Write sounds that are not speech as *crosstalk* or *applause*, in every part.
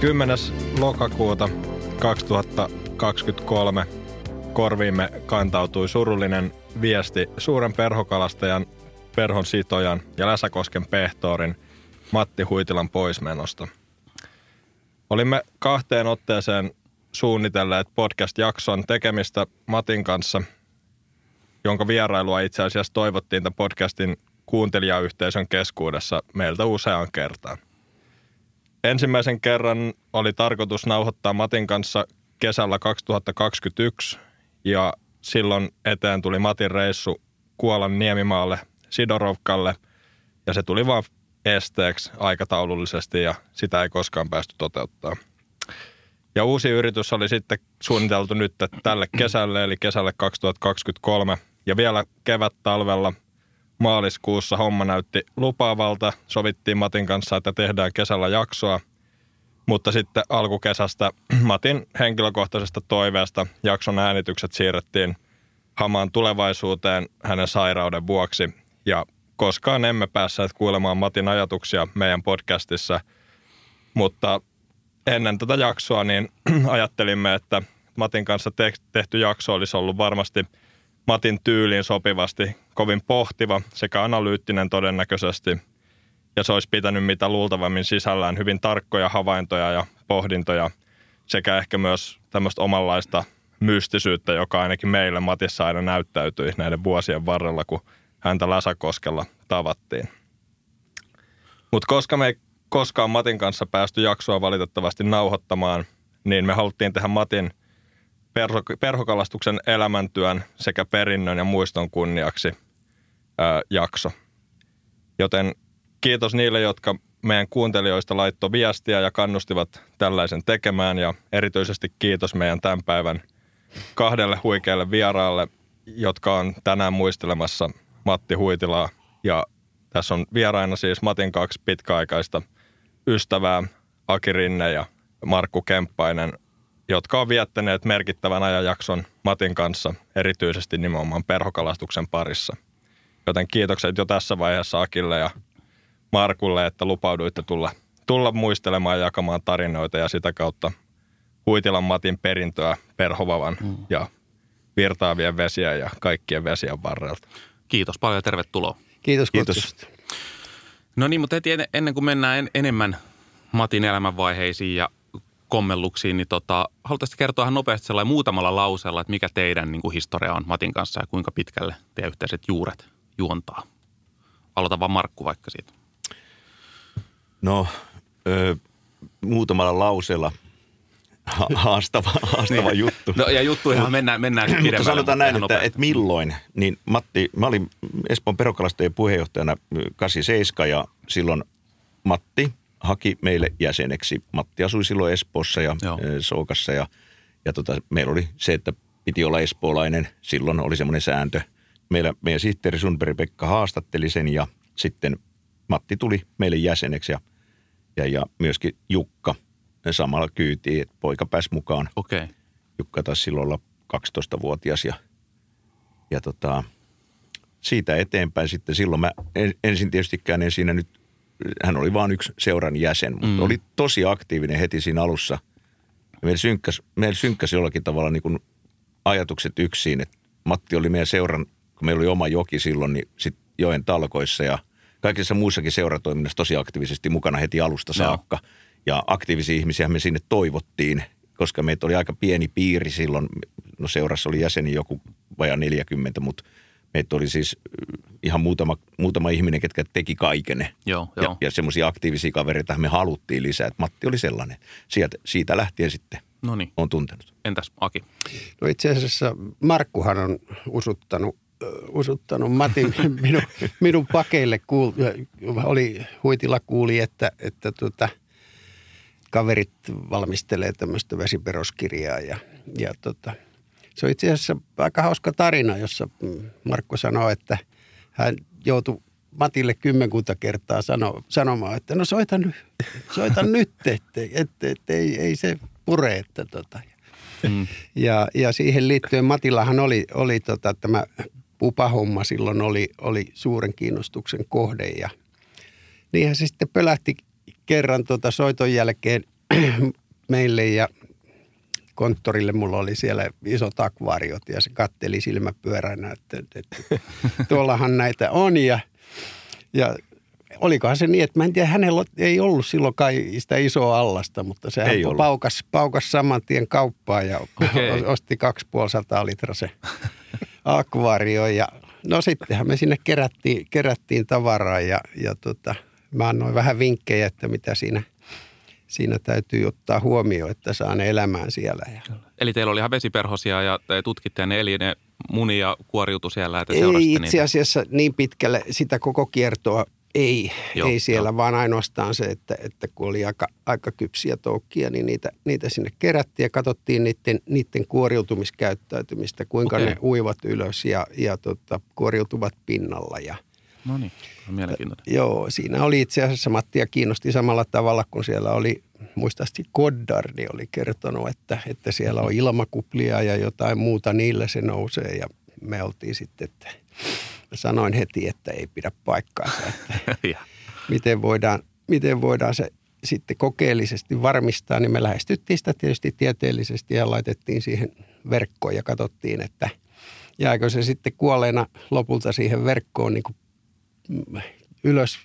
10. lokakuuta 2023 korviimme kantautui surullinen viesti suuren perhokalastajan, perhon sitojan ja Läsäkosken pehtoorin Matti Huitilan poismenosta. Olimme kahteen otteeseen suunnitelleet podcast-jakson tekemistä Matin kanssa, jonka vierailua itse asiassa toivottiin tämän podcastin kuuntelijayhteisön keskuudessa meiltä useaan kertaan. Ensimmäisen kerran oli tarkoitus nauhoittaa Matin kanssa kesällä 2021 ja silloin eteen tuli Matin reissu Kuolan Niemimaalle Sidorovkalle ja se tuli vaan esteeksi aikataulullisesti ja sitä ei koskaan päästy toteuttaa. Ja uusi yritys oli sitten suunniteltu nyt tälle kesälle, eli kesälle 2023. Ja vielä kevät-talvella maaliskuussa homma näytti lupaavalta. Sovittiin Matin kanssa, että tehdään kesällä jaksoa. Mutta sitten alkukesästä *clears throat* Matin henkilökohtaisesta toiveesta jakson äänitykset siirrettiin hamaan tulevaisuuteen hänen sairauden vuoksi. Ja koskaan emme päässeet kuulemaan Matin ajatuksia meidän podcastissa, mutta ennen tätä jaksoa niin *clears throat* ajattelimme, että Matin kanssa tehty jakso olisi ollut varmasti Matin tyyliin sopivasti kovin pohtiva sekä analyyttinen todennäköisesti. Ja se olisi pitänyt mitä luultavammin sisällään hyvin tarkkoja havaintoja ja pohdintoja sekä ehkä myös tämmöistä omanlaista mystisyyttä, joka ainakin meille Matissa aina näyttäytyi näiden vuosien varrella, kun häntä Läsäkoskella tavattiin. Mutta koska me ei koskaan Matin kanssa päästy jaksoa valitettavasti nauhoittamaan, niin me haluttiin tehdä Matin perho, perhokalastuksen elämäntyön sekä perinnön ja muiston kunniaksi ää, jakso. Joten kiitos niille, jotka meidän kuuntelijoista laittoi viestiä ja kannustivat tällaisen tekemään. Ja erityisesti kiitos meidän tämän päivän kahdelle huikealle vieraalle, jotka on tänään muistelemassa Matti Huitilaa. Ja tässä on vieraina siis Matin kaksi pitkäaikaista – ystävää Aki Rinne ja Markku Kemppainen, jotka on viettäneet merkittävän ajanjakson Matin kanssa, erityisesti nimenomaan perhokalastuksen parissa. Joten kiitokset jo tässä vaiheessa Akille ja Markulle, että lupauduitte tulla, tulla muistelemaan ja jakamaan tarinoita ja sitä kautta Huitilan Matin perintöä perhovavan mm. ja virtaavien vesiä ja kaikkien vesien varrelta. Kiitos paljon ja tervetuloa. Kiitos kutsusta. Kiitos. No niin, mutta heti ennen kuin mennään en, enemmän Matin elämänvaiheisiin ja kommelluksiin, niin tota, haluaisitte kertoa ihan nopeasti sellainen muutamalla lauseella, että mikä teidän niin kuin historia on Matin kanssa ja kuinka pitkälle teidän yhteiset juuret juontaa. Aloita vaan Markku vaikka siitä. No, ö, muutamalla lauseella – haastava, haastava niin. juttu. No ja juttuihin mennään, mennään pidemmälle. Mutta sanotaan näin, että, että, milloin, niin Matti, mä olin Espoon perokalastajien puheenjohtajana 87 ja silloin Matti haki meille jäseneksi. Matti asui silloin Espoossa ja Joo. Soukassa ja, ja tota, meillä oli se, että piti olla espoolainen. Silloin oli semmoinen sääntö. Meillä, meidän sihteeri Sunberg Pekka haastatteli sen ja sitten Matti tuli meille jäseneksi ja, ja, ja myöskin Jukka – samalla kyytiin, että poika pääsi mukaan. Okay. Jukka taisi silloin olla 12-vuotias ja, ja tota, siitä eteenpäin sitten silloin mä en, ensin tietystikään en siinä nyt, hän oli vain yksi seuran jäsen, mutta mm. oli tosi aktiivinen heti siinä alussa. meillä synkkäsi, meillä synkkäsi jollakin tavalla niin kuin ajatukset yksin, että Matti oli meidän seuran, kun meillä oli oma joki silloin, niin sitten joen talkoissa ja kaikissa muissakin seuratoiminnassa tosi aktiivisesti mukana heti alusta saakka. Joo ja aktiivisia ihmisiä me sinne toivottiin, koska meitä oli aika pieni piiri silloin. No seurassa oli jäseni joku vajaa 40, mutta meitä oli siis ihan muutama, muutama ihminen, ketkä teki kaiken. Joo, ja, joo. ja semmoisia aktiivisia kavereita me haluttiin lisää. Että Matti oli sellainen. Sieltä, siitä lähtien sitten Noniin. on tuntenut. Entäs Aki? No itse asiassa Markkuhan on usuttanut usuttanut Matin *laughs* minun, minun pakeille. Kuul, oli, huitilla kuuli, että, että tuota, kaverit valmistelee tämmöistä vesiperoskirjaa ja, ja tota, se on itse asiassa aika hauska tarina, jossa Markku sanoo, että hän joutui Matille kymmenkunta kertaa sano, sanomaan, että no soita nyt, soita *laughs* nyt, että, että, että ei, ei se pure. Että tota. mm. ja, ja siihen liittyen Matillahan oli, oli tota, tämä pupahomma silloin oli, oli suuren kiinnostuksen kohde ja niinhän se sitten pölähti kerran tuota soiton jälkeen *clears throat* meille ja konttorille mulla oli siellä isot akvaariot ja se katteli silmäpyöränä, että, että *laughs* tuollahan näitä on ja, ja olikohan se niin, että mä en tiedä, hänellä ei ollut silloin kai sitä isoa allasta, mutta se paukas, paukas saman tien kauppaan ja okay. osti 250 litra se akvaario ja no sittenhän me sinne kerättiin, kerättiin tavaraa ja, ja tota, mä annoin vähän vinkkejä, että mitä siinä, siinä täytyy ottaa huomioon, että saa ne elämään siellä. Ja. Eli teillä oli ihan vesiperhosia ja te tutkitte ne eli ne muni ja kuoriutu siellä, että Ei itse asiassa niitä. niin pitkälle sitä koko kiertoa ei, Joo, ei siellä, jo. vaan ainoastaan se, että, että kun oli aika, aika kypsiä toukkia, niin niitä, niitä sinne kerättiin ja katsottiin niiden, niiden kuoriutumiskäyttäytymistä, kuinka okay. ne uivat ylös ja, ja tota, kuoriutuvat pinnalla. Ja, no niin, mielenkiintoinen. Joo, siinä oli itse asiassa Mattia kiinnosti samalla tavalla, kun siellä oli, muistasti Koddardi oli kertonut, että, että siellä on ilmakuplia ja jotain muuta, niillä se nousee ja me oltiin sitten, että sanoin heti, että ei pidä paikkaansa. Että *laughs* miten, voidaan, miten voidaan se sitten kokeellisesti varmistaa, niin me lähestyttiin sitä tietysti tieteellisesti ja laitettiin siihen verkkoon ja katsottiin, että jääkö se sitten kuolleena lopulta siihen verkkoon niin kuin ylös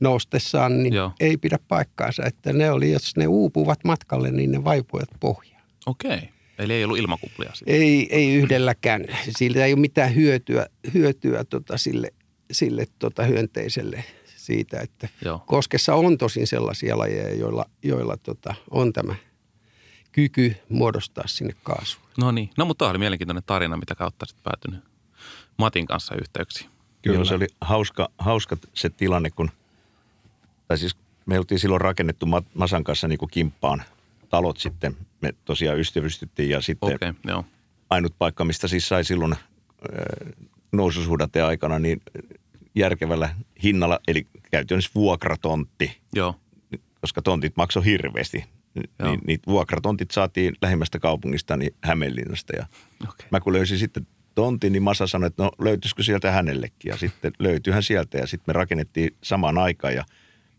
noustessaan, niin Joo. ei pidä paikkaansa. Että ne oli, jos ne uupuvat matkalle, niin ne vaipuvat pohjaan. Okei. Eli ei ollut ilmakuplia sitten? Ei, ei yhdelläkään. Siitä ei ole mitään hyötyä, hyötyä tota sille, sille tota hyönteiselle siitä, että Joo. koskessa on tosin sellaisia lajeja, joilla, joilla tota, on tämä kyky muodostaa sinne kaasua. No niin, no mutta oli mielenkiintoinen tarina, mitä kautta sitten päätynyt Matin kanssa yhteyksiin. Kyllä, Kyllä. se oli hauska, hauska se tilanne, kun, tai siis me oltiin silloin rakennettu Masan kanssa niin kuin kimppaan talot sitten me tosiaan ystävystyttiin ja sitten okay, joo. ainut paikka, mistä siis sai silloin äh, noususuhdanteen aikana niin järkevällä hinnalla, eli käytännössä vuokratontti, joo. koska tontit maksoi hirveästi. Joo. Niin, niitä vuokratontit saatiin lähimmästä kaupungista, niin Hämeenlinnasta. Ja okay. Mä kun löysin sitten tontin, niin Masa sanoi, että no löytyisikö sieltä hänellekin. Ja sitten löytyihän sieltä ja sitten me rakennettiin samaan aikaan ja –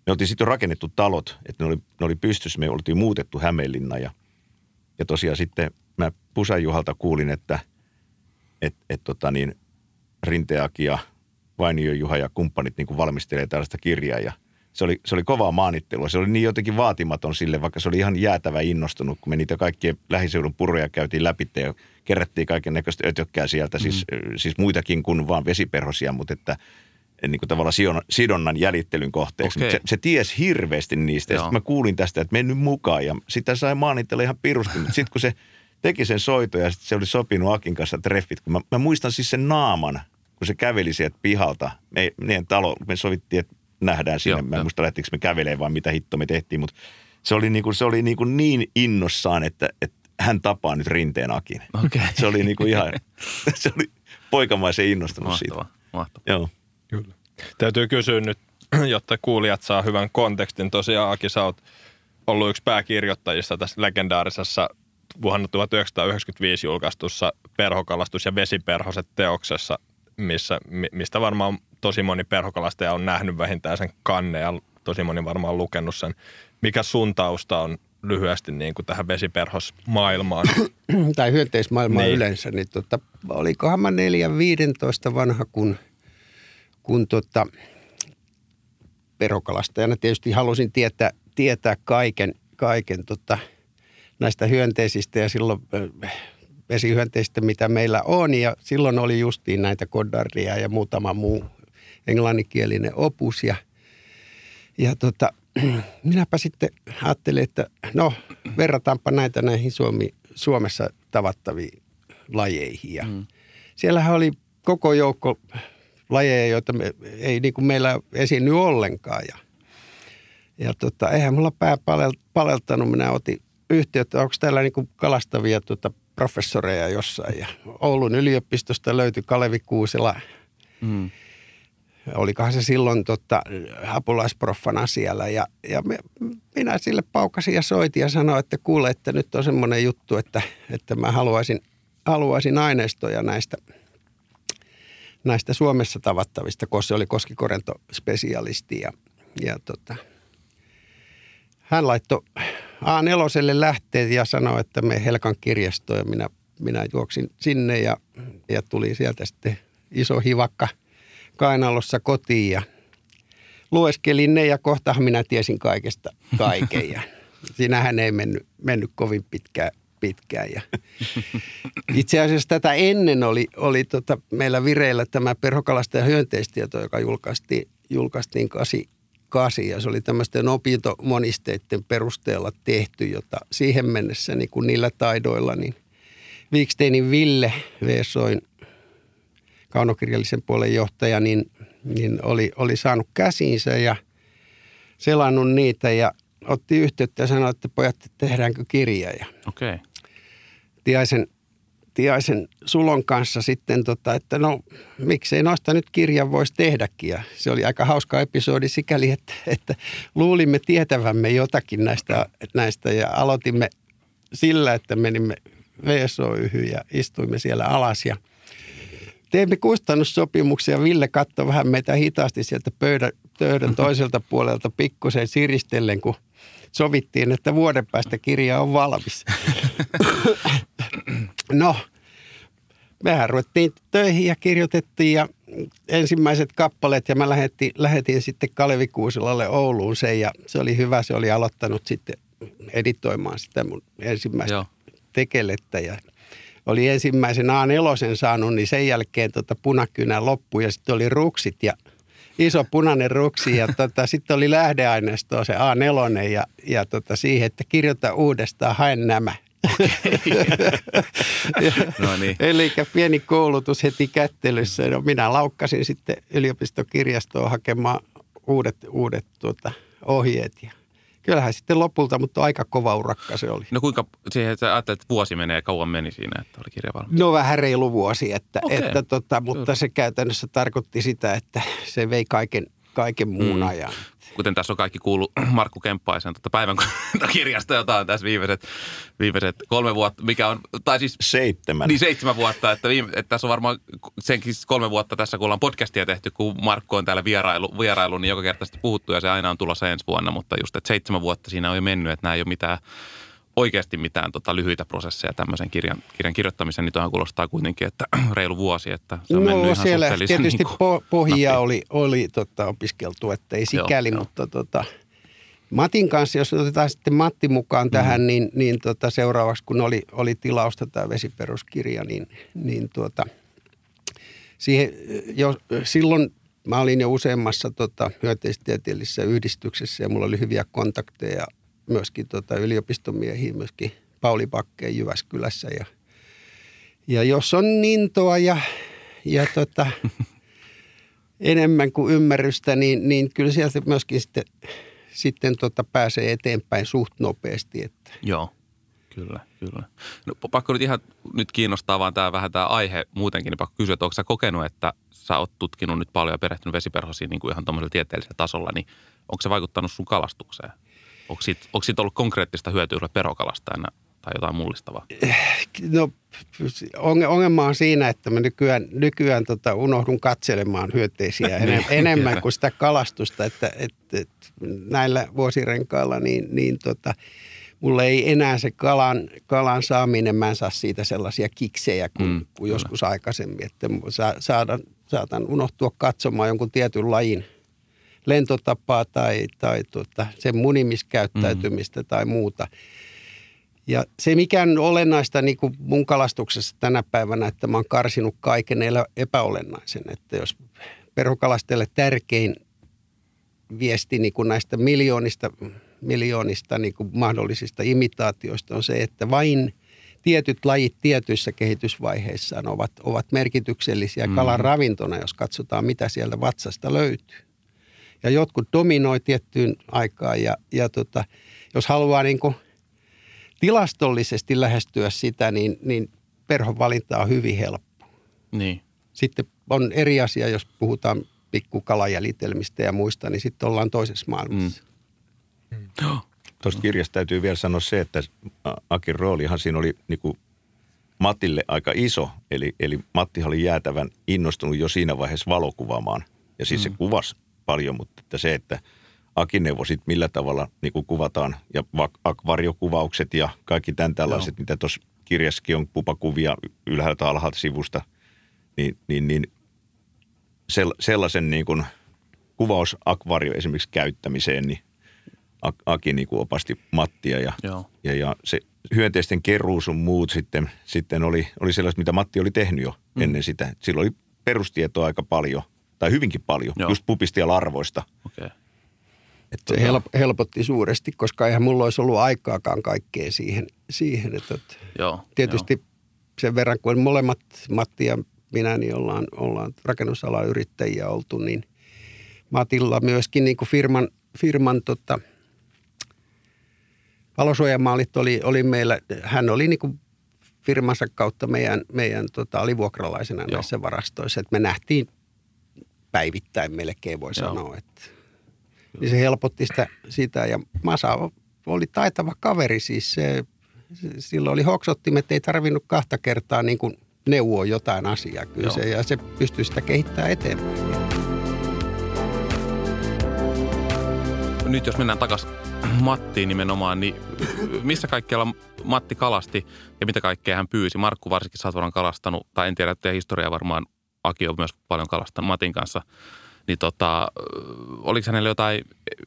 me oltiin sitten rakennettu talot, että ne oli, ne oli pystyssä. Me oltiin muutettu Hämeenlinna ja, ja tosiaan sitten mä Pusan Juhalta kuulin, että et, et tota niin, Rinteaki ja Vainio Juha ja kumppanit niin valmistelee tällaista kirjaa ja se oli, se oli kovaa maanittelua. Se oli niin jotenkin vaatimaton sille, vaikka se oli ihan jäätävä innostunut, kun me niitä kaikkien lähiseudun puroja käytiin läpi ja kerättiin kaiken näköistä ötökkää sieltä, siis, mm. siis, siis muitakin kuin vaan vesiperhosia, mutta että niin kuin tavallaan sidonnan jäljittelyn kohteeksi. Okay. Se, se ties hirveästi niistä. Ja sitten mä kuulin tästä, että mennyt mukaan ja sitä sai maanitella ihan pirusti. Mutta sitten kun se teki sen soito ja se oli sopinut Akin kanssa treffit, kun mä, mä muistan siis sen naaman, kun se käveli sieltä pihalta. Me, meidän talo, me sovittiin, että nähdään sinne. Joo, mä en muista lähtikö me kävelee vai mitä hitto me tehtiin, mutta se oli niin, kuin, se oli niin, kuin niin innossaan, että, että hän tapaa nyt rinteen Akin. Okay. Se oli niin kuin ihan, *laughs* se oli poikamaisen innostunut mahtavaa, siitä. Mahtavaa. Joo. Kyllä. Täytyy kysyä nyt, *clears throat* jotta kuulijat saa hyvän kontekstin. Tosiaan Aki, sä oot ollut yksi pääkirjoittajista tässä legendaarisessa vuonna 1995 julkaistussa perhokalastus- ja vesiperhoset teoksessa, missä, mistä varmaan tosi moni perhokalastaja on nähnyt vähintään sen kanne ja tosi moni varmaan on lukenut sen. Mikä sun tausta on lyhyesti niin kuin tähän vesiperhosmaailmaan? *clears throat* tai hyönteismaailmaan niin. yleensä, niin tota, olikohan mä 4-15 vanha, kun – kun tota, perokalastajana tietysti halusin tietää, tietää kaiken, kaiken tota, näistä hyönteisistä ja silloin vesihyönteistä, mitä meillä on. Ja silloin oli justiin näitä kodarria ja muutama muu englanninkielinen opus. Ja, ja tota, *clears throat* minäpä sitten ajattelin, että no verrataanpa näitä näihin Suomi, Suomessa tavattaviin lajeihin. Ja mm. Siellähän oli koko joukko lajeja, joita me, ei niin kuin meillä esiinny ollenkaan. Ja, ja tota, eihän mulla pää paleltanut. Minä otin yhteyttä, onko täällä niin kuin kalastavia tota, professoreja jossain. Ja Oulun yliopistosta löytyi Kalevi Kuusela. Mm. Olikohan se silloin tota, apulaisproffana siellä. Ja, ja me, minä sille paukasin ja soitin ja sanoin, että kuule, että nyt on semmoinen juttu, että, että mä haluaisin, haluaisin aineistoja näistä – näistä Suomessa tavattavista, koska se oli koskikorento spesialisti ja, ja tota, hän laittoi A4 lähteet ja sanoi, että me Helkan kirjastoon ja minä, minä juoksin sinne ja, ja tuli sieltä sitten iso hivakka kainalossa kotiin ja lueskelin ne ja kohtahan minä tiesin kaikesta kaiken ja *laughs* siinähän ei mennyt, mennyt kovin pitkään, pitkään. Ja itse asiassa tätä ennen oli, oli tota meillä vireillä tämä perhokalasta ja hyönteistieto, joka julkaistiin, julkaistiin 88 ja se oli tämmöisten opintomonisteiden perusteella tehty, jota siihen mennessä niin kuin niillä taidoilla, niin Viksteinin Ville Veesoin kaunokirjallisen puolen johtaja, niin, niin oli, oli saanut käsiinsä ja selannut niitä ja otti yhteyttä ja sanoi, että pojat, tehdäänkö kirja. Ja. Okay. Tiaisen, Tiaisen Sulon kanssa sitten, tota, että no miksei noista nyt kirjan voisi tehdäkin. Ja se oli aika hauska episodi sikäli, että, että luulimme tietävämme jotakin näistä, näistä ja aloitimme sillä, että menimme VSOYhyn ja istuimme siellä alas ja teimme kustannussopimuksia. Ville katsoi vähän meitä hitaasti sieltä pöydän, pöydän *laughs* toiselta puolelta pikkusen siristellen, kun sovittiin, että vuoden päästä kirja on valmis. *laughs* no, mehän ruvettiin töihin ja kirjoitettiin ja ensimmäiset kappaleet ja mä lähetin, lähetin sitten Kalevi Kuusilalle Ouluun sen ja se oli hyvä. Se oli aloittanut sitten editoimaan sitä mun ensimmäistä Joo. tekelettä ja oli ensimmäisen A4 saanut, niin sen jälkeen tota punakynä loppu ja sitten oli ruksit ja iso punainen ruksi ja *laughs* tota, sitten oli lähdeaineistoa se A4 ja, ja tota, siihen, että kirjoita uudestaan, haen nämä. *laughs* No niin. Eli pieni koulutus heti kättelyssä. No, minä laukkasin sitten yliopistokirjastoon hakemaan uudet, uudet tuota, ohjeet. Ja kyllähän sitten lopulta, mutta aika kova urakka se oli. No kuinka, siihen että ajattelet, että vuosi menee, kauan meni siinä, että oli kirja valmis? No vähän reilu vuosi, että, Okei. että tota, mutta se käytännössä tarkoitti sitä, että se vei kaiken, kaiken muun Mm. ajan. Kuten tässä on kaikki kuullut *clears throat* Markku Kemppaisen tota päivän *laughs* kirjasta, jota on tässä viimeiset, viimeiset kolme vuotta, mikä on, tai siis Seitsemän. Niin seitsemän vuotta, että, viime, että tässä on varmaan senkin kolme vuotta tässä, kun ollaan podcastia tehty, kun Markku on täällä vierailu, vierailu niin joka kerta sitä puhuttu ja se aina on tulossa ensi vuonna, mutta just, että seitsemän vuotta siinä on jo mennyt, että nämä ei ole mitään, oikeasti mitään tota, lyhyitä prosesseja tämmöisen kirjan, kirjan kirjoittamisen, niin toihan kuulostaa kuitenkin, että *clears throat* reilu vuosi, että se on mennyt No ihan siellä tietysti niin kuin, po- pohjia nappiin. oli, oli tota, opiskeltu, että ei Joo, sikäli, joo. mutta tota, Matin kanssa, jos otetaan sitten Matti mukaan tähän, Mm. niin, niin tota, seuraavaksi kun oli, oli tilausta tämä vesiperuskirja, niin, niin tuota, siihen, jo, silloin mä olin jo useammassa tota, hyönteistieteellisessä yhdistyksessä ja mulla oli hyviä kontakteja myöskin tota, yliopistomiehiin, myöskin Pauli Pakkeen Jyväskylässä ja, ja jos on intoa ja, ja tota, *laughs* enemmän kuin ymmärrystä, niin, niin kyllä sieltä myöskin sitten, sitten tota pääsee eteenpäin suht nopeasti. Että. Joo, kyllä, kyllä. No, pakko nyt ihan nyt kiinnostaa vaan tämä vähän tämä aihe muutenkin, niin pakko kysyä, että onko sä kokenut, että sä oot tutkinut nyt paljon ja perehtynyt vesiperhosiin niin kuin ihan tuommoisella tieteellisellä tasolla, niin onko se vaikuttanut sun kalastukseen? Onko siitä, onko siitä ollut konkreettista hyötyä sulle perokalastajana tai jotain mullistavaa? No, onge- ongelma on siinä, että mä nykyään, nykyään tota, unohdun katselemaan hyönteisiä *laughs* enem, enemmän kuin sitä kalastusta, että, että, että näillä vuosirenkailla niin, niin tota, mulla ei enää se kalan, kalan saaminen, mä en saa siitä sellaisia kiksejä kuin, Mm, kuin kyllä. joskus aikaisemmin, että sa, saadaan, saatan unohtua katsomaan jonkun tietyn lajin lentotapaa tai, tai tota, sen munimiskäyttäytymistä mm. tai muuta. Ja se mikä on olennaista niin kuin mun kalastuksessa tänä päivänä, että mä oon karsinut kaiken epäolennaisen. Että jos perhokalastajalle tärkein viesti niin kuin näistä miljoonista, miljoonista niin kuin mahdollisista imitaatioista on se, että vain tietyt lajit tietyissä kehitysvaiheissaan ovat, ovat merkityksellisiä kalan ravintona, jos katsotaan mitä sieltä vatsasta löytyy. Ja jotkut dominoi tiettyyn aikaan ja, ja tota, jos haluaa niin kuin tilastollisesti lähestyä sitä, niin, niin perhon valinta on hyvin helppo. Niin. Sitten on eri asia, jos puhutaan pikkukalajäljitelmistä ja muista, niin sitten ollaan toisessa maailmassa. Mm. Tuosta kirjasta täytyy vielä sanoa se, että Akin roolihan siinä oli niin kuin Matille aika iso. Eli, eli Matti oli jäätävän innostunut jo siinä vaiheessa valokuvaamaan. Ja siis mm. se kuvasi paljon, mutta että se, että Aki neuvoi sit, millä tavalla niin kuin kuvataan ja akvariokuvaukset ja kaikki tämän tällaiset, Joo. mitä tuossa kirjassakin on pupakuvia ylhäältä alhaalta sivusta, niin, niin, niin sellaisen niin kuin kuvausakvario esimerkiksi käyttämiseen, niin Aki niin kuin opasti Mattia ja, Joo. ja, ja se hyönteisten keruu sun muut sitten, sitten oli, oli sellaista, mitä Matti oli tehnyt jo mm. ennen sitä. Silloin oli perustietoa aika paljon, tai hyvinkin paljon, Joo. just pupista ja larvoista. Okay. Että se tota- helpotti suuresti, koska eihän mulla olisi ollut aikaakaan kaikkea siihen. siihen että, Joo, tietysti jo. sen verran, kun molemmat Matti ja minä niin ollaan, ollaan rakennusalan yrittäjiä oltu, niin Matilla myöskin niin kuin firman, firman tota, valosuojamaalit oli, oli meillä, hän oli niin kuin firmansa kautta meidän, meidän tota, alivuokralaisena Joo. näissä varastoissa, että me nähtiin päivittäin melkein voi Joo. sanoa, että niin se helpotti sitä, sitä ja Masa oli taitava kaveri siis se, silloin oli hoksottimet, ei tarvinnut kahta kertaa niin kuin neuvoa jotain asiaa kyllä se, ja se pystyi sitä kehittämään eteenpäin. Nyt jos mennään takaisin Mattiin nimenomaan, niin missä kaikkialla Matti kalasti ja mitä kaikkea hän pyysi? Markku varsinkin sä oot kalastanut, tai en tiedä, että historia varmaan Aki on myös paljon kalastanut Matin kanssa. Niin tota, oliko hänellä jotain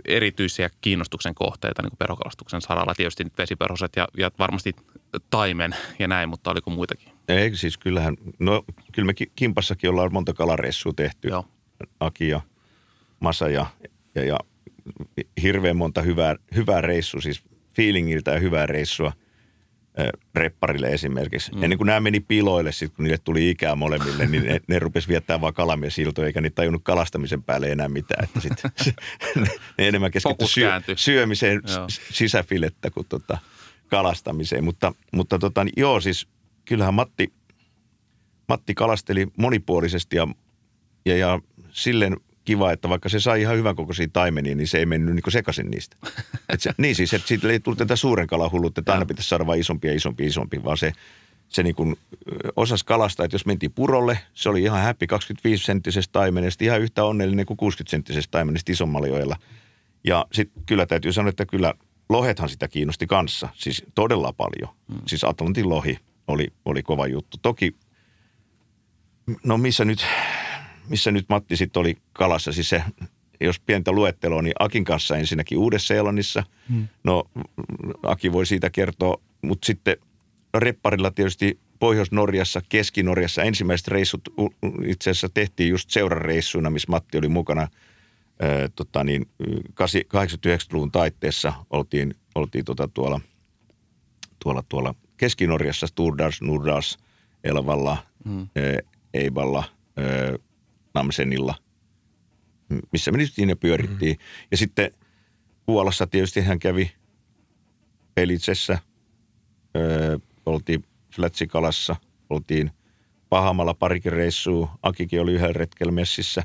erityisiä kiinnostuksen kohteita niin kuin perhokalastuksen saralla? Tietysti vesiperhoset ja, ja varmasti taimen ja näin, mutta oliko muitakin? Ei, siis kyllähän, no kyllä me Kimpassakin ollaan monta kalareissua tehty. Joo. Aki ja Masa ja, ja, ja hirveän monta hyvää, hyvää reissua, siis feelingiltä ja hyvää reissua repparille esimerkiksi. Mm. Ennen kuin nämä meni piloille, sit kun niille tuli ikää molemmille, niin ne, ne rupesi viettää vaan kalamiesiltoja, eikä niitä tajunnut kalastamisen päälle enää mitään. Että sit, *laughs* ne enemmän keskitty syö, syömiseen joo. sisäfilettä kuin tota kalastamiseen. Mutta, mutta tota, joo, siis kyllähän Matti, Matti kalasteli monipuolisesti ja, ja, ja silleen kiva, että vaikka se sai ihan hyvän kokoisia taimenia, niin se ei mennyt niin sekaisin niistä. *laughs* Et se, niin siis, että siitä ei tullut tätä suuren kalan hullut, että aina pitäisi saada vain isompi ja isompi isompi, vaan se, se niin kuin osasi kalastaa, että jos mentiin purolle, se oli ihan happy 25-senttisestä taimenesta, ihan yhtä onnellinen kuin 60-senttisestä taimenesta isommalla joella. Ja sitten kyllä täytyy sanoa, että kyllä lohethan sitä kiinnosti kanssa, siis todella paljon. Hmm. Siis Atlantin lohi oli, oli kova juttu. Toki, no missä nyt, missä nyt Matti sitten oli kalassa, siis se, jos pientä luetteloa, niin Akin kanssa ensinnäkin Uudessa-Seelannissa. Hmm. No Aki voi siitä kertoa, mutta sitten repparilla tietysti Pohjois-Norjassa, Keski-Norjassa ensimmäiset reissut itse asiassa tehtiin just seurareissuina, missä Matti oli mukana. Tota niin, 89-luvun taitteessa oltiin, oltiin tota tuolla, tuolla, tuolla Keski-Norjassa, Sturdars, Nurdars, Elvalla, hmm. ää, Eiballa, Namsenilla, missä me nyt siinä pyörittiin. Mm. Ja sitten Puolassa tietysti hän kävi Pelitsessä, öö, oltiin Flätsikalassa, oltiin Pahamalla parikin reissua. Akikin oli yhden retkellä messissä.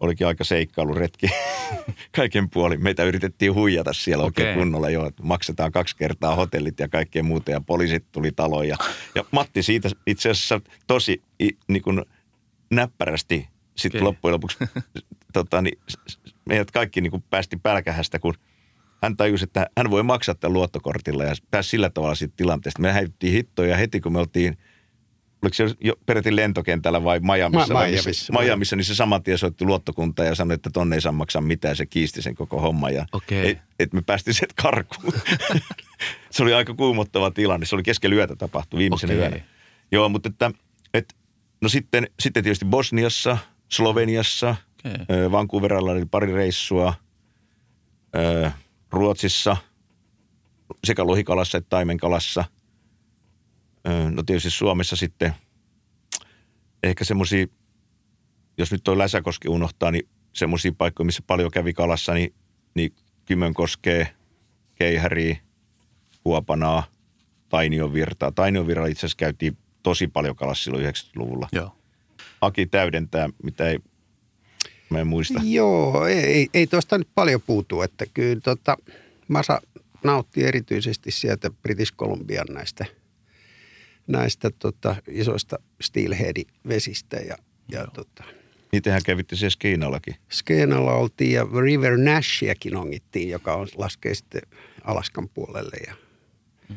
Olikin aika seikkailuretki *laughs* kaiken puolin. Meitä yritettiin huijata siellä okay. oikein kunnolla jo. Maksetaan kaksi kertaa hotellit ja kaikkea muuta ja poliisit tuli taloon. Ja, ja Matti siitä itse asiassa tosi niin kuin näppärästi sitten okay. loppujen lopuksi *laughs* tota, niin, meidät kaikki niin kuin päästi pälkähästä, kun hän tajusi, että hän voi maksaa tämän luottokortilla ja pääsi sillä tavalla siitä tilanteesta. Me häivittiin hittoja heti, kun me oltiin, oliko se jo peräti lentokentällä vai Miamiissa? Ma- Miamiissa, Miamiissa, niin se saman tien soitti luottokunta ja sanoi, että tonne ei saa maksaa mitään. Se kiisti sen koko homma ja okay. et, et me päästiin sieltä karkuun. *laughs* se oli aika kuumottava tilanne. Se oli keskellä yötä tapahtui viimeisen okay. yönä. Joo, mutta että, että no sitten, sitten tietysti Bosniassa – Sloveniassa, okay. Vancouverilla oli pari reissua, Ruotsissa sekä lohikalassa että taimenkalassa. No tietysti Suomessa sitten ehkä semmoisia, jos nyt toi Läsäkoski unohtaa, niin semmoisia paikkoja, missä paljon kävi kalassa, niin, niin Kymönkoskee, Keihäriä, Huopanaa, Tainion virtaa. Tainion itse asiassa käytiin tosi paljon kalassa silloin 90-luvulla. Joo. Aki täydentää, mitä ei, mä en muista. Joo, ei, ei tuosta nyt paljon puutu, että kyllä tota, Masa nautti erityisesti sieltä British Columbian näistä, näistä tota, isoista steelhead-vesistä ja, ja tota, Niitähän kävitte siellä Skiinallakin. Skeenalla oltiin ja River Nashiakin ongittiin, joka on, laskee sitten Alaskan puolelle. Ja, mm.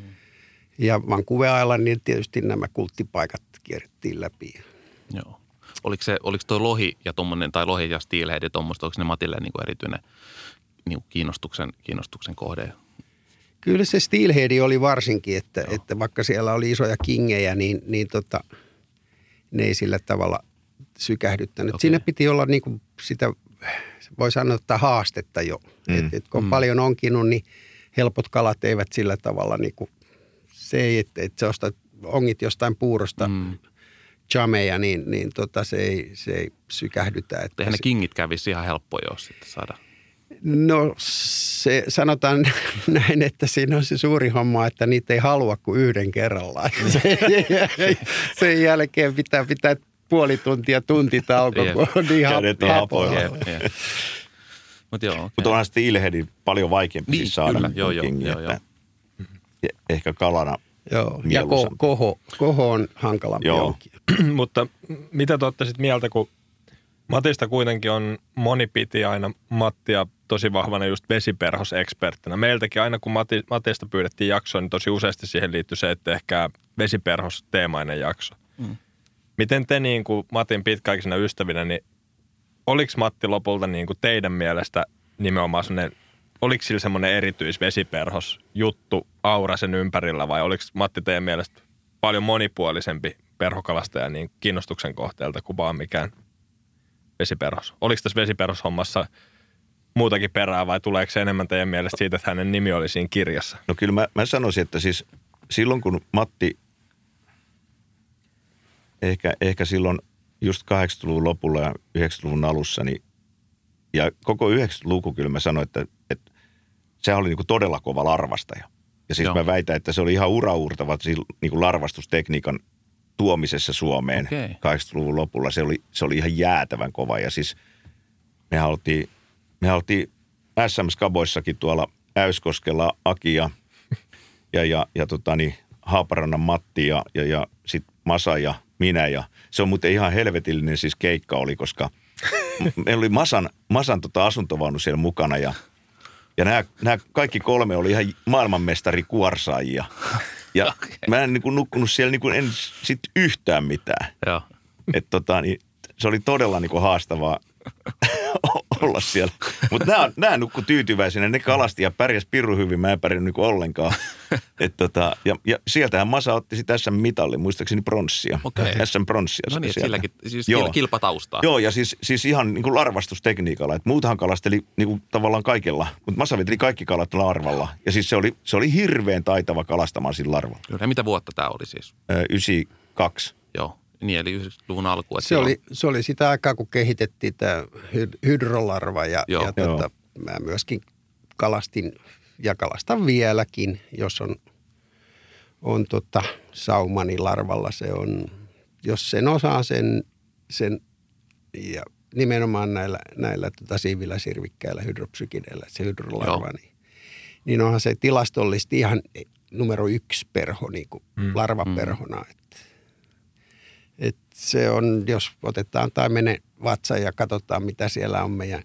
ja Vancouver Islandin tietysti nämä kulttipaikat kierrettiin läpi. Joo. Oliko, se, oliko toi lohi ja tommonen, tai lohi ja steelhead ja tuommoista, onko ne Matille niin kuin erityinen niin kuin kiinnostuksen, kiinnostuksen kohde? Kyllä se steelhead oli varsinkin, että, että vaikka siellä oli isoja kingejä, niin, niin tota, ne ei sillä tavalla sykähdyttänyt. Okay. Siinä piti olla niin kuin sitä, voi sanoa, että haastetta jo. Mm. Et, et kun mm. paljon onkinut, niin helpot kalat eivät sillä tavalla, niin kuin, se ei, että, että se ostat, ongit jostain puurosta mm. Chameja, niin, niin tota, se, ei, se ei sykähdytä. Että Eihän ne kingit kävisi ihan helppoja, jos sitten saada. No se sanotaan *laughs* näin, että siinä on se suuri homma, että niitä ei halua kuin yhden kerrallaan. sen jälkeen pitää pitää puoli tuntia tuntitauko, kun on niin hapoilla. Mutta joo. Okay. Mutta onhan sitten ilhedin paljon vaikeampi niin, siis saada kyllä, joo, joo, joo, joo. Ehkä kalana Joo, ja ko, koho, koho on hankalampi Joo. *clears throat* Mutta mitä te olette sitten mieltä, kun Matista kuitenkin on, moni piti aina Mattia tosi vahvana just vesiperhoseksperttinä. Meiltäkin aina kun Mati, Matista pyydettiin jaksoa, niin tosi useasti siihen liittyy se, että ehkä vesiperhos teemainen jakso. Mm. Miten te niin kuin Matin pitkäaikaisena ystävinä, niin oliko Matti lopulta niin kuin teidän mielestä nimenomaan sellainen, oliko sillä semmoinen erityisvesiperhos juttu aura sen ympärillä vai oliko Matti teidän mielestä paljon monipuolisempi perhokalastaja niin kiinnostuksen kohteelta kuin vaan mikään vesiperhos? Oliko tässä vesiperhoshommassa muutakin perää vai tuleeko se enemmän teidän mielestä siitä, että hänen nimi oli siinä kirjassa? No kyllä mä, mä sanoisin, että siis silloin kun Matti, ehkä, ehkä silloin just 80-luvun lopulla ja 90-luvun alussa, niin ja koko 90-luku kyllä mä sanoin, että, että sehän oli niin kuin todella kova larvastaja. Ja siis Joo. mä väitän, että se oli ihan uraurtava niin kuin larvastustekniikan tuomisessa Suomeen okay. 80-luvun lopulla. Se oli, se oli ihan jäätävän kova ja siis mehän oltiin, mehän oltiin SM Skaboissakin tuolla Äyskoskella Aki ja, ja, ja, ja tota niin, Haaparannan Matti ja, ja, ja sitten Masa ja minä. Ja se on muuten ihan helvetillinen siis keikka oli, koska meillä oli Masan, Masan tota asuntovaunu siellä mukana ja, ja nämä, nämä kaikki kolme oli ihan maailmanmestari kuorsaajia. Ja *laughs* okay. mä en niin kuin nukkunut siellä niin kuin en sit yhtään mitään. Joo. Et tota, niin, se oli todella niin kuin haastavaa *laughs* olla siellä. Mutta nämä, nämä nukku tyytyväisenä, ne kalasti ja pärjäs pirru hyvin, mä en pärjännyt niin ollenkaan. *laughs* Et tota, ja, ja sieltähän Masa otti sitten SM-mitalli, muistaakseni pronssia. Okay. *laughs* SM-pronssia. No niin, silläkin, siis Joo. kilpataustaa. Joo, ja siis, siis ihan niin kuin larvastustekniikalla. Et muutahan kalasteli niin kuin tavallaan kaikella, mutta Masa veteli kaikki kalat larvalla. Ja siis se oli, se oli hirveän taitava kalastamaan sillä larvalla. Kyllä, ja mitä vuotta tämä oli siis? Ö, 92. Joo. Niin, eli 90-luvun alku. Se oli, se oli sitä aikaa, kun kehitettiin tämä hydrolarva ja, Joo. ja tuota, mä myöskin kalastin ja kalastan vieläkin, jos on, on tota, saumani larvalla. Se on, jos sen osaa sen, sen ja nimenomaan näillä, näillä tota, siiviläsirvikkäillä hydropsykineillä, se hydrolarva, niin, niin onhan se tilastollisesti ihan numero yksi perho, niin kuin mm. larvaperhona. Mm. Et se on, jos otetaan tai mene vatsa ja katsotaan, mitä siellä on meidän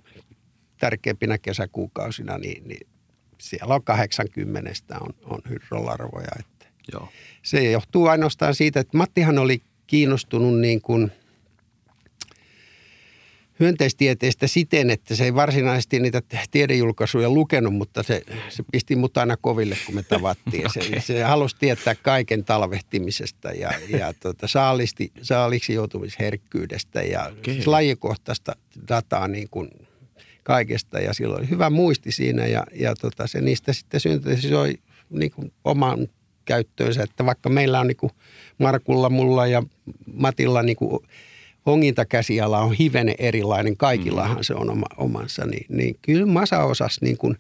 tärkeimpinä kesäkuukausina, niin, niin siellä on 80 on, on hydrolarvoja. Että Joo. Se johtuu ainoastaan siitä, että Mattihan oli kiinnostunut niin kuin – hyönteistieteestä siten, että se ei varsinaisesti niitä tiedejulkaisuja lukenut, mutta se, se pisti mut aina koville, kun me tavattiin. okay. *laughs* se, se halusi tietää kaiken talvehtimisesta ja, ja tuota, saalisti, saaliksi joutumisherkkyydestä ja okay. siis lajikohtaista dataa niin kuin kaikesta. Ja silloin oli hyvä muisti siinä ja, ja tota, se niistä sitten syntetisoi niin kuin oman käyttöönsä. Että vaikka meillä on niin kuin Markulla, mulla ja Matilla niin kuin ongintakäsiala on hivenen erilainen, kaikillahan mm. se on oma, omansa, niin, niin kyllä Masa osasi niin kuin,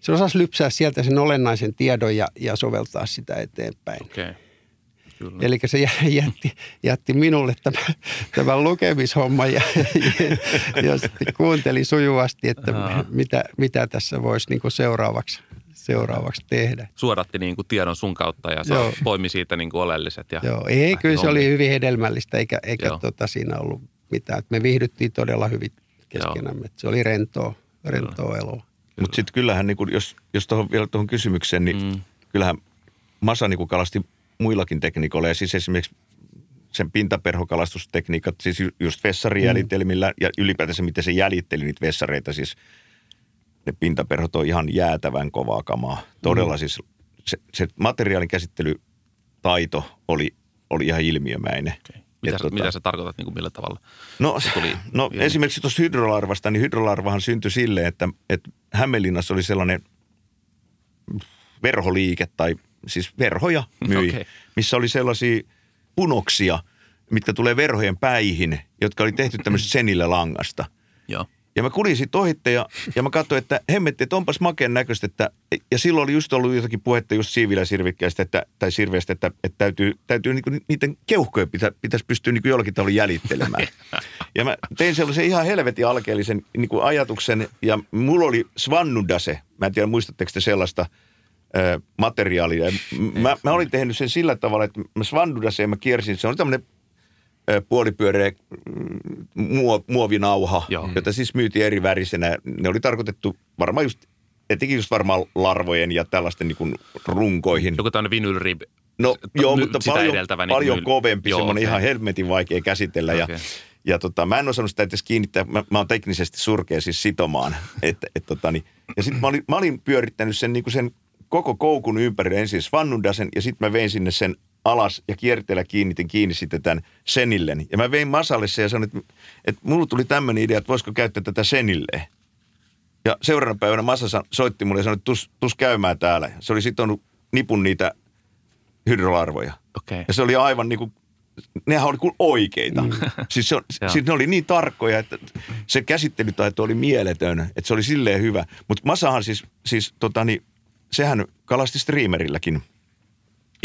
se osasi lypsää sieltä sen olennaisen tiedon ja, ja soveltaa sitä eteenpäin. Okay. Kyllä. Eli se jätti, jätti minulle tämän, tämän lukemishomma ja, ja, ja sitten kuunteli sujuvasti, että mitä, mitä tässä voisi niin seuraavaksi seuraavaksi tehdä. Suodatti niin kuin tiedon sun kautta ja poimi siitä niin kuin oleelliset. Ja Joo, ei, kyllä se oli hyvin hedelmällistä eikä, eikä tota, siinä ollut mitään. Me viihdyttiin todella hyvin keskenämme. Se oli rentoa, rentoa eloa. Mutta sitten kyllähän, niin kun, jos, jos tohon, vielä tuohon kysymykseen, niin mm. kyllähän Masa niin kalasti muillakin tekniikoilla. Ja siis esimerkiksi sen pintaperhokalastustekniikat, siis ju- just vessarijäljitelmillä mm. ja ylipäätänsä miten se jäljitteli niitä vessareita, siis ne pintaperhot on ihan jäätävän kovaa kamaa. Todella mm. siis se, se materiaalin käsittelytaito oli, oli ihan ilmiömäinen. Okay. Mitä, Et sä, mitä sä tarkoitat, niin kuin millä tavalla? No, Se tuli *laughs* no ilmi. esimerkiksi tuosta hydrolarvasta, niin hydrolarvahan syntyi silleen, että, että Hämeenlinnassa oli sellainen verholiike tai siis verhoja myi, okay. missä oli sellaisia punoksia, mitkä tulee verhojen päihin, jotka oli tehty tämmöisestä senillä langasta. Joo. Ja mä kulin siitä ohitte ja, ja mä katsoin, että hemmetti, että onpas makeen näköistä. Että, ja silloin oli just ollut jotakin puhetta just siiviläsirvikkeestä, että, tai sirveestä, että, että täytyy, täytyy niinku niiden keuhkoja pitä, pitäisi pystyä niinku jollakin tavalla jäljittelemään. *laughs* ja mä tein sellaisen ihan helvetin alkeellisen niinku ajatuksen ja mulla oli Svannudase. Mä en tiedä, muistatteko te sellaista materiaalia. Ja Mä, mä olin tehnyt sen sillä tavalla, että mä Svannudaseen mä kiersin. Se on tämmöinen puolipyöreä mm, muo, muovinauha, Joo. jota siis myytiin eri värisenä. Ne oli tarkoitettu varmaan just, etenkin just varmaan larvojen ja tällaisten niin kuin runkoihin. Joku tämmöinen vinylrib. No s- joo, mutta paljon, edeltävä, niin paljon kovempi, Joo, semmoinen okei. ihan helmetin vaikea käsitellä. Ja, Okei. ja tota, mä en osannut sitä edes kiinnittää, mä, mä oon teknisesti surkea siis sitomaan. *laughs* Et, et, tota, niin, ja sitten mä olin, mä olin pyörittänyt sen, niin sen koko koukun ympärille ensin Svannundasen ja sitten mä vein sinne sen alas ja kierteellä kiinnitin kiinni sitten tämän senillen. Ja mä vein Masalle sen ja sanoin, että, että mulla tuli tämmöinen idea, että voisiko käyttää tätä senilleen. Ja seuraavana päivänä Masa sa- soitti mulle ja sanoi, että tus, tus käymään täällä. Se oli sitonut nipun niitä hydrolarvoja. Okei. Ja se oli aivan niin kuin, nehän oli kuin oikeita. Mm. *laughs* Siis, se, on, siis ne oli niin tarkkoja, että se käsittelytaito oli mieletön, että se oli silleen hyvä. Mutta Masahan siis, siis tota niin, sehän kalasti streamerilläkin.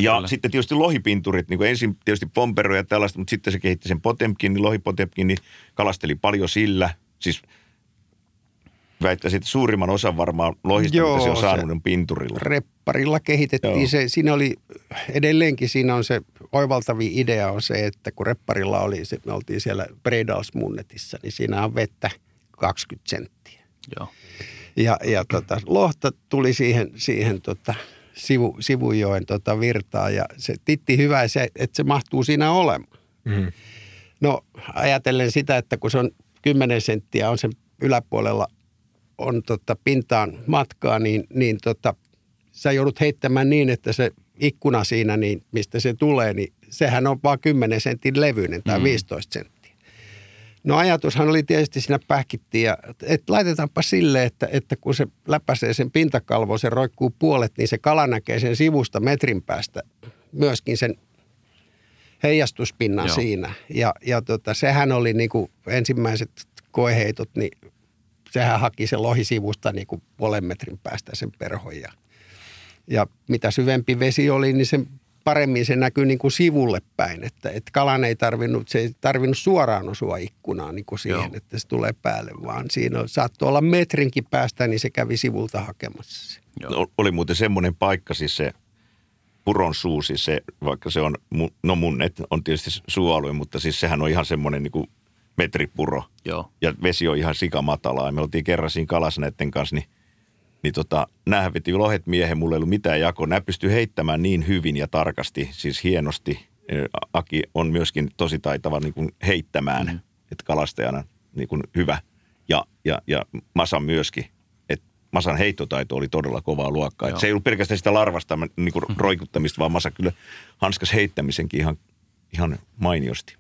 Ja Kyllä. sitten tietysti lohipinturit, niin kuin ensin tietysti pompero ja tällaista, mutta sitten se kehitti sen Potemkin, niin lohipotemkin, niin kalasteli paljon sillä. Siis väittäisin, että suurimman osan varmaan lohista, Joo, mitä se on se- saanut, on pinturilla. Repparilla kehitettiin Joo. se, siinä oli edelleenkin siinä on se oivaltavi idea on se, että kun repparilla oli, se, me oltiin siellä Bredalsmunnetissa, niin siinä on vettä 20 senttiä. Joo. Ja, ja tota, lohta tuli siihen, siihen tota, sivu, sivujoen tota virtaan ja se titti hyvä, se, että se mahtuu siinä olemaan. Mm. No ajatellen sitä, että kun se on 10 senttiä on sen yläpuolella on tota pintaan matkaa, niin, niin tota, sä joudut heittämään niin, että se ikkuna siinä, niin mistä se tulee, niin sehän on vaan 10 sentin levyinen tai Mm. 15 senttiä. No ajatushan oli tietysti siinä pähkittiin, ja, että laitetaanpa sille, että, että kun se läpäisee sen pintakalvo, se roikkuu puolet, niin se kala näkee sen sivusta metrin päästä myöskin sen heijastuspinnan Joo. siinä. Ja, ja tota, sehän oli niin kuin ensimmäiset koeheitot, niin sehän haki se lohi sivusta niin kuin puolen metrin päästä sen perhon. Ja, ja mitä syvempi vesi oli, niin sen paremmin se näkyy niin kuin sivulle päin. Että, että kalan ei tarvinnut, se ei tarvinnut suoraan osua ikkunaan niin kuin siihen, Joo. että se tulee päälle, vaan siinä on- saattoi olla metrinkin päästä, niin se kävi sivulta hakemassa. Joo. No, oli muuten semmoinen paikka, siis se puron suu, siis se, vaikka se on, no munnet on tietysti suualue, mutta siis sehän on ihan semmoinen niin kuin metripuro. Joo. Ja vesi on ihan sikamatalaa. Ja me oltiin kerran siinä kalas näiden kanssa, niin, niin tota, näähän veti lohet miehen, mulla ei ollut mitään jakoa. Nämä pystyy heittämään niin hyvin ja tarkasti, siis hienosti. Aki on myöskin tosi taitava niin kuin heittämään, mm. että kalastajana niin kuin hyvä. Ja, ja, ja Masa myöskin. Et Masan heittotaito oli todella kovaa luokkaa. Et se ei ollut pelkästään sitä larvasta niin kuin *laughs* roikuttamista, vaan Masa kyllä hanskas heittämisenkin ihan, ihan mainiosti.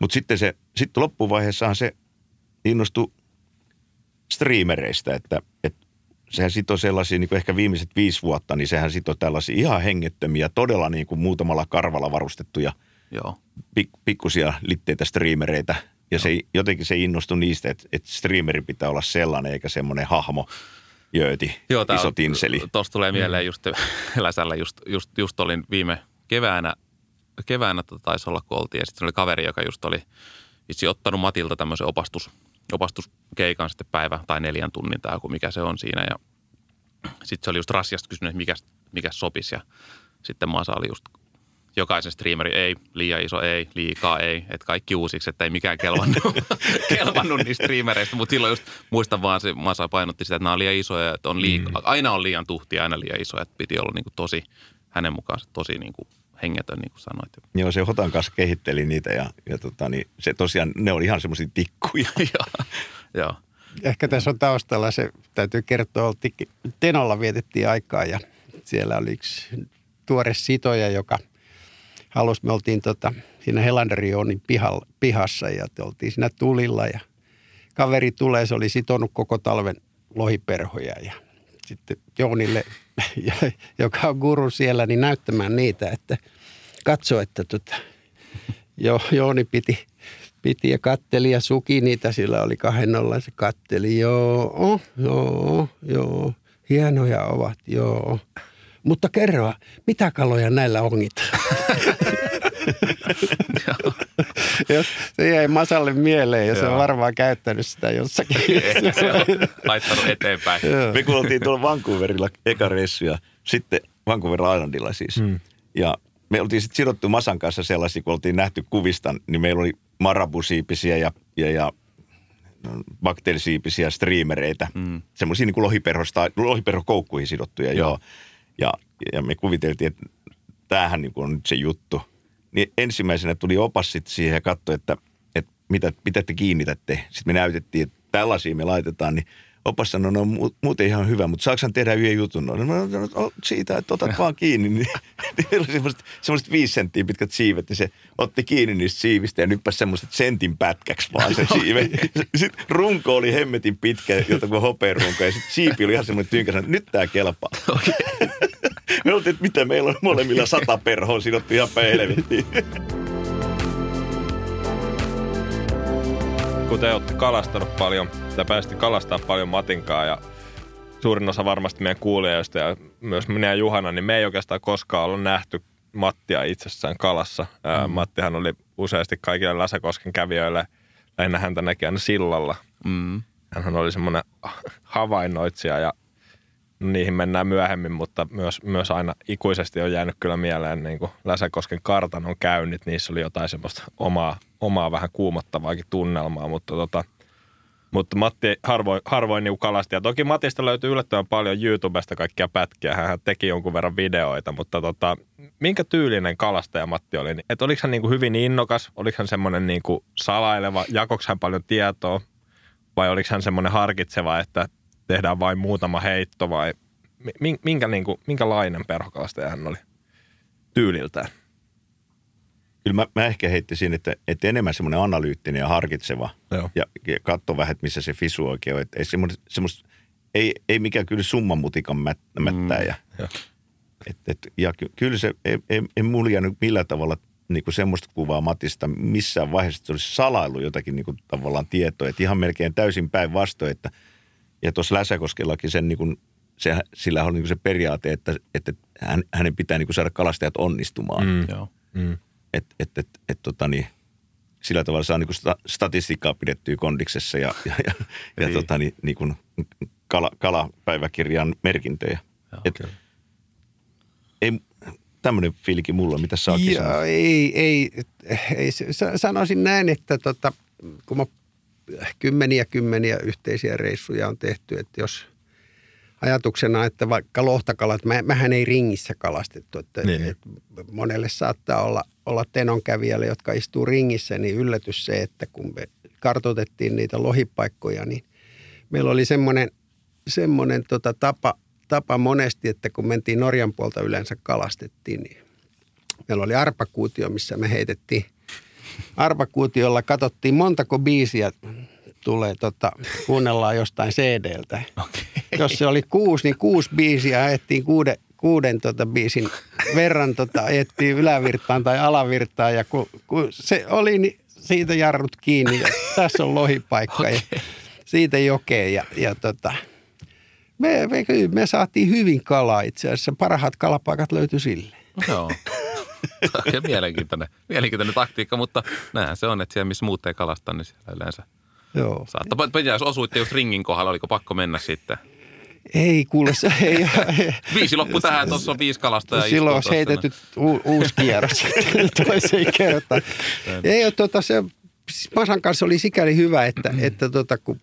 Mutta sitten se, sitten loppuvaiheessahan se innostui streamereistä, että, että sehän sitoi sellaisia, niin kuin ehkä viimeiset viisi vuotta, niin sehän sitoi tällaisia ihan hengettömiä, todella niin kuin muutamalla karvalla varustettuja Joo. pik, pikkusia litteitä streamereitä. Ja se, jotenkin se innostui niistä, että, että streameri pitää olla sellainen, eikä semmoinen hahmo, jööti, Joo, tää iso tinseli. Tuosta tulee mieleen just *laughs* Läsällä, just, just, just olin viime keväänä, keväänä tota, taisi olla kun oltiin, ja sitten oli kaveri, joka just oli itse ottanut Matilta tämmöisen opastus, opastuskeikan sitten päivä tai neljän tunnin tai joku mikä se on siinä, ja sitten se oli just Rassiasta kysynyt, että mikä, mikä sopisi, ja sitten Masa oli just jokaisen streameri ei, liian iso ei, liikaa ei, että kaikki uusiksi, että ei mikään kelvannut, *laughs* kelvannut niistä streamereista, mutta silloin just muistan vaan se, Masa painotti sitä, että nämä on liian isoja, että on liika, mm. aina on liian tuhtia, aina liian isoja, että piti olla niin kuin tosi, hänen mukaansa tosi niin kuin hengetön, niin kuin sanoit. Joo, se Hotan kanssa kehitteli niitä ja, ja tota, niin se tosiaan, ne oli ihan semmoisia tikkuja. *laughs* Joo. Ehkä tässä on taustalla se, täytyy kertoa, oltiin Tenolla vietettiin aikaa ja siellä oli yksi tuore sitoja, joka halusi, me oltiin tota, siinä Helanderionin pihalla, pihassa ja oltiin siinä tulilla ja kaveri tulee, se oli sitonut koko talven lohiperhoja ja sitten Joonille, joka on guru siellä, niin näyttämään niitä, että katso, että tota, jo, Jooni piti, piti ja katteli ja suki niitä, sillä oli kahden nollan, se katteli, joo, joo, joo, hienoja ovat, joo. Mutta kerro, mitä kaloja näillä ongit? *laughs* *laughs* Jos se jäi Masalle mieleen ja se on varmaan käyttänyt sitä jossakin. Laittanut eteenpäin. Me kun oltiin tuolla Vancouverilla eka reissu ja sitten Vancouver Islandilla siis. Hmm. Ja me oltiin sitten sidottu Masan kanssa sellaisia, kun oltiin nähty kuvista, niin meillä oli marabusiipisiä ja, ja, ja bakteerisiipisiä striimereitä. Mm. Semmoisia niin lohiperhosta, lohiperhokoukkuihin sidottuja, joo. joo. Ja, ja me kuviteltiin, että tämähän niin on nyt se juttu. Niin ensimmäisenä tuli opas sitten siihen ja katsoi, että, että mitä, mitä te kiinnitätte. Sitten me näytettiin, että tällaisia me laitetaan, niin opas sanoi, no muuten ihan hyvä, mutta saako tehdä yhden jutun? No, no, no, no siitä, että otat vaan kiinni. Niin, *laughs* niin oli semmoiset, semmoiset viisi senttiä pitkät siivet, niin se otti kiinni niistä siivistä ja nyppäsi semmoiset sentin pätkäksi vaan se *laughs* siive. *laughs* Sitten runko oli hemmetin pitkä, jota kuin hopearunko, ja sitten siipi oli ihan semmoinen tynkä, että nyt tämä kelpaa. Okay. Me oltiin, että mitä meillä on molemmilla sata perhoa sidottu ihan päin. Kun te olette kalastanut paljon, te pääsitte kalastaa paljon matinkaa ja suurin osa varmasti meidän kuulijoista ja myös minä ja Juhana, niin me ei oikeastaan koskaan ollut nähty Mattia itsessään kalassa. Mm. Mattihan oli useasti kaikille Läsäkosken kävijöille, lähinnä häntä näki aina sillalla. Mm. Hän oli semmoinen *laughs* havainnoitsija ja niihin mennään myöhemmin, mutta myös, myös aina ikuisesti on jäänyt kyllä mieleen niin kuin Läsäkosken kartanon käynnit. Niissä oli jotain semmoista omaa, omaa vähän kuumottavaakin tunnelmaa, mutta, tota, mutta Matti harvoin, harvoin niin kalasti. Ja toki Matista löytyy yllättävän paljon YouTubesta kaikkia pätkiä. Hän teki jonkun verran videoita, mutta tota, minkä tyylinen kalastaja Matti oli? Et oliko hän niin kuin hyvin innokas? Oliko hän semmoinen niin kuin salaileva? Jakoksi hän paljon tietoa? Vai oliko hän semmoinen harkitseva, että tehdään vain muutama heitto vai minkä, niin kuin, minkälainen perhokalastaja hän oli tyyliltään? Kyllä mä, mä ehkä heittäisin, että, että enemmän semmoinen analyyttinen ja harkitseva Joo. ja, ja katso vähän, että missä se fisu oikein on. Että ei, semmoista, ei, ei mikään kyllä summan mutikan mättäjä. Mm, ja. Et, et, ja kyllä se, ei, ei, ei mulla jäänyt millään tavalla niin kuin semmoista kuvaa Matista missään vaiheessa, että se olisi salailu jotakin niin kuin tavallaan tietoa. Että ihan melkein täysin päinvastoin, että – ja tuossa Läsäkoskellakin sen niin kuin, se, sillä on niin se periaate, että, että hän, hänen pitää niin kuin saada kalastajat onnistumaan. Mm. Joo. Mm. Et, et, et, et, tota niin, sillä tavalla saa niin kuin sta, statistiikkaa pidettyä kondiksessa ja, ja, ja, ja niin. tota niin, niin kuin kala, kalapäiväkirjan merkintöjä. Joo, et, okay. ei, tämmöinen fiilikin mulla, mitä sä Joo, ei, ei, ei, sanoisin näin, että tota, kun mä kymmeniä kymmeniä yhteisiä reissuja on tehty, että jos ajatuksena, että vaikka lohtakalat, mä, mähän ei ringissä kalastettu, että, niin. että monelle saattaa olla, olla tenonkävijälle, jotka istuu ringissä, niin yllätys se, että kun me kartoitettiin niitä lohipaikkoja, niin meillä oli semmoinen, semmoinen tota tapa, tapa monesti, että kun mentiin Norjan puolta yleensä kalastettiin, niin meillä oli arpakuutio, missä me heitettiin arpakuutiolla katsottiin montako biisiä tulee, tota, kuunnellaan jostain CD-ltä. Okay. Jos se oli kuusi, niin kuusi biisiä ajettiin kuuden, kuuden tota biisin verran tota, ajettiin ylävirtaan tai alavirtaan ja kun, kun se oli, niin siitä jarrut kiinni ja tässä on lohipaikka okay. ja siitä jokeen ja, ja tota, me, me, me, saatiin hyvin kalaa itse asiassa. Parhaat kalapaikat löytyi sille. Joo. Oikein mielenkiintoinen, mielenkiintoinen taktiikka, mutta näinhän se on, että siellä missä muut ei kalasta, niin siellä yleensä Joo. saattaa. Jos osuitte just ringin kohdalla, oliko pakko mennä sitten? Ei kuule, se ei, *laughs* Viisi loppu tähän, tuossa on viisi kalasta ja Silloin olisi heitetty u- uusi kierros *laughs* toiseen kertaan. Ei ole tota, se, siis Masan kanssa oli sikäli hyvä, että, että tota, kun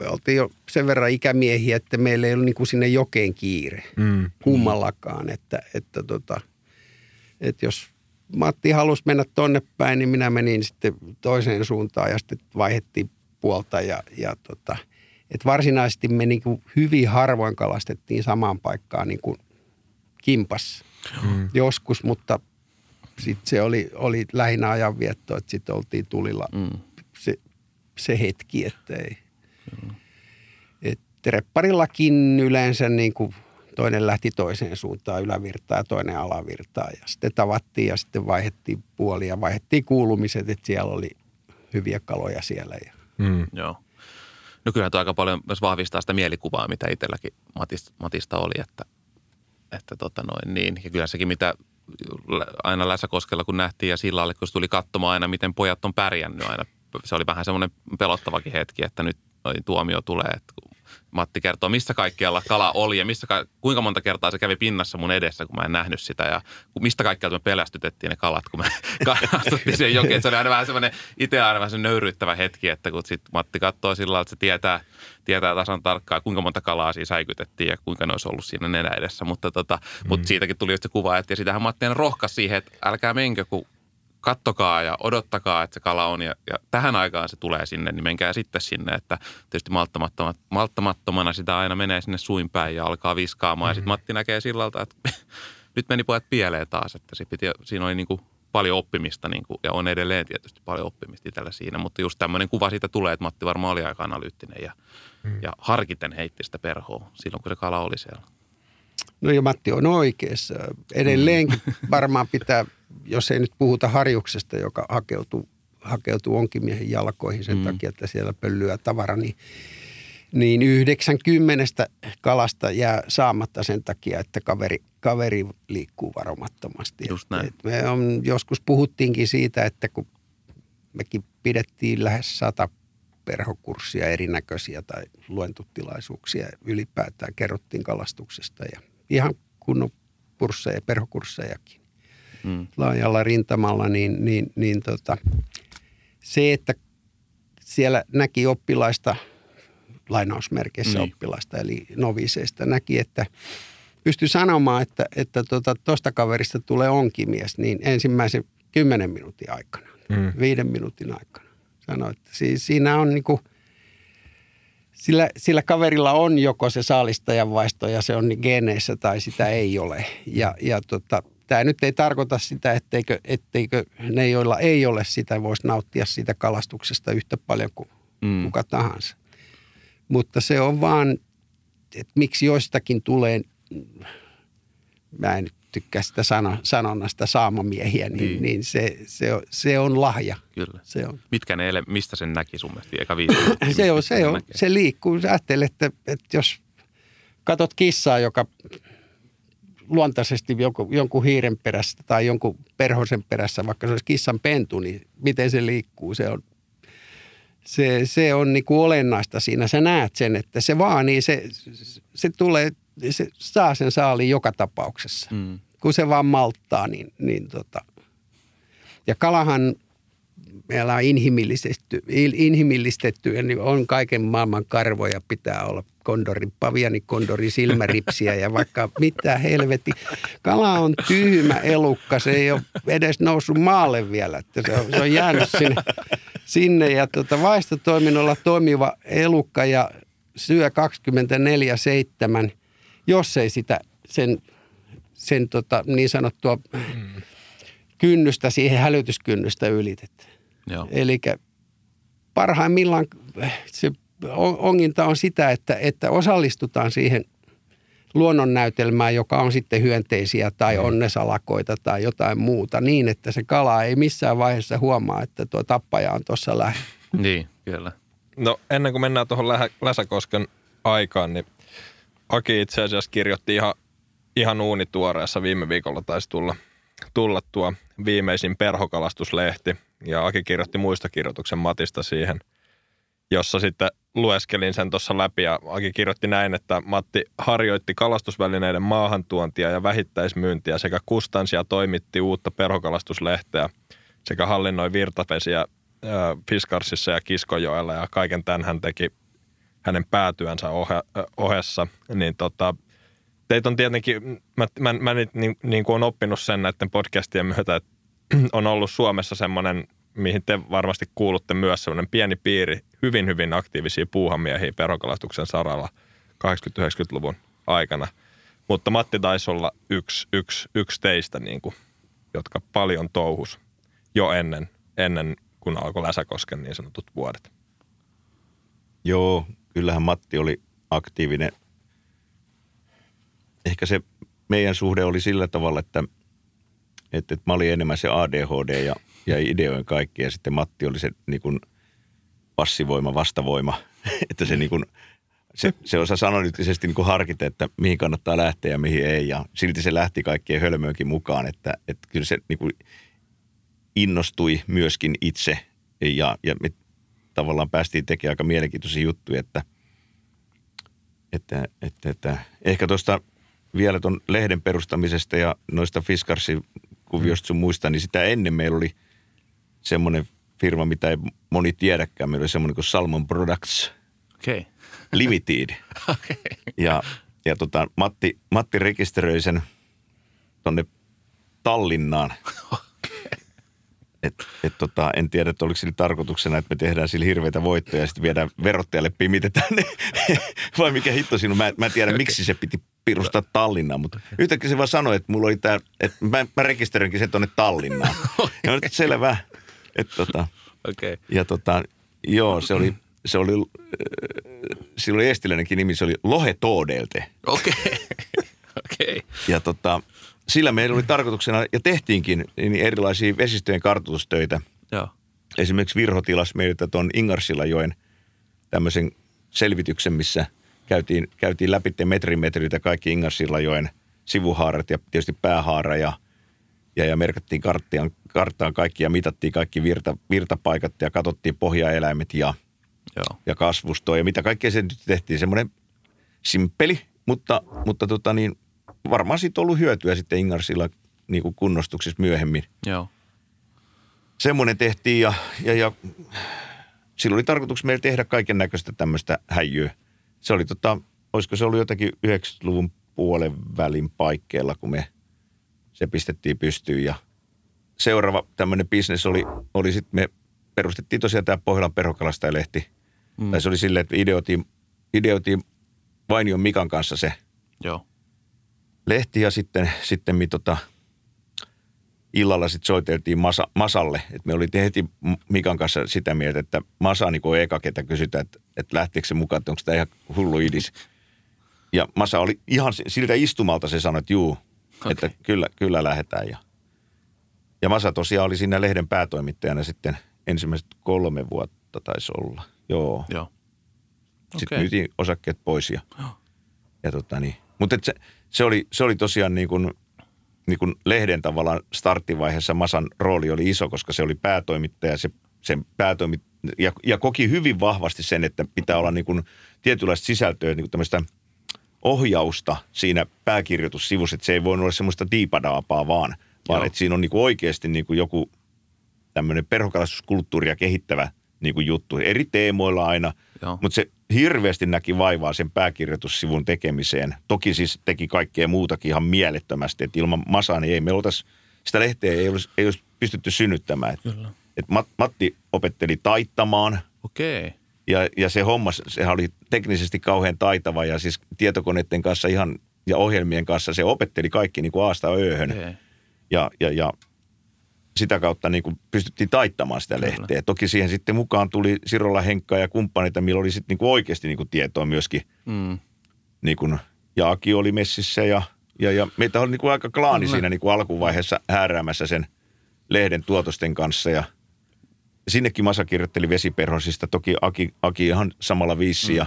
me oltiin jo sen verran ikämiehiä, että meillä ei ollut niin kuin sinne jokeen kiire Mm. kummallakaan. Että, että, tota, että jos Matti halusi mennä tonne päin, niin minä menin sitten toiseen suuntaan ja sitten vaihettiin puolta. Ja, ja tota, että varsinaisesti me niin kuin hyvin harvoin kalastettiin samaan paikkaan niin kuin kimpas Mm. joskus, mutta sitten se oli, oli lähinnä ajanvietto, että sitten oltiin tulilla Mm. se, se hetki, että ei. Et repparillakin yleensä niin kuin toinen lähti toiseen suuntaan ylävirtaan ja toinen alavirtaan ja sitten tavattiin ja sitten vaihettiin puolia, vaihettiin kuulumiset, että siellä oli hyviä kaloja siellä. Ja. Mm. Joo. No kyllähän tuo aika paljon myös vahvistaa sitä mielikuvaa, mitä itselläkin Matista, Matista oli, että, että tota noin niin. Ja kyllä sekin, mitä aina Läsäkoskella kun nähtiin ja sillalle, kun se tuli katsomaan aina, miten pojat on pärjännyt aina. Se oli vähän semmoinen pelottavakin hetki, että nyt noin tuomio tulee, että kun Matti kertoo, missä kaikkialla kala oli ja missä, ka- kuinka monta kertaa se kävi pinnassa mun edessä, kun mä en nähnyt sitä ja mistä kaikkialta me pelästytettiin ne kalat, kun me *laughs* astuttiin siihen jokeen. Se oli aina vähän semmoinen, itse aina vähän nöyryyttävä hetki, että kun sit Matti katsoo sillä lailla, että se tietää, tietää tasan tarkkaan, kuinka monta kalaa siinä säikytettiin ja kuinka ne olisi ollut siinä nenä edessä. Mutta, tota, mm. mutta siitäkin tuli just se kuva, että ja sitähän Matti aina rohkasi siihen, että älkää menkö, kun kattokaa ja odottakaa, että se kala on ja, ja tähän aikaan se tulee sinne, niin menkää sitten sinne, että tietysti malttamattomana, malttamattomana sitä aina menee sinne suin päin ja alkaa viskaamaan mm. ja sitten Matti näkee sillalta, että *laughs* nyt meni pojat pieleen taas, että se piti, siinä oli niin kuin paljon oppimista niin kuin, ja on edelleen tietysti paljon oppimista itsellä siinä, mutta just tämmöinen kuva siitä tulee, että Matti varmaan oli aika analyyttinen ja, mm. ja harkiten heitti sitä perhoa silloin, kun se kala oli siellä. No ja Matti on oikeassa. Edelleenkin varmaan pitää, jos ei nyt puhuta harjuksesta, joka hakeutuu, hakeutuu onkimiehen jalkoihin sen mm. takia, että siellä pöllyä tavara, niin, niin 90 kalasta jää saamatta sen takia, että kaveri, kaveri liikkuu varomattomasti. Just näin. Et me on, joskus puhuttiinkin siitä, että kun mekin pidettiin lähes sata perhokurssia erinäköisiä tai luentotilaisuuksia ylipäätään kerrottiin kalastuksesta ja ihan kunnon kursseja, perhokurssejakin Mm. laajalla rintamalla, niin, niin, niin tota, se, että siellä näki oppilaista, lainausmerkeissä Niin. niin. oppilaista, eli noviseista, näki, että pystyi sanomaan, että että tuosta tota, kaverista tulee onkimies, niin ensimmäisen kymmenen minuutin aikana, Mm. viiden minuutin aikana. Sanoi, että siis siinä on niinku, sillä, sillä kaverilla on joko se saalistajan vaisto ja se on geneissä tai sitä ei ole. Ja, ja tota, tämä nyt ei tarkoita sitä, etteikö, etteikö ne, joilla ei ole sitä, voisi nauttia siitä kalastuksesta yhtä paljon kuin Mm. kuka tahansa. Mutta se on vaan, että miksi joistakin tulee, mä en nyt tykkää sitä sana, sanonnasta saamamiehiä, niin, Niin. niin. se, se, on, se on lahja. Kyllä. Se on. Mitkä ne, ele- mistä sen näki sun mielestä? Eka viisi *clears throat* Se on, se, on, näkee? se liikkuu. Sä ajattelet, että, että jos katot kissaa, joka luontaisesti jonkun, jonkun hiiren perässä tai jonkun perhosen perässä, vaikka se olisi kissan pentu, niin miten se liikkuu, se on, se, se on niin kuin olennaista siinä. Sä näet sen, että se vaan, niin se, se tulee, se saa sen saaliin joka tapauksessa. Mm. Kun se vaan malttaa, niin, niin tota. Ja kalahan meillä on inhimillistetty, il- inhimillistetty ja niin on kaiken maailman karvoja pitää olla kondorin paviani, kondorin silmäripsiä ja vaikka mitä helvetti. Kala on tyhmä elukka, se ei ole edes noussut maalle vielä, että se on, se on jäänyt sinne, sinne ja tuota, vaistotoiminnolla toimiva elukka ja syö 24-7, jos ei sitä sen, sen tota, niin sanottua kynnystä siihen hälytyskynnystä ylitetä. Eli parhaimmillaan se onginta on sitä, että, että osallistutaan siihen luonnonnäytelmään, joka on sitten hyönteisiä tai onnesalakoita tai jotain muuta, niin että se kala ei missään vaiheessa huomaa, että tuo tappaja on tuossa lähellä. Niin, kyllä. No ennen kuin mennään tuohon Läsäkosken aikaan, niin Aki itse asiassa kirjoitti ihan, ihan uunituoreessa viime viikolla taisi tulla, tulla tuo viimeisin perhokalastuslehti. Ja Aki kirjoitti muistokirjoituksen Matista siihen. Jossa sitten lueskelin sen tuossa läpi ja Aki kirjoitti näin, että Matti harjoitti kalastusvälineiden maahantuontia ja vähittäismyyntiä sekä kustansia toimitti uutta perhokalastuslehteä sekä hallinnoi virtapesiä äh, Fiskarsissa ja Kiskojoella ja kaiken tämän hän teki hänen päätyönsä ohe, ohessa, niin tota, teitä on tietenkin, mä, mä, mä niin, niin kuin on oppinut sen näiden podcastien myötä, että *clears throat* on ollut Suomessa semmoinen, mihin te varmasti kuulutte myös, semmoinen pieni piiri hyvin, hyvin aktiivisia puuhamiehiä perokalastuksen saralla 80-90-luvun aikana. Mutta Matti taisi olla yksi, yksi, yksi teistä, niin kuin, jotka paljon touhus jo ennen, ennen kun alkoi Läsäkosken niin sanotut vuodet. Joo, kyllähän Matti oli aktiivinen. Ehkä se meidän suhde oli sillä tavalla, että, että, että mä olin enemmän se ADHD ja, ja ideoin kaikki ja sitten Matti oli se niin kuin passivoima, vastavoima, *laughs* että se niin kuin, se, se osaa analyyttisesti niin harkita, että mihin kannattaa lähteä ja mihin ei. Ja silti se lähti kaikkien hölmöönkin mukaan, että, että kyllä se niin kuin innostui myöskin itse ja, ja me tavallaan päästiin tekemään aika mielenkiintoisia juttuja, että, että, että, että ehkä tuosta vielä tuon lehden perustamisesta ja noista Fiskarsi-kuviosta sun muista, niin sitä ennen meillä oli semmoinen firma, mitä ei moni tiedäkään. Meillä oli semmoinen kuin Salmon Products. Okay. Limited. *laughs* Okay. Ja, ja tota, Matti, Matti rekisteröi sen tonne Tallinnaan. Et, et tota, en tiedä, että oliko sillä tarkoituksena, että me tehdään sillä hirveitä voittoja ja sitten viedään verottajalle pimitetään ne. *laughs* Vai mikä hitto siinä on. Mä, mä en tiedä, miksi se piti pirustaa Tallinnaan, mutta yhtäkkiä se vaan sanoi, että mulla oli tää, että mä, mä rekisteröinkin sen tonne Tallinnaan. *laughs* Ja mä nyt selvä. Että tota, Okei. ja tota, joo, se oli, se oli, äh, sillä oli estiläinenkin nimi, se oli Lohe Toodelte. Okei. *laughs* Okei. Ja tota, sillä meillä oli tarkoituksena, ja tehtiinkin niin erilaisia vesistöjen kartoitustöitä. Joo. Esimerkiksi Virho tilasi meiltä tuon Ingarsilajoen tämmöisen selvityksen, missä käytiin, käytiin läpi metrin metriltä kaikki Ingarsilajoen sivuhaarat ja tietysti päähaara ja, ja, ja merkattiin karttaan, karttaan kaikki ja mitattiin kaikki virta, virtapaikat ja katsottiin pohjaeläimet ja, Joo. ja kasvustoa ja mitä kaikkea se nyt tehtiin. Semmoinen simppeli, mutta, mutta tota niin, varmaan siitä on ollut hyötyä sitten Ingarsilla niin kuin kunnostuksissa myöhemmin. Joo. Semmoinen tehtiin ja, ja, ja silloin oli tarkoitus meillä tehdä kaiken näköistä tämmöistä häijyä. Se oli tota, olisiko se ollut jotakin 90-luvun puolen välin paikkeilla, kun me se pistettiin pystyyn ja seuraava tämmöinen bisnes oli, oli sitten me perustettiin tosiaan tämä Pohjolan perhokalastajalehti. Mm. Tai se oli silleen, että ideoitiin, ideoitiin Vainion Mikan kanssa se Joo. lehti ja sitten, sitten me tota, illalla sitten soiteltiin Masa, Masalle. Et me oli heti Mikan kanssa sitä mieltä, että Masa niin on eka, ketä kysytään, että, että lähteekö se mukaan, että onko tämä ihan hullu idis. Ja Masa oli ihan siltä istumalta se sanoi, että juu, okay. että kyllä, kyllä lähdetään. Ja, ja Masa tosiaan oli siinä lehden päätoimittajana sitten ensimmäiset kolme vuotta taisi olla. Joo. Joo. Sitten myytiin osakkeet pois ja, Joo. ja tota niin. Mutta se, se, oli, se oli tosiaan niin kuin, niin kuin lehden tavallaan starttivaiheessa Masan rooli oli iso, koska se oli päätoimittaja, se, sen päätoimit, ja, ja koki hyvin vahvasti sen, että pitää olla niin kuin tietynlaista sisältöä, niin kuin tämmöistä ohjausta siinä pääkirjoitussivussa, että se ei voi olla semmoista diipadaapaa vaan, vaan Joo. että siinä on niin kuin oikeasti niin kuin joku tämmöinen perhokalastuskulttuuria kehittävä niin kuin juttu. Eri teemoilla aina, Joo. mutta se hirveästi näki vaivaa sen pääkirjoitussivun tekemiseen. Toki siis teki kaikkea muutakin ihan mielettömästi, että ilman Masaa niin ei me oltaisi, sitä lehteä ei olisi, ei olisi pystytty synnyttämään. Et, Kyllä. et Mat, Matti opetteli taittamaan Okei. ja, ja se homma, sehän oli teknisesti kauhean taitava ja siis tietokoneiden kanssa ihan ja ohjelmien kanssa se opetteli kaikki niin kuin aasta ööhön. Okei. Ja, ja, ja sitä kautta niin kuin pystyttiin taittamaan sitä Kyllä. lehteä. Toki siihen sitten mukaan tuli Sirolla Henkka ja kumppaneita, millä oli sitten niin kuin oikeasti niin kuin tietoa myöskin. Mm. Niin kuin, ja Aki oli messissä ja, ja, ja meitä oli niin kuin aika klaani Kyllä. siinä niin kuin alkuvaiheessa hääräämässä sen lehden tuotosten kanssa. Ja sinnekin Masa kirjoitteli vesiperhosista, toki Aki, Aki ihan samalla viisi. Mm. Ja,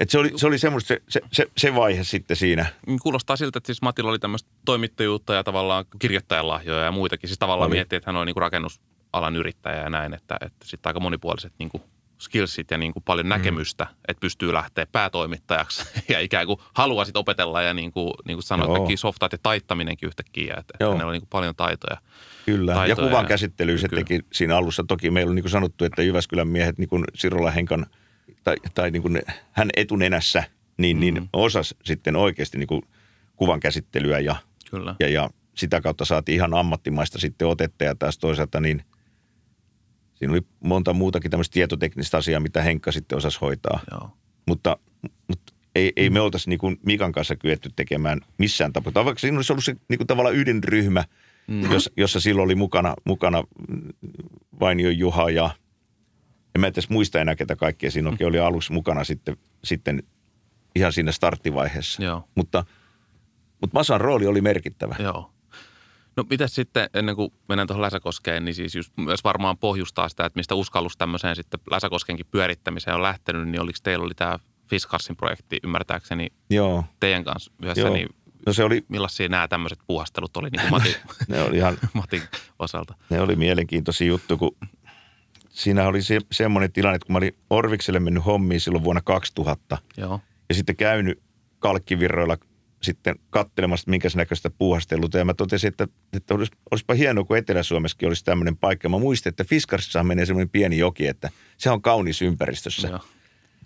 et se oli, se oli semmoista se, se, se, se vaihe sitten siinä. Niin Kuulostaa siltä, että siis Matilla oli tämmöistä toimittajuutta ja tavallaan kirjoittajan lahjoja ja muitakin. Siis tavallaan Oli. miettii, että hän on niinku rakennusalan yrittäjä ja näin, että, että sitten aika monipuoliset niinku skillsit ja niin kuin paljon näkemystä, mm. että pystyy lähteä päätoimittajaksi *laughs* ja ikään kuin haluaisit opetella ja niin kuin, niin kuin sanoit, kaikki softat ja taittaminenkin yhtäkkiä, että, että hänellä on niin kuin paljon taitoja. Kyllä, taitoja ja kuvan käsittely se teki siinä alussa. Toki meillä on niin kuin sanottu, että Jyväskylän miehet, niin kuin Sirola Henkan tai, tai niin kuin hän etunenässä, niin, niin mm. niin osas sitten oikeasti niin kuin kuvan käsittelyä ja, Kyllä. ja, ja sitä kautta saatiin ihan ammattimaista sitten otetta ja taas toisaalta niin siinä oli monta muutakin tämmöistä tietoteknistä asiaa, mitä Henkka sitten osasi hoitaa. Joo. Mutta, mutta ei, ei me oltaisi niin kuin Mikan kanssa kyetty tekemään missään tapauksessa. Vaikka siinä olisi ollut se niin kuin tavallaan ydinryhmä, mm. jossa, jossa silloin oli mukana, mukana Vainio Juha ja en mä edes muista enää, ketä kaikkea siinä mm. oli alussa mukana sitten, sitten ihan siinä starttivaiheessa. Joo. Mutta, mutta Masan rooli oli merkittävä. Joo. No mitä sitten, ennen kuin mennään tuohon Läsäkoskeen, niin siis just myös varmaan pohjustaa sitä, että mistä uskallus tämmöiseen sitten Läsäkoskenkin pyörittämiseen on lähtenyt, niin oliko teillä oli tämä Fiskarsin projekti ymmärtääkseni Joo. teidän kanssa yhdessä, Joo. niin No se oli, millaisia nämä tämmöiset puhastelut oli niin kuin Matin, *laughs* ne oli ihan, *laughs* Matin osalta? Ne oli mielenkiintoisia juttu, kun siinä oli se, semmoinen tilanne, että kun mä olin Orvikselle mennyt hommiin silloin vuonna 2000 Joo. ja sitten käynyt kalkkivirroilla sitten katselemassa, minkä näköistä puuhastelut. Ja mä totesin, että, että olisi, olisipa hienoa, kun Etelä-Suomessakin olisi tämmöinen paikka. Mä muistin, että Fiskarsissa menee semmoinen pieni joki, että se on kaunis ympäristössä. Joo.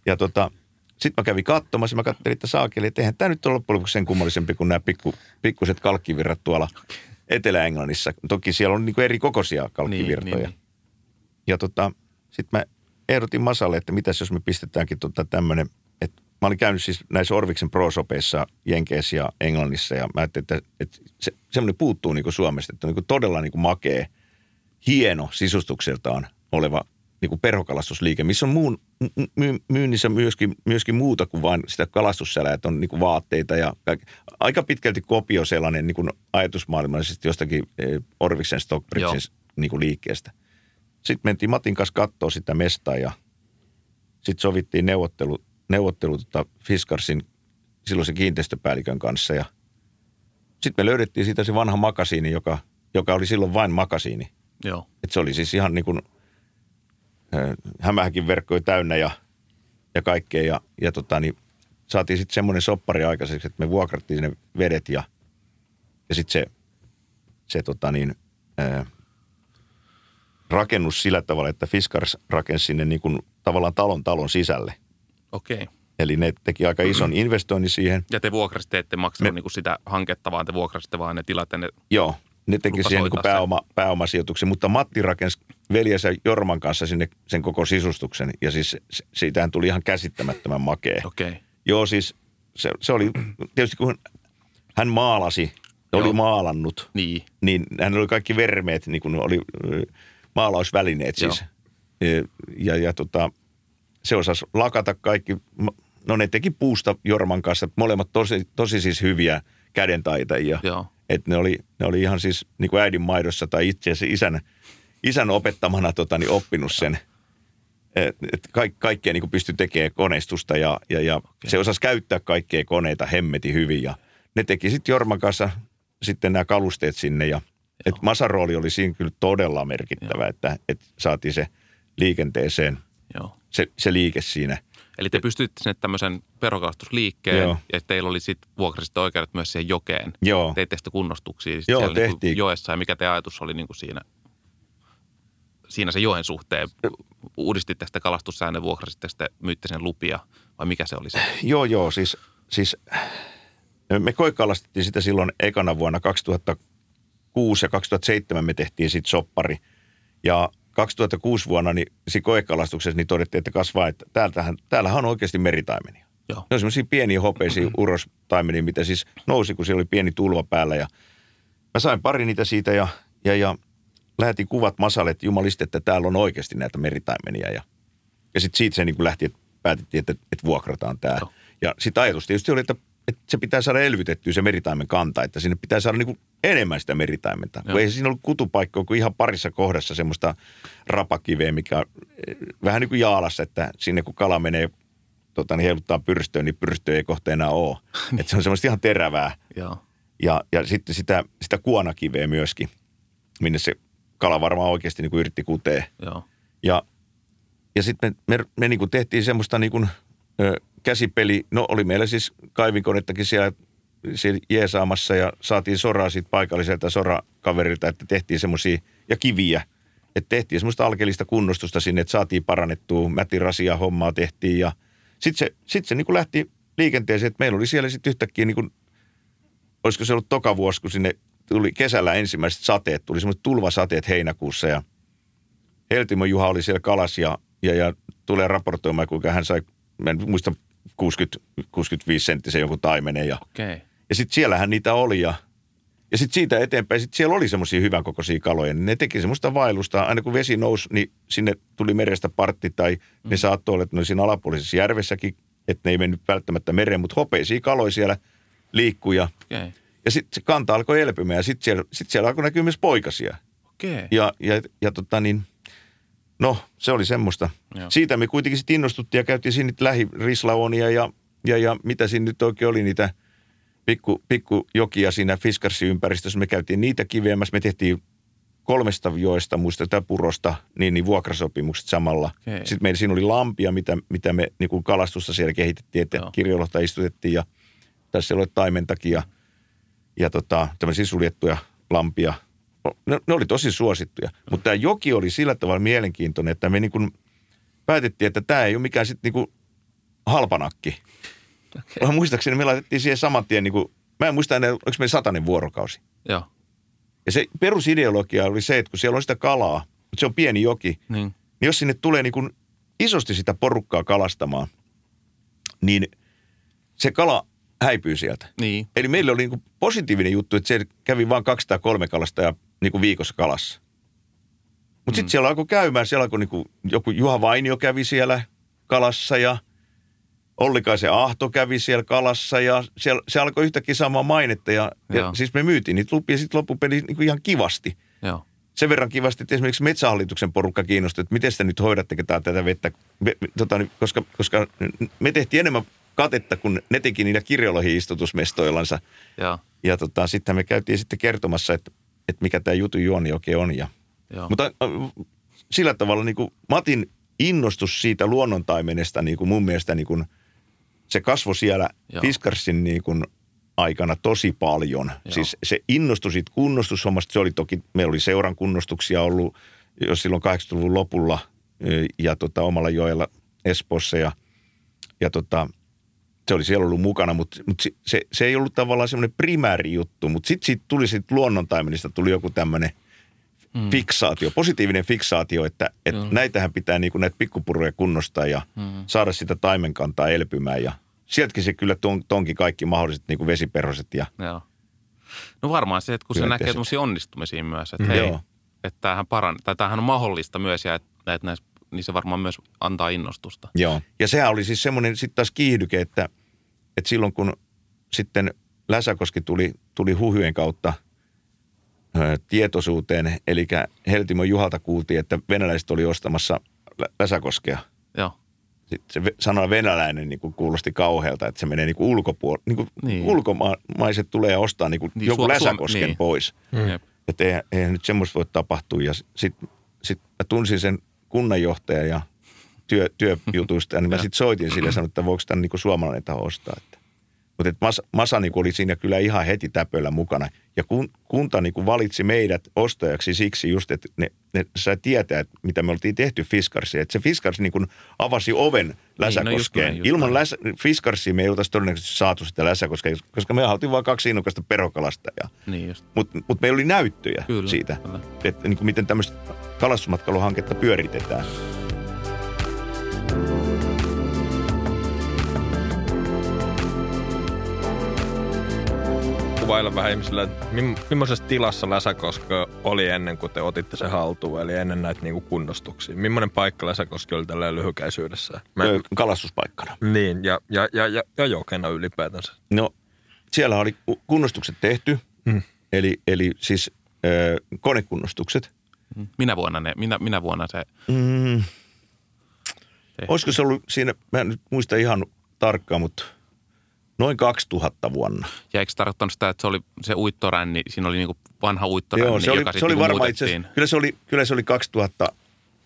Ja tota, sitten mä kävin katsomassa, mä katselin, että saakeli, että eihän tämä nyt ole loppujen lopuksi sen kummallisempi kuin nämä pikku, pikkuset kalkkivirrat tuolla Etelä-Englannissa. Toki siellä on niin eri kokoisia kalkkivirtoja. Niin, niin, niin. Ja tota, sitten mä ehdotin Masalle, että mitäs jos me pistetäänkin tota tämmöinen, että mä olin käynyt siis näissä Orviksen pro-sopeissa Jenkeissä ja Englannissa ja mä ajattelin, että, että se, semmoinen puuttuu niin kuin Suomesta, että on niin kuin todella niin kuin makea, hieno sisustukseltaan oleva niin kuin perhokalastusliike, missä on muun, my, myynnissä myöskin, myöskin muuta kuin vain sitä kalastussälää, että on niin kuin vaatteita ja kaikki. aika pitkälti kopio sellainen niin kuin ajatusmaailmallisesti jostakin eh, Orviksen Stockbridgein niin kuin liikkeestä. Sitten mentiin Matin kanssa katsoa sitä mestaa ja sitten sovittiin neuvottelu, neuvottelu tota Fiskarsin silloisen kiinteistöpäällikön kanssa ja sitten me löydettiin siitä se vanha makasiini, joka, joka oli silloin vain makasiini. Joo. Et se oli siis ihan niin kuin hämähäkin verkkoja täynnä ja, ja kaikkea. Ja, ja tota, niin saatiin sitten semmoinen soppari aikaiseksi, että me vuokrattiin sinne vedet ja, ja sitten se, se tota niin, ää, rakennus sillä tavalla, että Fiskars rakensi sinne niin kuin tavallaan talon talon sisälle. Okei. Eli ne teki aika ison *clears throat* investoinnin siihen. Ja te vuokrasitte, ette maksanut Me... niin kuin sitä hanketta, vaan te vuokrasitte vaan ne tilat. Ne Joo, ne teki siihen niin pääoma, pääomasijoituksen, mutta Matti rakensi veljensä Jorman kanssa sinne sen koko sisustuksen. Ja siis siitähän tuli ihan käsittämättömän makea. Okay. Joo, siis se, se oli *clears throat* tietysti kun hän maalasi, Joo. oli maalannut, niin. niin hän oli kaikki vermeet, niin kuin oli maalausvälineet siis. Joo. Ja, ja tota, se osasi lakata kaikki, no ne teki puusta Jorman kanssa, molemmat tosi, tosi siis hyviä kädentaitajia. Joo. Että ne oli, ne oli ihan siis niin kuin äidin maidossa tai itse asiassa isän, isän opettamana tota, niin oppinut sen. Että et kaikkea kaikkea niin pystyi tekemään koneistusta ja, ja, ja okay. se osasi käyttää kaikkea koneita hemmeti hyvin. Ja ne teki sitten Jorman kanssa sitten nämä kalusteet sinne ja et Masan rooli oli siinä kyllä todella merkittävä, että, että saatiin se liikenteeseen, Joo. Se, se liike siinä – Eli te pystyitte sinne tämmöisen perokalastusliikkeen Joo. ja teillä oli sitten vuokrasitte oikeudet myös siihen jokeen. Joo. Teitte sitä kunnostuksia Joo, siellä niinku tehtiin. Niin joessa ja mikä te ajatus oli niin kuin siinä, siinä se joen suhteen? Uudistitte sitä kalastussäännön, vuokrasitte sitten, myytte sen lupia vai mikä se oli se? Joo, joo, siis, siis me koikalastettiin sitä silloin ekana vuonna 2006 ja 2007 me tehtiin sitten soppari. Ja 2006 vuonna niin koekalastuksessa niin todettiin, että kasvaa, että täältähän, täällähän on oikeasti meritaimenia. Joo. Ne on semmoisia pieniä hopeisia urostaimenia, mitä siis nousi, kun siellä oli pieni tulva päällä. Ja mä sain pari niitä siitä ja, ja, ja lähetin kuvat Masalle, että jumaliste, että täällä on oikeasti näitä meritaimenia. Ja, ja sitten siitä se niin lähti, että päätettiin, että, että vuokrataan tämä. Joo. Ja sitten ajatus tietysti oli, että että se pitää saada elvytettyä se meritaimen kanta, että sinne pitää saada niinku enemmän sitä meritaimenta. Kun ei siinä ollut kutupaikkoa kuin ihan parissa kohdassa semmoista rapakiveä, mikä eh, vähän niin kuin jaalassa, että sinne kun kala menee tota, niin heiluttaa pyrstöön, niin pyrstö ei kohta enää ole. että se on semmoista ihan terävää. Joo. Ja, ja sitten sitä, sitä kuonakiveä myöskin, minne se kala varmaan oikeasti niin kuin yritti kutee. Joo. Ja ja sitten me, me, me niin kuin tehtiin semmoista niin kuin, käsipeli. No oli meillä siis kaivinkonettakin siellä, siellä jeesaamassa ja saatiin soraa siitä paikalliselta sorakaverilta, että tehtiin semmoisia ja kiviä. Että tehtiin semmoista alkeellista kunnostusta sinne, että saatiin parannettua, mätirasia hommaa tehtiin ja sitten se, sit se niin kuin lähti liikenteeseen, että meillä oli siellä sitten yhtäkkiä niin kuin, olisiko se ollut toka vuosi, kun sinne tuli kesällä ensimmäiset sateet, tuli semmoiset tulvasateet heinäkuussa ja Heltimo Juha oli siellä kalas ja, ja, ja tulee raportoimaan, kuinka hän sai, mä en muista 60, 65 senttisen joku taimenen ja. Okay. ja sitten siellähän niitä oli ja, ja sitten siitä eteenpäin, sit siellä oli semmoisia hyvän kokoisia kaloja, niin ne teki semmoista vaellusta. Aina kun vesi nousi, niin sinne tuli merestä partti tai mm. ne saattoi olla, että ne oli siinä alapuolisessa järvessäkin, että ne ei mennyt välttämättä mereen, mutta hopeisia kaloja siellä liikkui ja, Okei. ja sitten se kanta alkoi elpymään ja sitten siellä, sit siellä alkoi näkyä myös poikasia. Okei. Ja, ja, ja tota niin, no se oli semmoista. Joo. Siitä me kuitenkin sitten innostuttiin ja käytiin siinä lähirislaonia ja, ja, ja mitä siinä nyt oikein oli niitä pikku, pikku jokia siinä Fiskarsi-ympäristössä. Me käytiin niitä kiveämässä. Me tehtiin kolmesta joista, muista purosta, niin, niin vuokrasopimukset samalla. Okei. Sitten meillä siinä oli lampia, mitä, mitä me niin kuin kalastusta siellä kehitettiin, että kirjolohta istutettiin ja tässä oli taimentakin ja, ja tota, tämmöisiä suljettuja lampia. Ne, ne oli tosi suosittuja, mutta tämä joki oli sillä tavalla mielenkiintoinen, että me niin kuin päätettiin, että tämä ei ole mikään sitten niin kuin halpanakki. Okay. Muistaakseni me laitettiin siihen saman tien, niin kuin, mä en muista enää, oliko meillä satainen vuorokausi. Joo. Ja se perusideologia oli se, että kun siellä on sitä kalaa, mutta se on pieni joki, Niin. niin jos sinne tulee niin kuin isosti sitä porukkaa kalastamaan, niin se kala häipyy sieltä. Niin. Eli meillä oli niin kuin positiivinen juttu, että se kävi vain 203 kalastajaa niin kuin viikossa kalassa. Mutta sitten Mm. siellä alkoi käymään, siellä alkoi niin kuin, joku Juha Vainio kävi siellä kalassa ja Ollikaisen Ahto kävi siellä kalassa ja siellä, se alkoi yhtäkkiä saamaan mainetta ja, ja siis me myytiin niitä lupia sitten loppupeli niin kuin ihan kivasti. Joo. Sen verran kivasti, että esimerkiksi Metsähallituksen porukka kiinnostui, että miten sitä nyt hoidatte tätä vettä, me, tota, niin, koska, koska me tehtiin enemmän katetta, kun ne teki niillä kirjolohi istutusmestoillansa. Joo. Ja tota, sitten me käytiin sitten kertomassa, että, että mikä tämä jutun juoni oikein on. Ja, Joo. mutta sillä tavalla niin kuin Matin innostus siitä luonnontaimenesta niin kuin mun mielestä niin kuin, se kasvoi siellä Joo. Fiskarsin niin kuin aikana tosi paljon. Joo. Siis se innostui siitä kunnostushommasta. Se oli toki, meillä oli seuran kunnostuksia ollut jo silloin 80-luvun lopulla ja tota, omalla joella Espoossa ja, ja tota, se oli siellä ollut mukana, mutta, mutta se, se, ei ollut tavallaan semmoinen primääri juttu, mutta sitten siitä tuli sitten luonnontaimenista tuli joku tämmöinen Mm. fiksaatio, positiivinen fiksaatio, että, että näitähän pitää niin kuin näitä pikkupuroja kunnostaa ja Mm. saada sitä taimenkantaa elpymään ja sieltäkin se kyllä ton, tonki kaikki mahdolliset niin kuin vesiperhoset ja Joo. No varmaan se, että kun se näkee tämmöisiä onnistumisia myös, että Mm. hei, Joo. että tämähän, paran, tai tämähän on mahdollista myös ja että, että näissä, niin se varmaan myös antaa innostusta. Joo. Ja sehän oli siis semmoinen sitten taas kiihdyke, että, että silloin kun sitten Läsäkoski tuli, tuli huhujen kautta ö, tietoisuuteen, eli Heltimo Juhalta kuultiin, että venäläiset oli ostamassa Lä- Läsäkoskea. Joo. Sitten se sana venäläinen niin kuin kuulosti kauhealta, että se menee niin kuin ulkopuolelle. Niin kuin Niin. Ulkomaiset tulee ostaa niin kuin Niin, joku Suom- Läsäkosken niin. pois. Mm. Että eihän, eihän nyt semmoista voi tapahtua. Ja sitten sit mä tunsin sen kunnanjohtajan ja työ, työjutuista, niin mä sitten soitin sille ja sanoin, että voiko tämän niin suomalainen taho ostaa. Että. Mutta et Masa, Masa niin oli siinä kyllä ihan heti täpöllä mukana. Ja kun, kunta niin valitsi meidät ostajaksi siksi just, että ne, ne sai tietää, että mitä me oltiin tehty Fiskarsiin. Että se Fiskarsi niin avasi oven Läsäkoskeen. just näin, just Ilman läsä, Fiskarsia me ei oltaisi todennäköisesti saatu sitä Läsäkoskea, koska me haluttiin vain kaksi innokasta perokalastajaa. Niin. Mutta mut meillä oli näyttöjä Kyllä, siitä, kyllä. että niin kuin miten tämmöistä kalastusmatkailuhanketta pyöritetään. Kuvailla vähän ihmisille, että millaisessa tilassa Läsäkoska oli ennen kuin te otitte sen haltuun, eli ennen näitä niinku kunnostuksia. Millainen paikka Läsäkoski oli tällä lyhykäisyydessä? Ö, Kalastuspaikkana. niin, ja, ja, ja, ja, ja jokena ylipäätänsä. No, siellä oli ku- kunnostukset tehty, Hmm. eli, eli siis ö, konekunnostukset. Minä vuonna, ne, minä, minä vuonna se Mm, tehtiin? olisiko se ollut siinä, mä en nyt muista ihan tarkkaan, mutta noin 2000 vuonna. Ja eikö tarkoittanut sitä, että se oli se uittoränni, siinä oli niinku vanha uittoränni, Joo, se oli, joka se oli varmaan itse kyllä se oli, kyllä se oli 2000,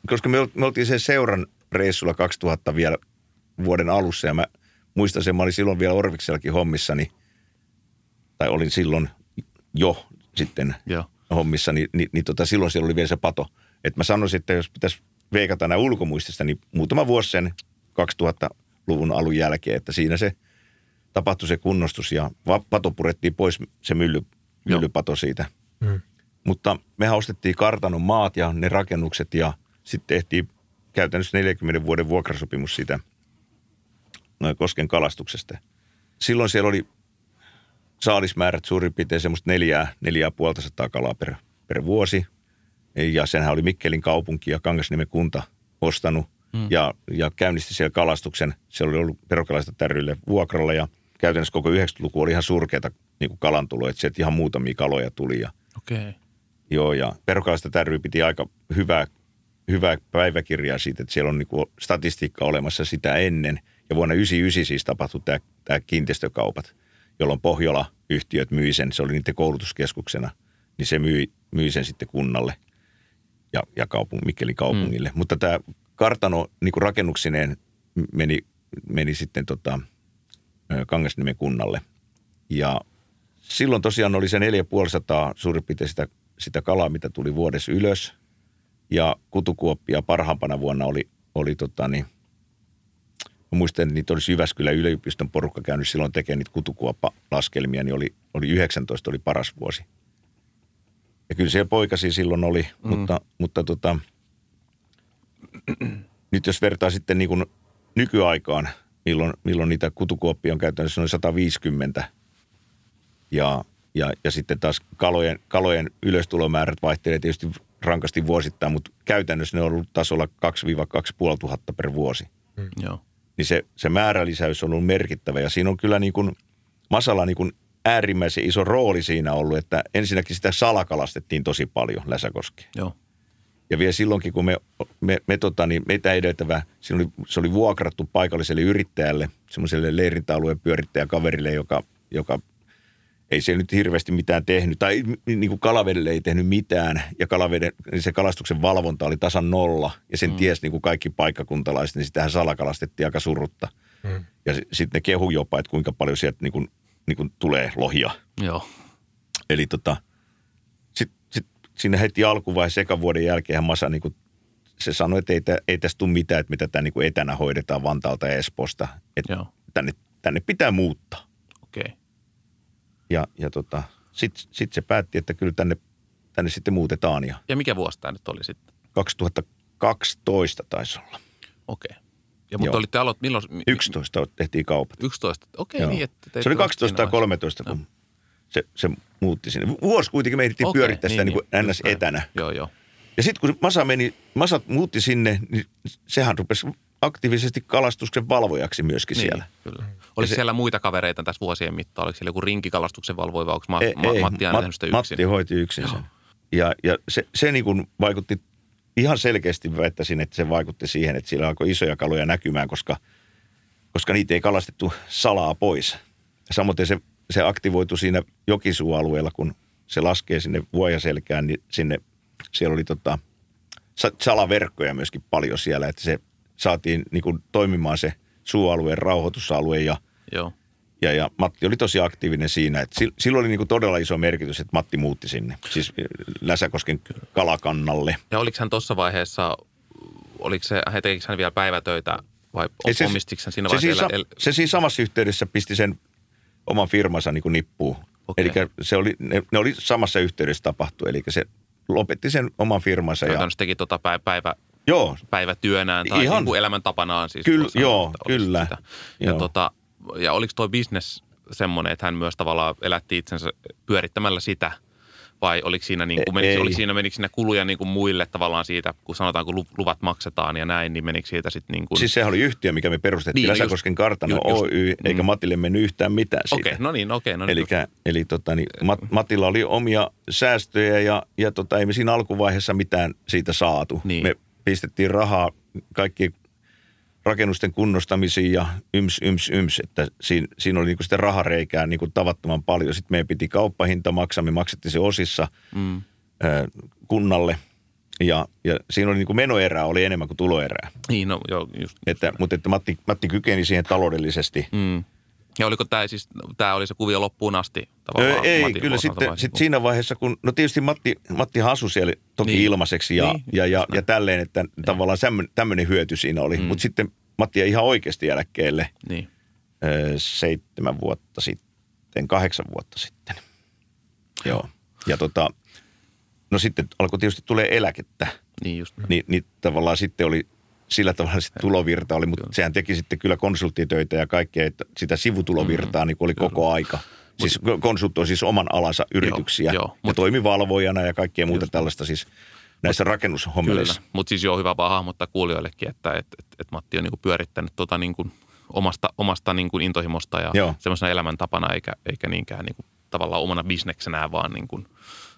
koska me, me oltiin sen seuran reissulla 2000 vielä vuoden alussa ja mä muistan sen, mä olin silloin vielä Orviksellakin hommissani, tai olin silloin jo sitten Joo. Hommissa, niin, niin, niin tota, silloin siellä oli vielä se pato. Että mä sanoisin, että jos pitäisi veikata nämä ulkomuistista, niin muutama vuosi sen 2000-luvun alun jälkeen, että siinä se tapahtui se kunnostus ja pato purettiin pois se mylly, Joo. myllypato siitä. Mm. Mutta mehän ostettiin kartanon maat ja ne rakennukset ja sitten tehtiin käytännössä 40 vuoden vuokrasopimus siitä kosken kalastuksesta. Silloin siellä oli saalismäärät suurin piirtein semmoista neljää, neljää puolta sataa kalaa per, per vuosi. Ja senhän oli Mikkelin kaupunki ja Kangasniemen kunta ostanut mm. ja, ja käynnisti siellä kalastuksen. Se oli ollut perokalaista tärryille vuokralla ja käytännössä koko 90-luku oli ihan surkeata niin kuin kalantuloa, että sieltä ihan muutamia kaloja tuli ja. Okay. Joo, ja perukalaista tärry piti aika hyvää, hyvää päiväkirjaa siitä, että siellä on niinku statistiikka olemassa sitä ennen. Ja vuonna 1999 siis tapahtui tämä, tämä kiinteistökaupat, jolloin Pohjola-yhtiöt myi sen, se oli niiden koulutuskeskuksena, niin se myi, myi sen sitten kunnalle ja, ja kaupung, Mikkelin kaupungille. Mm. Mutta tämä kartano niin kuin rakennuksineen meni, meni sitten tota, Kangasniemen kunnalle. Ja silloin tosiaan oli se 450 suurin piirtein sitä, sitä kalaa, mitä tuli vuodessa ylös. Ja kutukuoppia parhaampana vuonna oli, oli tota niin, mä muistan, että niitä olisi Jyväskylän yliopiston porukka käynyt silloin tekemään niitä kutukuoppalaskelmia, niin oli, oli 19 oli paras vuosi. Ja kyllä siellä poikasi silloin oli, mm. mutta, mutta tota, nyt jos vertaa sitten niin kuin nykyaikaan, milloin, milloin niitä kutukuoppia on käytännössä noin 150 ja, ja, ja sitten taas kalojen, kalojen ylöstulomäärät vaihtelee tietysti rankasti vuosittain, mutta käytännössä ne on ollut tasolla 2-2,5 per vuosi. Joo. Niin se, se määrä-lisäys on ollut merkittävä ja siinä on kyllä niin kuin Masala niin kuin äärimmäisen iso rooli siinä ollut, että ensinnäkin sitä salakalastettiin tosi paljon Läsäkoskeen. Joo. Ja vielä silloinkin, kun me, me, me tota, niin meitä edeltävä, siinä oli, se oli vuokrattu paikalliselle yrittäjälle, semmoiselle leirintäalueen pyörittäjäkaverille, joka, joka ei se nyt hirveästi mitään tehnyt, tai niin kuin kalavedelle ei tehnyt mitään, ja kalaveden, niin se kalastuksen valvonta oli tasan nolla, ja sen mm. ties niin kuin kaikki paikkakuntalaiset, niin sitähän salakalastettiin aika surutta. Mm. Ja sitten ne kehu jopa, että kuinka paljon sieltä niin kuin, niin kuin tulee lohia. Joo. Eli tota, sitten sit siinä heti alkuvaiheessa sekan vuoden jälkeen Masa niin kuin, se sanoi, että ei, tä, ei tästä tule mitään, että mitä tämä niin kuin etänä hoidetaan Vantaalta ja Espoosta. Että Joo. tänne, tänne pitää muuttaa. Okei. Okay. Ja, ja tota, sitten sit se päätti, että kyllä tänne, tänne sitten muutetaan. Ja Ja mikä vuosi tämä nyt oli sitten? 2012 taisi olla. Okei. Okay. Ja mutta Joo. olitte aloit, milloin? mi- 11 tehtiin kaupat. 11. Okei, Joo. niin. Että Se oli vasta 12 tai siinä 13, kun se, se muutti sinne. Vuosi kuitenkin me ehdittiin Okei, pyörittää sitä niin, niin, niin just ns. näin. etänä. Joo, joo. Ja sitten kun Masa meni, Masat muutti sinne, niin sehän rupesi aktiivisesti kalastuksen valvojaksi myöskin siellä. Niin, kyllä. Oliko se- siellä muita kavereita tässä vuosien mittaan? Oliko siellä joku rinkikalastuksen valvoja vai onko Ma- Ei, Ma- ei, Matti aina sitä yksin? Matti hoiti yksin sen. Ja, ja se, se niin kuin vaikutti, ihan selkeästi väittäisin, että se vaikutti siihen, että siellä alkoi isoja kaloja näkymään, koska, koska niitä ei kalastettu salaa pois. Samoin se, se aktivoitu siinä jokisuualueella, kun se laskee sinne vuojaselkään, niin sinne, siellä oli tota, sa- salaverkkoja myöskin paljon siellä, että se saatiin niin kuin toimimaan se suualueen rauhoitusalue ja Joo. ja, ja Matti oli tosi aktiivinen siinä. Että sil- silloin oli niinku todella iso merkitys, että Matti muutti sinne. Siis Läsäkosken kalakannalle. Ja oliko hän tuossa vaiheessa, oliko se, hän tekikö hän vielä päivätöitä vai Ei, se, omistiko hän siinä se, vaiheessa? siinä, el- se siinä samassa yhteydessä pisti sen oman firmansa niin nippuun. Okei. Eli se oli, ne, ne oli samassa yhteydessä tapahtu. Eli se lopetti sen oman firmansa. Ja, Käytännössä teki tota päivä, päivä, joo, päivätyönään tai Ihan. Niin kuin elämäntapanaan. Siis sanoa, joo, kyllä. Sitä. Ja, Joo. tota, ja oliko tuo business semmoinen, että hän myös tavallaan elätti itsensä pyörittämällä sitä? Vai oliko siinä, niin kuin, Ei. menikö, oliko siinä, menikö siinä kuluja niin kuin muille tavallaan siitä, kun sanotaan, kun lu- luvat maksetaan ja näin, niin menikö siitä sitten niin kuin... siis sehän oli yhtiö, mikä me perustettiin. Niin, Läsäkosken just- kartano ju- just- Oy, eikä mm. Matille mennyt yhtään mitään siitä. Okei, no niin, okei. No niin, eli tota, niin, Mat, Matilla oli omia säästöjä ja, ja tota, ei me siinä alkuvaiheessa mitään siitä saatu. Niin. Me pistettiin rahaa kaikki rakennusten kunnostamisiin ja yms, yms, yms, että siinä, siinä oli niinku sitä rahareikää niinku tavattoman paljon. Sitten meidän piti kauppahinta maksaa, me maksettiin se osissa Mm. ö, kunnalle Ja, ja siinä oli niin kuin menoerää oli enemmän kuin tuloerää. Niin, no joo, just. Että, mutta että Matti, Matti kykeni siihen taloudellisesti. Mm. Ja oliko tämä siis, tämä oli se kuvio loppuun asti Öö, tavallaan? ei, Matin kyllä sitten sit siinä vaiheessa, kun, no tietysti Matti, Matti asui siellä toki Niin. ilmaiseksi ja, Niin, ja, ja, ja tälleen, että tavallaan tämmöinen hyöty siinä oli. Mm. Mutta sitten Matti jäi ihan oikeasti eläkkeelle Niin, öö, seitsemän vuotta sitten, kahdeksan vuotta sitten. Joo. Ja tota, no sitten alkoi tietysti tulee eläkettä, niin just. niin, niin tavallaan sitten oli sillä tavalla sitten tulovirta oli, mutta Kyllä. sehän teki sitten kyllä konsulttitöitä ja kaikkea, että sitä sivutulovirtaa niin oli koko aika. Siis konsulttoi siis oman alansa yrityksiä joo, ja mut- toimi valvojana ja kaikkea muuta Just. tällaista siis näissä rakennushommelissa. Kyllä, mutta siis joo, hyvä vaan hahmottaa kuulijoillekin, että et, et, et Matti on niinku pyörittänyt tota niinku omasta, omasta niinku intohimosta ja Joo. semmoisena elämäntapana, eikä, eikä niinkään niinku tavallaan omana bisneksenään, vaan niinku,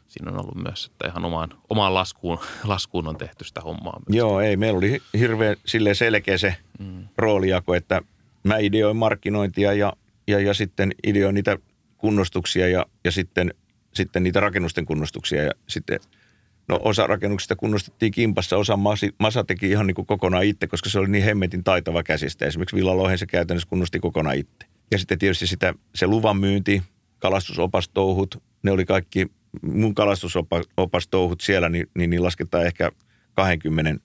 siinä on ollut myös, että ihan omaan, omaan laskuun, *laughs* laskuun on tehty sitä hommaa. Myös. Joo, ei. Meillä oli hirveän silleen selkeä se Mm. roolijako, että mä ideoin markkinointia ja, ja, ja sitten ideoin niitä kunnostuksia ja, ja sitten, sitten niitä rakennusten kunnostuksia ja sitten No osa rakennuksista kunnostettiin kimpassa, osa Masi, Masa teki ihan niin kuin kokonaan itse, koska se oli niin hemmetin taitava käsistä. Esimerkiksi Villalohen se käytännössä kunnosti kokonaan itse. Ja sitten tietysti sitä, se luvan myynti, kalastusopastouhut, ne oli kaikki mun kalastusopastouhut siellä, niin, niin, niin lasketaan ehkä 20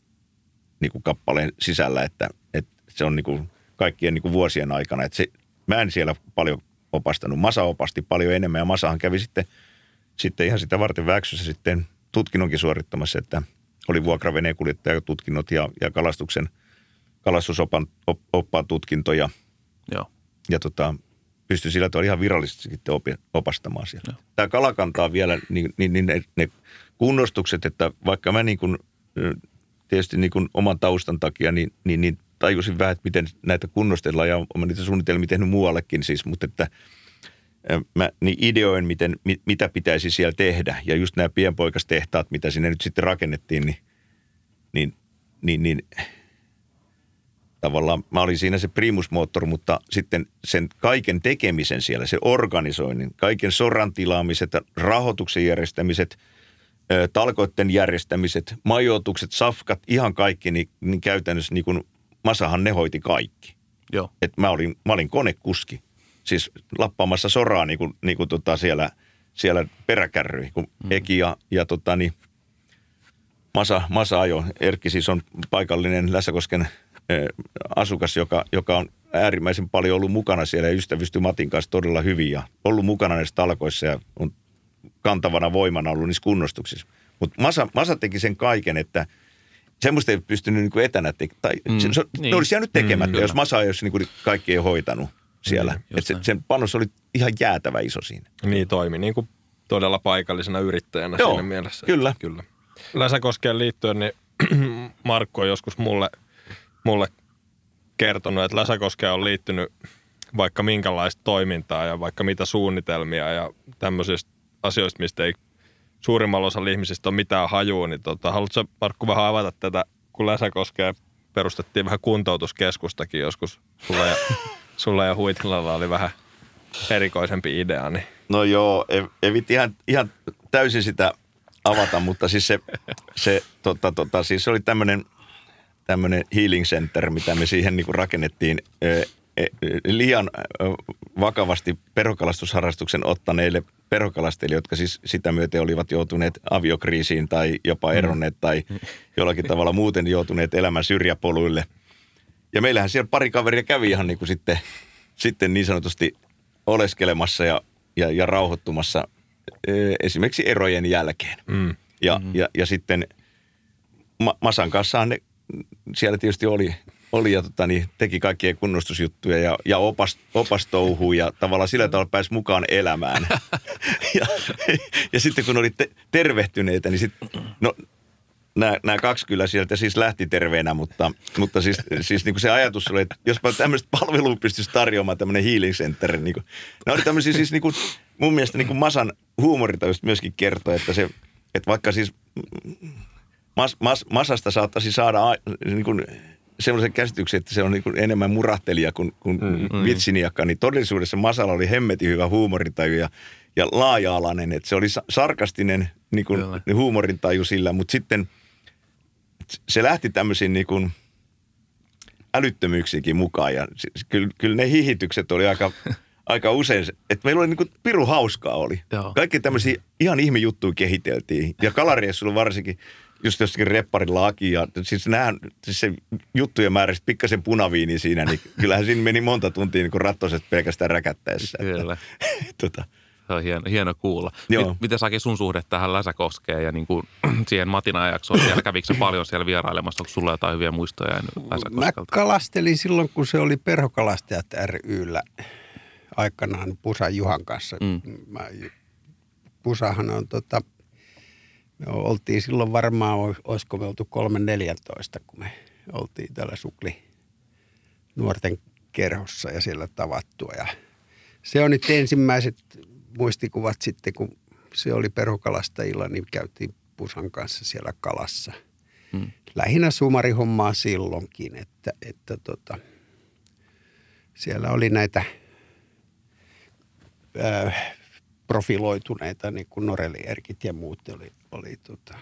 niin kuin kappaleen sisällä, että, että se on niin kuin kaikkien niin kuin vuosien aikana. Että se, mä en siellä paljon opastanut. Masa opasti paljon enemmän ja Masahan kävi sitten, sitten ihan sitä varten väksyssä sitten tutkinnonkin suorittamassa, että oli vuokraveneenkuljettajatutkinnot ja, ja kalastuksen kalastusopan op, oppaan tutkintoja Joo. ja tota, pystyi sillä tavalla ihan virallisesti opastamaan siellä. Joo. Tämä kalakantaa vielä, niin, niin, niin ne, ne kunnostukset, että vaikka mä niin kuin, tietysti niin kuin oman taustan takia, niin, niin, niin tajusin vähän, että miten näitä kunnostellaan ja olen niitä suunnitelmia tehnyt muuallekin siis, mutta että mä niin ideoin, miten, mit, mitä pitäisi siellä tehdä. Ja just nämä pienpoikastehtaat, mitä sinne nyt sitten rakennettiin, niin, niin, niin, niin tavallaan mä olin siinä se primusmoottor, mutta sitten sen kaiken tekemisen siellä, se organisoinnin, kaiken soran tilaamiset, rahoituksen järjestämiset, talkoitten järjestämiset, majoitukset, safkat, ihan kaikki, niin, niin käytännössä niin kuin Masahan ne hoiti kaikki. Joo. Et mä, olin, mä olin konekuski, siis lappaamassa soraa niin kuin, niin kuin tota siellä, siellä peräkärryihin, kun mm. Eki ja, ja tota niin, Masa, Masa ajo. Erkki siis on paikallinen Läsäkosken eh, asukas, joka, joka on äärimmäisen paljon ollut mukana siellä ja ystävystyy Matin kanssa todella hyvin ja ollut mukana näissä talkoissa ja on kantavana voimana ollut niissä kunnostuksissa. Mutta Masa, Masa teki sen kaiken, että semmoista ei pystynyt niin kuin etänä tekemään. Tai Mm, se, se, niin. ne olisi jäänyt tekemättä, Mm, jos kyllä. Masa ei olisi niin kuin kaikki ei hoitanut siellä. Mm, Et se, sen panos oli ihan jäätävä iso siinä. Niin toimi niin kuin todella paikallisena yrittäjänä Joo, siinä mielessä. kyllä. kyllä. Läsäkoskeen liittyen, niin *clears throat* Markku on joskus mulle, mulle kertonut, että Läsäkoskeen on liittynyt vaikka minkälaista toimintaa ja vaikka mitä suunnitelmia ja tämmöisistä asioista, mistä ei suurimmalla osalla ihmisistä ole mitään hajua, niin tota, haluatko Markku vähän avata tätä, kun Läsäkoskeen perustettiin vähän kuntoutuskeskustakin joskus sulla ja, *laughs* sulla ja Huitilalla oli vähän erikoisempi idea, niin? No joo, ei, ihan, ihan täysin sitä avata, mutta siis se, se, tota, tota, siis se oli tämmöinen tämmöinen healing center, mitä me siihen niin rakennettiin ö, e, liian vakavasti perhokalastusharrastuksen ottaneille perhokalastajille, jotka siis sitä myöten olivat joutuneet aviokriisiin tai jopa eronneet tai jollakin tavalla muuten joutuneet elämän syrjäpoluille. Ja meillähän siellä pari kaveria kävi ihan niin kuin sitten, sitten niin sanotusti oleskelemassa ja, ja, ja rauhoittumassa esimerkiksi erojen jälkeen. mm, Ja, mm-hmm. ja, ja sitten Ma- Masan kanssa ne siellä tietysti oli, oli ja tota, niin, teki kaikkia kunnostusjuttuja ja, ja opas, opastouhuu ja tavallaan sillä tavalla pääsi mukaan elämään. *laughs* ja, ja sitten kun oli te- tervehtyneitä, niin sitten, no nämä, nämä kaksi kyllä sieltä siis lähti terveenä, mutta, mutta siis, siis niin kuin se ajatus oli, että jospa tämmöistä palvelua pystyisi tarjoamaan tämmöinen healing center. Niin kuin, nämä oli tämmöisiä siis niin kuin, mun mielestä niin kuin Masan huumoritajusta myöskin kertoo, että se, että vaikka siis mas, mas, Masasta saattaisi saada a- niin kuin semmoisen käsityksen, että se on niin kuin enemmän murahtelija kuin, kuin mm, vitsiniakka, niin todellisuudessa Masalla oli hemmetin hyvä huumorintaju ja, ja laaja-alainen, että se oli sa- sarkastinen niin kuin Kyllä. huumorintaju sillä, mutta sitten se lähti tämmöisiin niin kuin älyttömyyksiinkin mukaan ja kyllä, kyllä ne hihitykset oli aika, *laughs* aika usein, se- että meillä oli niin kuin piru hauskaa oli. Joo. Kaikki tämmöisiä ihan ihmejuttuja kehiteltiin ja kalareissulla varsinkin just jossakin repparin laki ja siis, nämä, siis se juttujen määrä, pikkasen punaviini siinä, niin *laughs* kyllähän siinä meni monta tuntia niin kuin rattoset pelkästään räkättäessä. että- Kyllä. *laughs* tota, Se on hieno, hieno kuulla. Joo. Mit, miten Saki sun suhde tähän Läsäkoskeen ja niin kuin *clears throat* siihen Matin ajaksoon? Siellä kävikö paljon siellä vierailemassa? Onko sulla jotain hyviä muistoja Mä kalastelin silloin, kun se oli Perhokalastajat ryllä aikanaan Pusan Juhan kanssa. Mm. Mä, Pusahan on tota, me oltiin silloin varmaan, olisiko me oltu 3.14, kun me oltiin täällä Sukli nuorten kerhossa ja siellä tavattua. Ja se on nyt ensimmäiset muistikuvat sitten, kun se oli perhokalastajilla, niin käytiin Pusan kanssa siellä kalassa. Mm. Lähinnä sumarihommaa silloinkin, että, että tota, siellä oli näitä ää, profiloituneita, niin kuin Noreli Erkit ja muut oli, oli tota,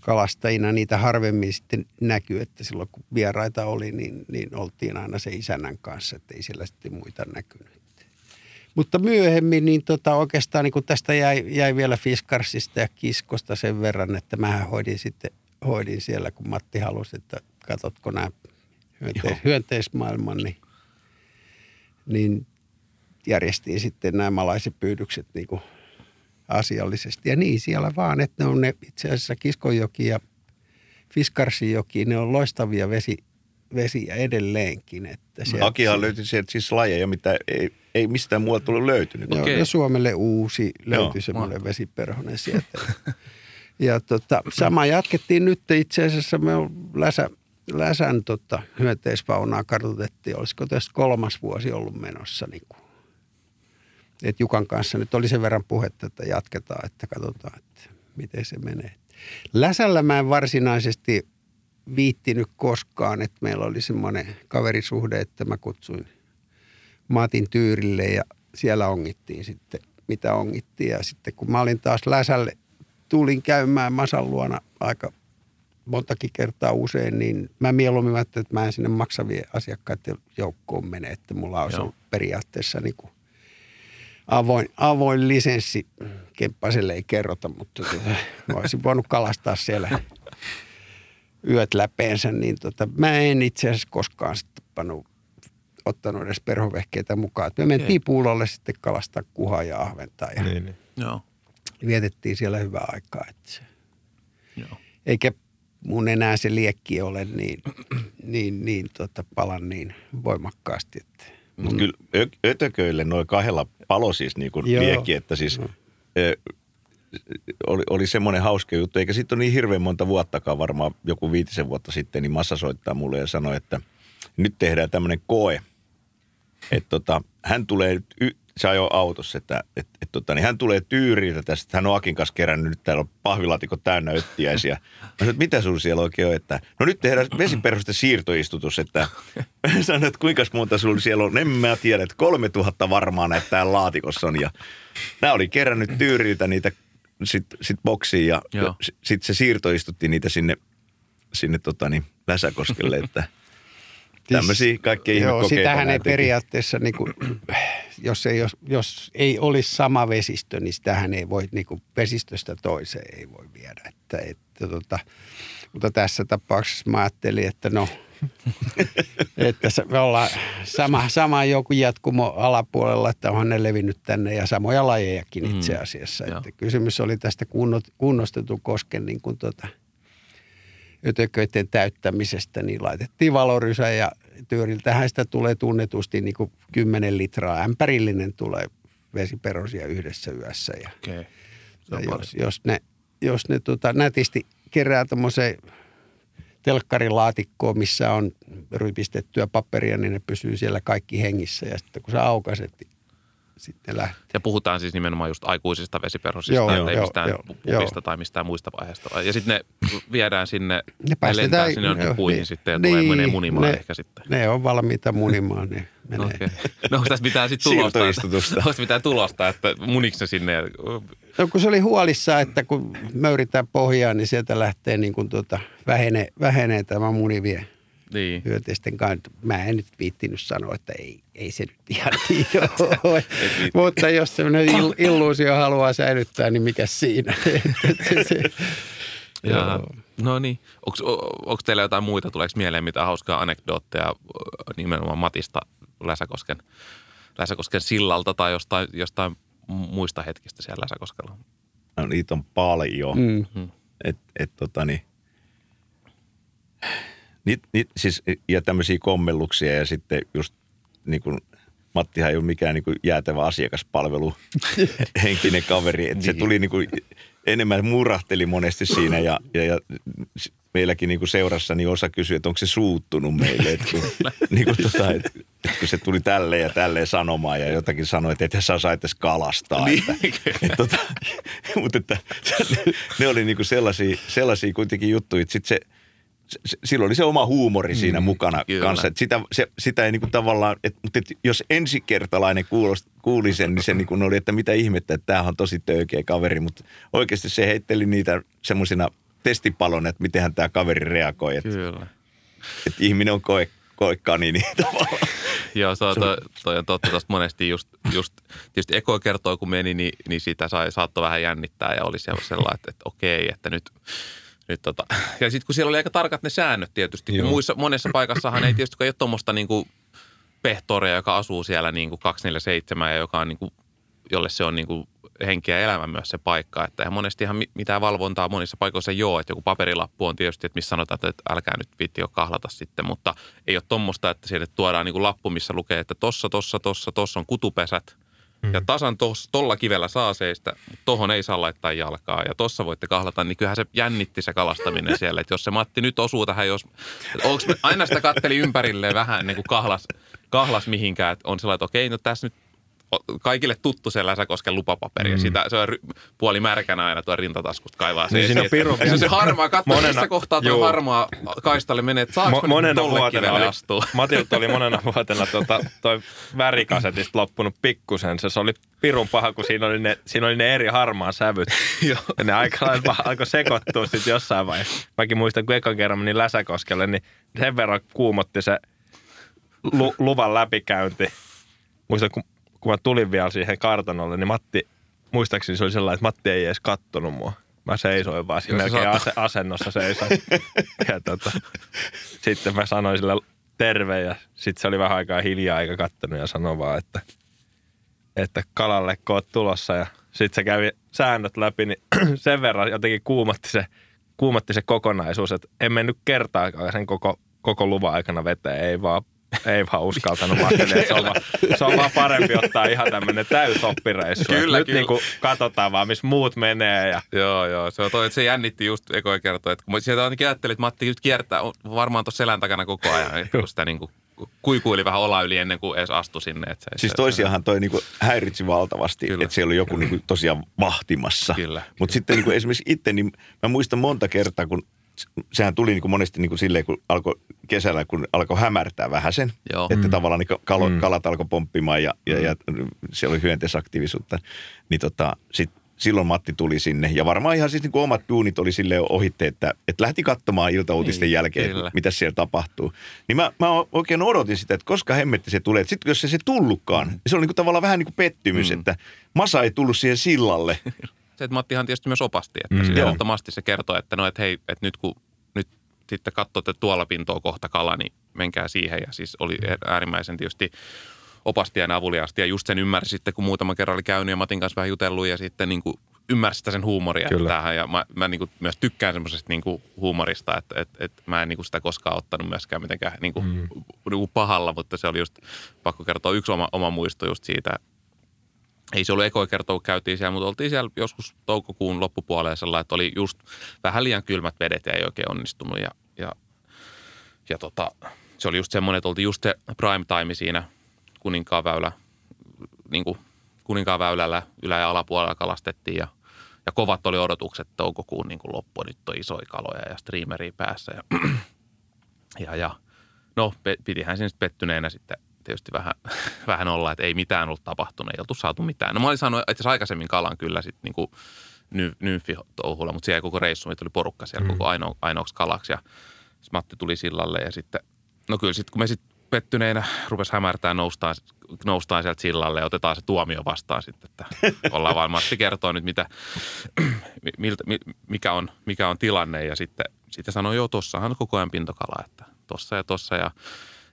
kalastajina. Niitä harvemmin sitten näkyy, että silloin kun vieraita oli, niin, niin oltiin aina se isännän kanssa, että ei siellä sitten muita näkynyt. Mutta myöhemmin niin tota, oikeastaan niin kun tästä jäi, jäi vielä Fiskarsista ja Kiskosta sen verran, että mä hoidin sitten hoidin siellä, kun Matti halusi, että katsotko nämä hyönte- hyönteismaailman, niin, niin järjestiin sitten nämä malaisipyydykset niin kuin asiallisesti. Ja niin siellä vaan, että ne on ne itse asiassa Kiskonjoki ja Fiskarsijoki, ne on loistavia vesi, vesiä edelleenkin. Että sieltä- Akihan löytyi sieltä siis lajeja, mitä ei, ei mistään muualta tullut löytynyt. Joo, Okei. ja Suomelle uusi löytyi Joo, semmoinen vesiperhonen sieltä. *laughs* ja tota, sama jatkettiin nyt itse asiassa, me on Läsä, Läsän tota, hyönteisfaunaa kartoitettiin, olisiko tässä kolmas vuosi ollut menossa. Niin kuin. Et Jukan kanssa nyt oli sen verran puhetta, että jatketaan, että katsotaan, että miten se menee. Läsällä mä en varsinaisesti viittinyt koskaan, että meillä oli semmoinen kaverisuhde, että mä kutsuin Matin tyyrille ja siellä ongittiin sitten, mitä ongittiin. Ja sitten kun mä olin taas Läsälle, tulin käymään Masan luona aika montakin kertaa usein, niin mä mieluummin ajattelin, että mä en sinne maksavien asiakkaiden joukkoon mene, että mulla ollut periaatteessa niin kuin avoin, avoin lisenssi. Kemppaselle ei kerrota, mutta tota, olisin voinut kalastaa siellä yöt läpeensä, niin tota, mä en itse asiassa koskaan sitten pannut, ottanut edes perhovehkeitä mukaan. Me mentiin puulolle sitten kalastaa kuhaa ja ahventa ja Niin, niin. Joo. vietettiin siellä hyvää aikaa. Että se, Joo. eikä mun enää se liekki ole niin, niin, niin tota, palan niin voimakkaasti. Että Mutta kyllä ö- ötököille noin kahdella palo siis niin kuin liekki, että siis ö, oli, oli semmoinen hauska juttu, eikä sitten ole niin hirveän monta vuottakaan, varmaan joku viitisen vuotta sitten, niin Massa soittaa mulle ja sanoi, että nyt tehdään tämmöinen koe, että tota, hän tulee, nyt y- se ajoi autossa, että et, et, tota, niin hän tulee tyyriltä tästä, hän on Akin kanssa kerännyt, nyt täällä on pahvilaatikko täynnä öttiäisiä. Mä sanoin, että mitä sun siellä oikein on, että no nyt tehdään vesiperuste siirtoistutus, että *laughs* mä sanoin, että kuinka monta sulla siellä on, en mä tiedä, että 3000 varmaan näitä täällä laatikossa on. Ja nämä oli kerännyt tyyriltä niitä sitten sit boksiin ja, ja sitten se siirtoistutti niitä sinne, sinne tota niin, Läsäkoskelle, että tämmöisiä kaikkia Joo, sitähän ei teki. periaatteessa, niin kuin, jos, ei, jos, jos ei olisi sama vesistö, niin sitähän ei voi niin kuin vesistöstä toiseen ei voi viedä. Että, että, tota, mutta tässä tapauksessa mä ajattelin, että no, *laughs* että se, me ollaan sama, sama joku jatkumo alapuolella, että onhan ne levinnyt tänne ja samoja lajejakin itse Mm, asiassa. joo. Että kysymys oli tästä kunnot, kunnostetun kosken niin kuin tota, ötököiden täyttämisestä, niin laitettiin valorysä ja tyyriltähän sitä tulee tunnetusti niin kuin 10 litraa. Ämpärillinen tulee vesiperosia yhdessä yössä ja. Se ja jos, jos ne, jos ne tota, nätisti kerää tuommoiseen telkkarilaatikkoon, missä on rypistettyä paperia, niin ne pysyy siellä kaikki hengissä. Ja sitten kun sä aukaset, niin sitten lähtee. Ja puhutaan siis nimenomaan just aikuisista vesiperhosista, Joo, joo, ei joo, mistään joo, pupista joo. tai mistään muista vaiheista. Ja sitten ne viedään sinne, ne, ne päästetään- lentää sinne jonnekin puihin niin. sitten ja tulee, Niin, menee munimaan ne- ehkä sitten. Ne on valmiita munimaan, ne menee. Okei. No onko tässä mitään sitten tulosta? Siirtoistutusta. Onko mitään tulosta, että muniks ne sinne? ja No kun se oli huolissa, että kun möyritään pohjaan, niin sieltä lähtee niin kuin tuota, vähenee, vähenee tämä munivien Niin. hyönteisten kanssa. Mä en nyt viittinyt sanoa, että ei, ei se nyt ihan niin *laughs* ole. Mutta jos semmoinen ill- illuusio haluaa säilyttää, niin mikä siinä? *laughs* Se- se- Ja, Joo. no niin. Onko teillä jotain muita, tuleeko mieleen mitään hauskaa anekdootteja nimenomaan Matista Läsäkosken, Läsäkosken sillalta tai jostain, jostain muista hetkistä siellä Läsäkoskella? No, niitä on paljon. Mm. Et, et, tota, niin, niit, niit, siis, ja tämmöisiä kommelluksia ja sitten just niin kuin, Mattihan ei ole mikään niin kuin jäätävä asiakaspalvelu *laughs* henkinen kaveri. Että se tuli niin kuin, enemmän murahteli monesti siinä ja, ja, ja meilläkin niin kuin seurassa niin osa kysyi, että onko se suuttunut meille. Että kun, *laughs* niin kuin tota, että, että kun se tuli tälleen ja tälleen sanomaan ja jotakin sanoi, että ethän osaa edes kalastaa. Että, *laughs* että, tota, mutta että ne oli niin kuin sellaisia, sellaisia kuitenkin juttuja, että sit se, sillä oli se oma huumori siinä mukana kyllä. kanssa. Että sitä, se, sitä ei niinku tavallaan, et, mutta et jos ensikertalainen kuulost, kuuli sen, niin se niinku oli, että mitä ihmettä, että tämähän on tosi töykeä kaveri. Mutta oikeasti se heitteli niitä semmoisina testipalon, että mitenhän tämä kaveri reagoi. Että Kyllä. et ihminen on koe, koekani, niin tavallaan. Joo, se on, toi, toi on totta tosta monesti just, just tietysti Eko kertoo, kun meni, niin, niin siitä sai, saattoi vähän jännittää ja oli se sellainen, että, että okei, että nyt, nyt tota. Ja sitten kun siellä oli aika tarkat ne säännöt tietysti, kun Joo. muissa, monessa paikassahan ei tietysti ole tuommoista niin kuin pehtoria, joka asuu siellä niin kuin 247 ja joka on niin kuin, jolle se on niin kuin henki ja elämä myös se paikka. Että eihän monesti ihan mi- mitään valvontaa monissa paikoissa ei ole. Että joku paperilappu on tietysti, että missä sanotaan, että älkää nyt viitti jo kahlata sitten. Mutta ei ole tuommoista, että sieltä tuodaan niin kuin lappu, missä lukee, että tossa, tossa, tossa, tossa on kutupesät. Ja tasan tos, tolla kivellä saa seistä, mutta tohon ei saa laittaa jalkaa. Ja tossa voitte kahlata, niin kyllähän se jännitti se kalastaminen siellä. Että jos se Matti nyt osuu tähän, jos... Onks, aina sitä katteli ympärilleen vähän ennen kuin kahlas, kahlas mihinkään. Että on sellainen, että okei, no tässä nyt kaikille tuttu se Läsäkosken lupapaperi. Mm. Sitä, se on ry- puoli märkänä aina tuo rintataskusta kaivaa se Niin siinä on pirun- Se se harmaa, katso Monena- missä kohtaa tuo harmaa kaistalle menee, että saanko Mo- monena tolle vuotena oli, astua. *laughs* Matilta oli monena vuotena tota, toi värikasetista loppunut pikkusen. Se, se oli pirun paha, kun siinä oli ne, siinä oli ne eri harmaa sävyt. *laughs* ja ne aika lailla alkoi sekoittua sitten jossain vaiheessa. Mäkin muistan, kun ekan kerran menin Läsäkoskelle, niin sen verran kuumotti se lu, luvan läpikäynti. Muistan, kun, kun mä tulin vielä siihen kartanolle, niin Matti, muistaakseni se oli sellainen, että Matti ei edes kattonut mua. Mä seisoin vaan siinä melkein ase, asennossa seisoin. *laughs* ja tota, sitten mä sanoin sille terve ja sitten se oli vähän aikaa hiljaa eikä kattonut ja sanoi vaan, että, että kalalle kun oot tulossa ja sitten se kävi säännöt läpi, niin *clears throat* sen verran jotenkin kuumotti se, kuumotti se kokonaisuus, että en mennyt kertaakaan sen koko, koko luvan aikana veteen, ei vaan, ei vaan uskaltanut. Mä että se on, vaan, se on vaan parempi ottaa ihan tämmöinen täysoppireissu. Kyllä, Nyt kyllä. niin kuin katsotaan vaan, missä muut menee ja Joo, joo. Se, on toi, että se jännitti just ekoja kertoa. Että kun mä sieltä ainakin ajattelin, että Matti nyt kiertää on varmaan tuossa selän takana koko ajan. *laughs* että kun sitä niin kuin kuikuili vähän olla yli ennen kuin edes astui sinne. Että se, Siis toisiahan toi niinku häiritsi valtavasti, Kyllä. että siellä oli joku niinku tosiaan vahtimassa. Kyllä. Mutta sitten niinku esimerkiksi itse, niin mä muistan monta kertaa, kun sehän tuli niinku monesti niinku silleen, kun alkoi kesällä, kun alkoi hämärtää vähän sen. Joo. Että tavallaan niinku kalo, kalat alkoi pomppimaan ja, ja, ja siellä oli hyönteisaktiivisuutta. Niin tota, sit, silloin Matti tuli sinne. Ja varmaan ihan siis niinku omat duunit oli silleen ohitte, että, että lähti katsomaan iltauutisten Niin, jälkeen, kyllä. mitä siellä tapahtuu. Niin mä, mä oikein odotin sitä, että koska hemmetti se tulee. Sitten jos se, se tullutkaan, niin se oli niinku tavallaan vähän niin kuin pettymys, Mm. että Masa ei tullut siihen sillalle. *laughs* se, että Mattihan tietysti myös opasti, että Mm, joo. ehdottomasti se kertoo, että no, että hei, että nyt kun nyt sitten katsotte tuolla pintoa kohta kala, niin menkää siihen. Ja siis oli äärimmäisen tietysti opasti ja avuliaasti. Ja just sen ymmärsi sitten, kun muutama kerran oli käynyt ja Matin kanssa vähän jutellut ja sitten niin kuin ymmärsi sitä sen huumoria Kyllä. tähän. Ja mä, mä niin kuin myös tykkään semmoisesta niin kuin huumorista, että, että, että mä en niin kuin sitä koskaan ottanut myöskään mitenkään niin kuin, mm. niin kuin pahalla, mutta se oli just pakko kertoa yksi oma, oma muisto just siitä, ei se ollut ekoa kertoa, kun käytiin siellä, mutta oltiin siellä joskus toukokuun loppupuolella sellainen, että oli just vähän liian kylmät vedet ja ei oikein onnistunut. Ja, ja, ja tota, se oli just semmoinen, että oltiin just se prime time siinä Kuninkaan väylä, niin kuin Kuninkaan väylällä ylä- ja alapuolella kalastettiin ja, ja kovat oli odotukset toukokuun niin kuin loppu. Nyt on isoja kaloja ja streameria päässä. Ja, *clears throat* ja, ja no, pitihän sen sitten pettyneenä sitten tietysti vähän, *laughs* vähän olla, että ei mitään ollut tapahtunut, ei oltu saatu mitään. No mä olin saanut itse aikaisemmin kalan kyllä sitten niin kuin ny, nymfitouhulla, mutta siellä ei koko reissu, meitä oli porukka siellä mm. koko aino, ainoaksi kalaksi. Ja Matti tuli sillalle ja sitten, no kyllä sitten kun me sitten pettyneinä rupesi hämärtää, noustaan, noustaan sieltä sillalle ja otetaan se tuomio vastaan sitten, että *laughs* ollaan vaan Matti kertoo nyt, mitä, *clears throat* miltä, mikä, on, mikä on tilanne ja sitten, sitten sanoi, joo, tossahan koko ajan pintokala, että tossa ja tossa ja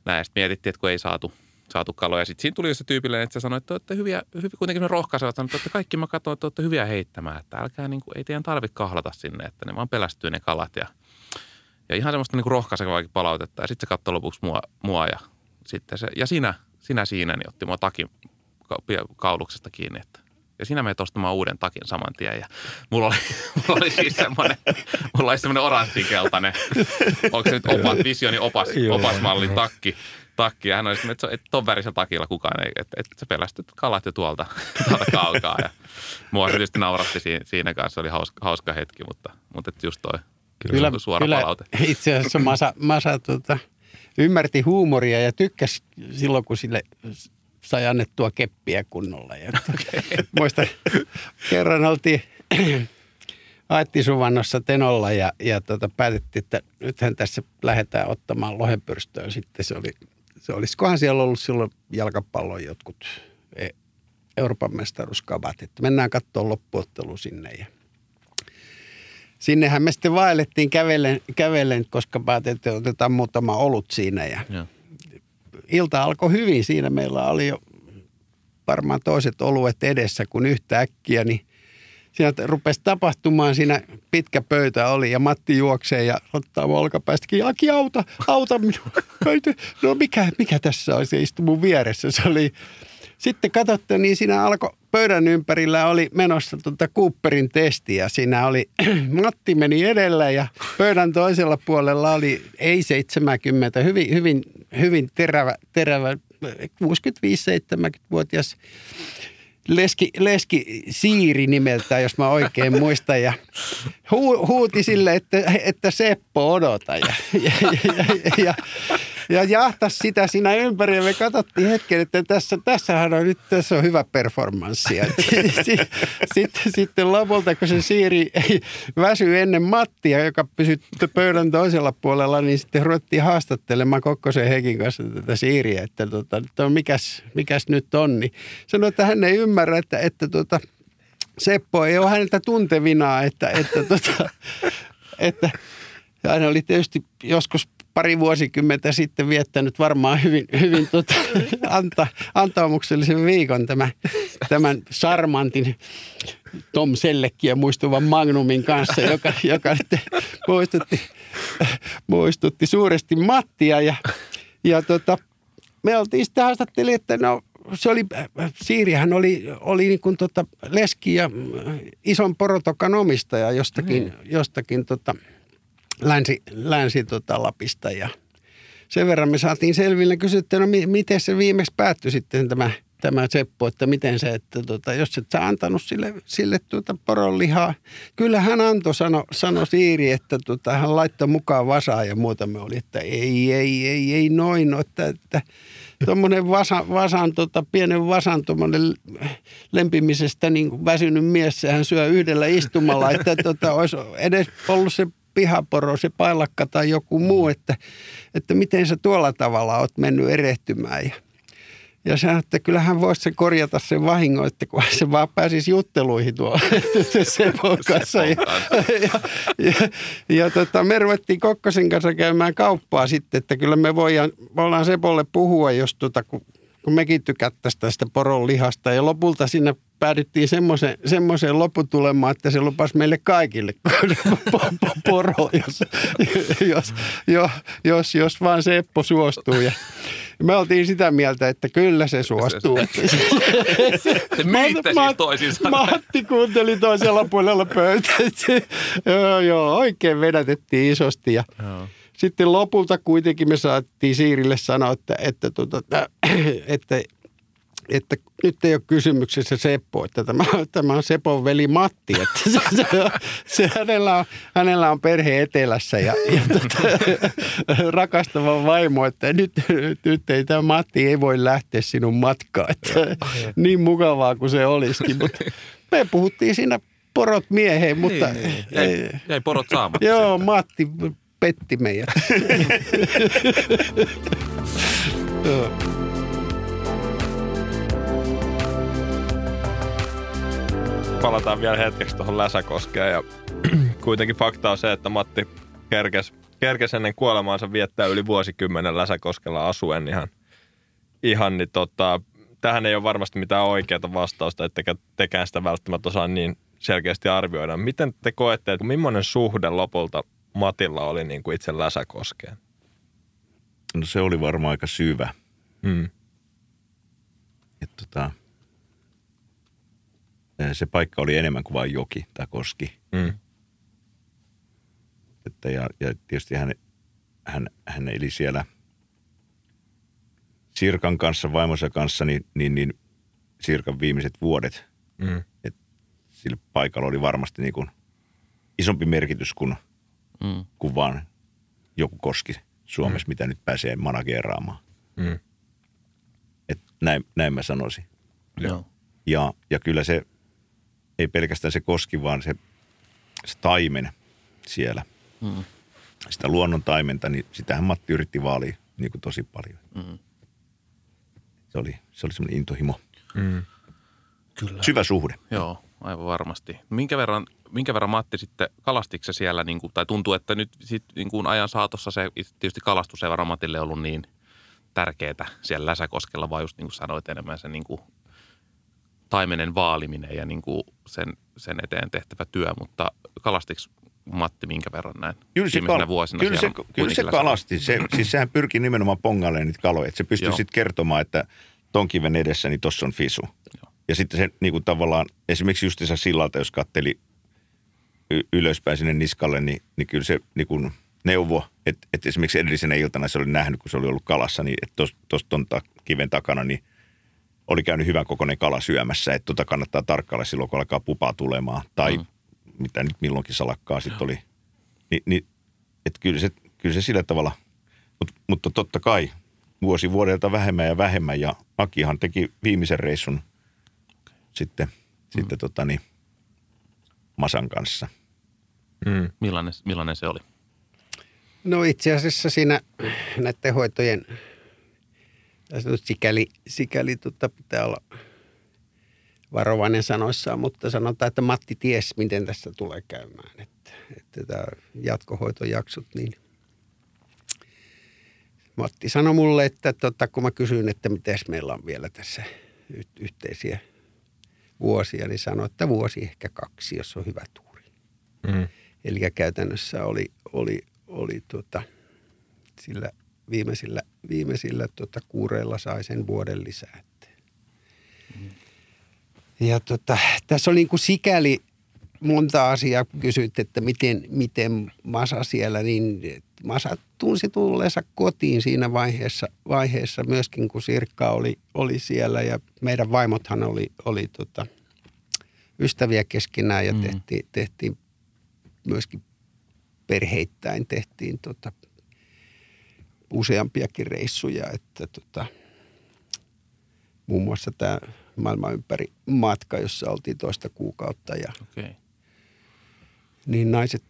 näin. Sitten mietittiin, että kun ei saatu, saatu kaloja. Sitten siinä tuli se tyypillinen, että se sanoi, että olette hyviä, hyviä kuitenkin ne rohkaisevat, sanoi, että kaikki mä katsoin, että olette hyviä heittämään, että älkää niin kuin, ei teidän tarvitse kahlata sinne, että ne vaan pelästyy ne kalat ja, ja ihan semmoista niin kuin rohkaisevaa palautetta. Ja sitten se katsoi lopuksi mua, mua ja sitten se, ja sinä, sinä siinä, niin otti mua takin kauluksesta kiinni, että ja sinä menet ostamaan uuden takin saman tien. Ja mulla oli, *laughs* mulla oli siis semmoinen, mulla oli semmoinen oranssinkeltainen, onko se nyt opas, visioni opas, opasmallin takki. takki. Ja hän oli että, että ton värisellä takilla kukaan ei, että, että sä pelästyt kalat jo tuolta, *laughs* tuolta kaukaa. Ja mua tietysti nauratti siinä, siinä kanssa, oli hauska, hauska hetki, mutta, mutta että just toi kyllä, suora kyllä palaute. *laughs* Itse asiassa Masa, Masa tuota, ymmärti huumoria ja tykkäsi silloin, kun sille sai annettua keppiä kunnolla. Ja okay. Muista kerran oltiin Aittisuvannossa Tenolla ja, ja tota, päätettiin, että nythän tässä lähdetään ottamaan lohenpyrstöä. Sitten se oli, se olisikohan siellä ollut silloin jalkapallon jotkut e, Euroopan mestaruuskavat, että mennään katsomaan loppuottelu sinne ja Sinnehän me sitten vaellettiin kävellen, kävellen koska päätettiin, että otetaan muutama olut siinä ja, ja ilta alkoi hyvin. Siinä meillä oli jo varmaan toiset oluet edessä, kun yhtäkkiä, niin siinä rupesi tapahtumaan, siinä pitkä pöytä oli ja Matti juoksee ja ottaa mun olkapäästäkin, Aki auta, auta minua. No mikä, mikä tässä on, se istui mun vieressä. Se oli, sitten katsotte, niin siinä alkoi pöydän ympärillä oli menossa tuota Cooperin testi ja siinä oli, *clears throat* Matti meni edellä ja pöydän toisella puolella oli ei 70, hyvin, hyvin, hyvin terävä, terävä 65-70-vuotias leski, leski Siiri nimeltään, jos mä oikein muistan. Ja hu, huuti sille, että, että Seppo odota. Ja, ja, ja, ja, ja, ja jahtas sitä siinä ympäri ja me katsottiin hetken, että tässä, tässähän on nyt tässä on hyvä performanssi. *laughs* sitten, sitten lopulta, kun se Siiri väsyi ennen Mattia, joka pysyi pöydän toisella puolella, niin sitten ruvettiin haastattelemaan Kokkosen Heikin kanssa tätä Siiriä, että tota, että mikäs, mikäs nyt on. Niin sanoi, että hän ei ymmärrä, että, että tota, Seppo ei ole häneltä tuntevinaa, että, että, tota, että hän oli tietysti joskus pari vuosikymmentä sitten viettänyt varmaan hyvin, hyvin tota, anta, antaumuksellisen viikon tämä, tämän Sarmantin Tom Sellekkiä muistuvan Magnumin kanssa, joka, joka muistutti, muistutti suuresti Mattia ja, ja tota, me oltiin sitten haastatteli, että no se oli, Siirihän oli, oli niin kuin tota leski ja ison porotokan omistaja jostakin, mm. jostakin tota, länsi, länsi tota Lapista ja sen verran me saatiin selville. Kysyttiin, no miten se viimeksi päättyi sitten tämä, tämä Seppo, että miten se, että tota, jos et sä antanut sille, sille tuota poronlihaa. Kyllä hän antoi, sano, sano Siiri, että tota, hän laittoi mukaan vasaa ja muuta. Me oli, että ei, ei, ei, ei noin, no, että, että tuommoinen vasa, vasan, tota, pienen vasan tuommoinen lempimisestä niin väsynyt mies, hän syö yhdellä istumalla, että tota, olisi edes ollut se pihaporo, se pailakka tai joku muu, että, että miten sä tuolla tavalla oot mennyt erehtymään. Ja, ja sanoi, että kyllähän voisi se korjata sen vahingon, että kun se vaan pääsisi jutteluihin tuo Sepon kanssa. Ja, ja, ja, ja tota, me ruvettiin Kokkosen kanssa käymään kauppaa sitten, että kyllä me voidaan, voidaan Sepolle puhua, jos tota, kun, kun mekin tykättäisiin tästä poron lihasta. Ja lopulta siinä päädyttiin semmoiseen, semmoiseen lopputulemaan, että se lupasi meille kaikille *laughs* poro, jos, jos, jos, jos, jos vaan Seppo suostuu. Ja me oltiin sitä mieltä, että kyllä se suostuu. Se, se, se, se myitte siis toisin sanoen. Matti kuunteli toisella puolella pöytä. *laughs* joo, joo, oikein vedätettiin isosti ja joo. Sitten lopulta kuitenkin me saatiin Siirille sanoa, että, että, tuota, että, että nyt ei ole kysymyksessä Seppo, että tämä, tämä on Sepon veli Matti. Että se, se, se, hänellä, on, hänellä on perhe etelässä ja, ja tota, rakastava vaimo, että nyt, nyt ei tämä Matti ei voi lähteä sinun matkaan. Että, niin mukavaa kuin se olisikin, mutta me puhuttiin siinä porot mieheen, mutta... Niin, niin. Jäi, jäi porot saamatta. Joo, Matti petti meidät. *laughs* Joo. Palataan vielä hetkeksi tuohon Läsäkoskeen. Ja *clears throat* kuitenkin fakta on se, että Matti kerkes, kerkes ennen kuolemaansa viettää yli vuosikymmenen Läsäkoskella asuen ihan, ihan niin tota, tähän ei ole varmasti mitään oikeaa vastausta, ettekä tekään sitä välttämättä osaa niin selkeästi arvioida. Miten te koette, että millainen suhde lopulta Matilla oli niin kuin itse Läsäkoskeen? No se oli varmaan aika syvä. Hmm. Et tota, se paikka oli enemmän kuin vain joki tai koski. Mm. Että ja, ja tietysti hän, hän, hän eli siellä Sirkan kanssa, vaimonsa kanssa, niin, niin, niin Sirkan viimeiset vuodet. Mm. Et sillä paikalla oli varmasti niin kuin isompi merkitys kuin, Mm. kuin vaan joku koski Suomessa, mm. mitä nyt pääsee manageraamaan. Mm. Et näin, näin mä sanoisin. Joo. Ja, ja kyllä se, ei pelkästään se koski, vaan se, se taimen siellä. Mm. Sitä luonnon taimenta, niin sitähän Matti yritti vaalia niin kuin tosi paljon. Mm. Se oli, se oli semmoinen intohimo. Mm. Kyllä. Syvä suhde. Joo, aivan varmasti. Minkä verran, minkä verran Matti sitten kalastiko se siellä, niin kuin, tai tuntuu, että nyt sit, niin kuin ajan saatossa se tietysti kalastus ei varmaan Matille ollut niin tärkeää siellä Läsäkoskella, vaan just niin kuin sanoit enemmän se niin kuin taimenen vaaliminen ja niin kuin sen, sen eteen tehtävä työ, mutta kalastiko Matti minkä verran näin Kyllä se, kal- vuosina kyllä se, kyllä se kalasti. Se, siis sehän pyrki nimenomaan pongailemaan niitä kaloja. Että se pystyy sitten kertomaan, että ton kiven edessä, niin tossa on fisu. Joo. Ja sitten se niin kuin tavallaan, esimerkiksi justiinsa sillalta, jos katteli y- ylöspäin sinne niskalle, niin, niin kyllä se niin kuin neuvo, että, että esimerkiksi edellisenä iltana se oli nähnyt, kun se oli ollut kalassa, niin että tuossa ton ta- kiven takana, niin oli käynyt hyvän kokoinen kala syömässä, että tota kannattaa tarkkailla silloin, kun alkaa pupaa tulemaan. Tai Mm. mitä nyt milloinkin salakkaa sitten oli. Ni, niin, että kyllä se, kyllä se sillä tavalla, Mut, mutta totta kai vuosi vuodelta vähemmän ja vähemmän. Ja Akihan teki viimeisen reissun sitten, mm. sitten tota niin, Masan kanssa. Mm. Millainen, millainen se oli? No itse asiassa siinä näiden hoitojen, sikäli, sikäli tota pitää olla varovainen sanoissaan, mutta sanotaan, että Matti ties, miten tässä tulee käymään. Että, että tämä jatkohoitojaksot, niin Matti sanoi mulle, että tota, kun mä kysyin, että miten meillä on vielä tässä yhteisiä vuosia, niin sanoi, että vuosi ehkä kaksi, jos on hyvä tuuri. Mm. Eli käytännössä oli, oli, oli tota, sillä viimeisillä, viimeisillä tota, kuureilla sai sen vuoden lisää. että. Ja tota, tässä oli niin kuin sikäli monta asiaa, kun kysyit, että miten, miten Masa siellä, niin Masa tunsi tulleensa kotiin siinä vaiheessa, vaiheessa myöskin, kun Sirkka oli, oli siellä ja meidän vaimothan oli, oli tota, ystäviä keskenään ja Mm. tehtiin, tehtiin myöskin perheittäin tehtiin tota, useampiakin reissuja, että tota, muun muassa tämä maailman ympäri matka, jossa oltiin toista kuukautta ja. Okay. niin naiset,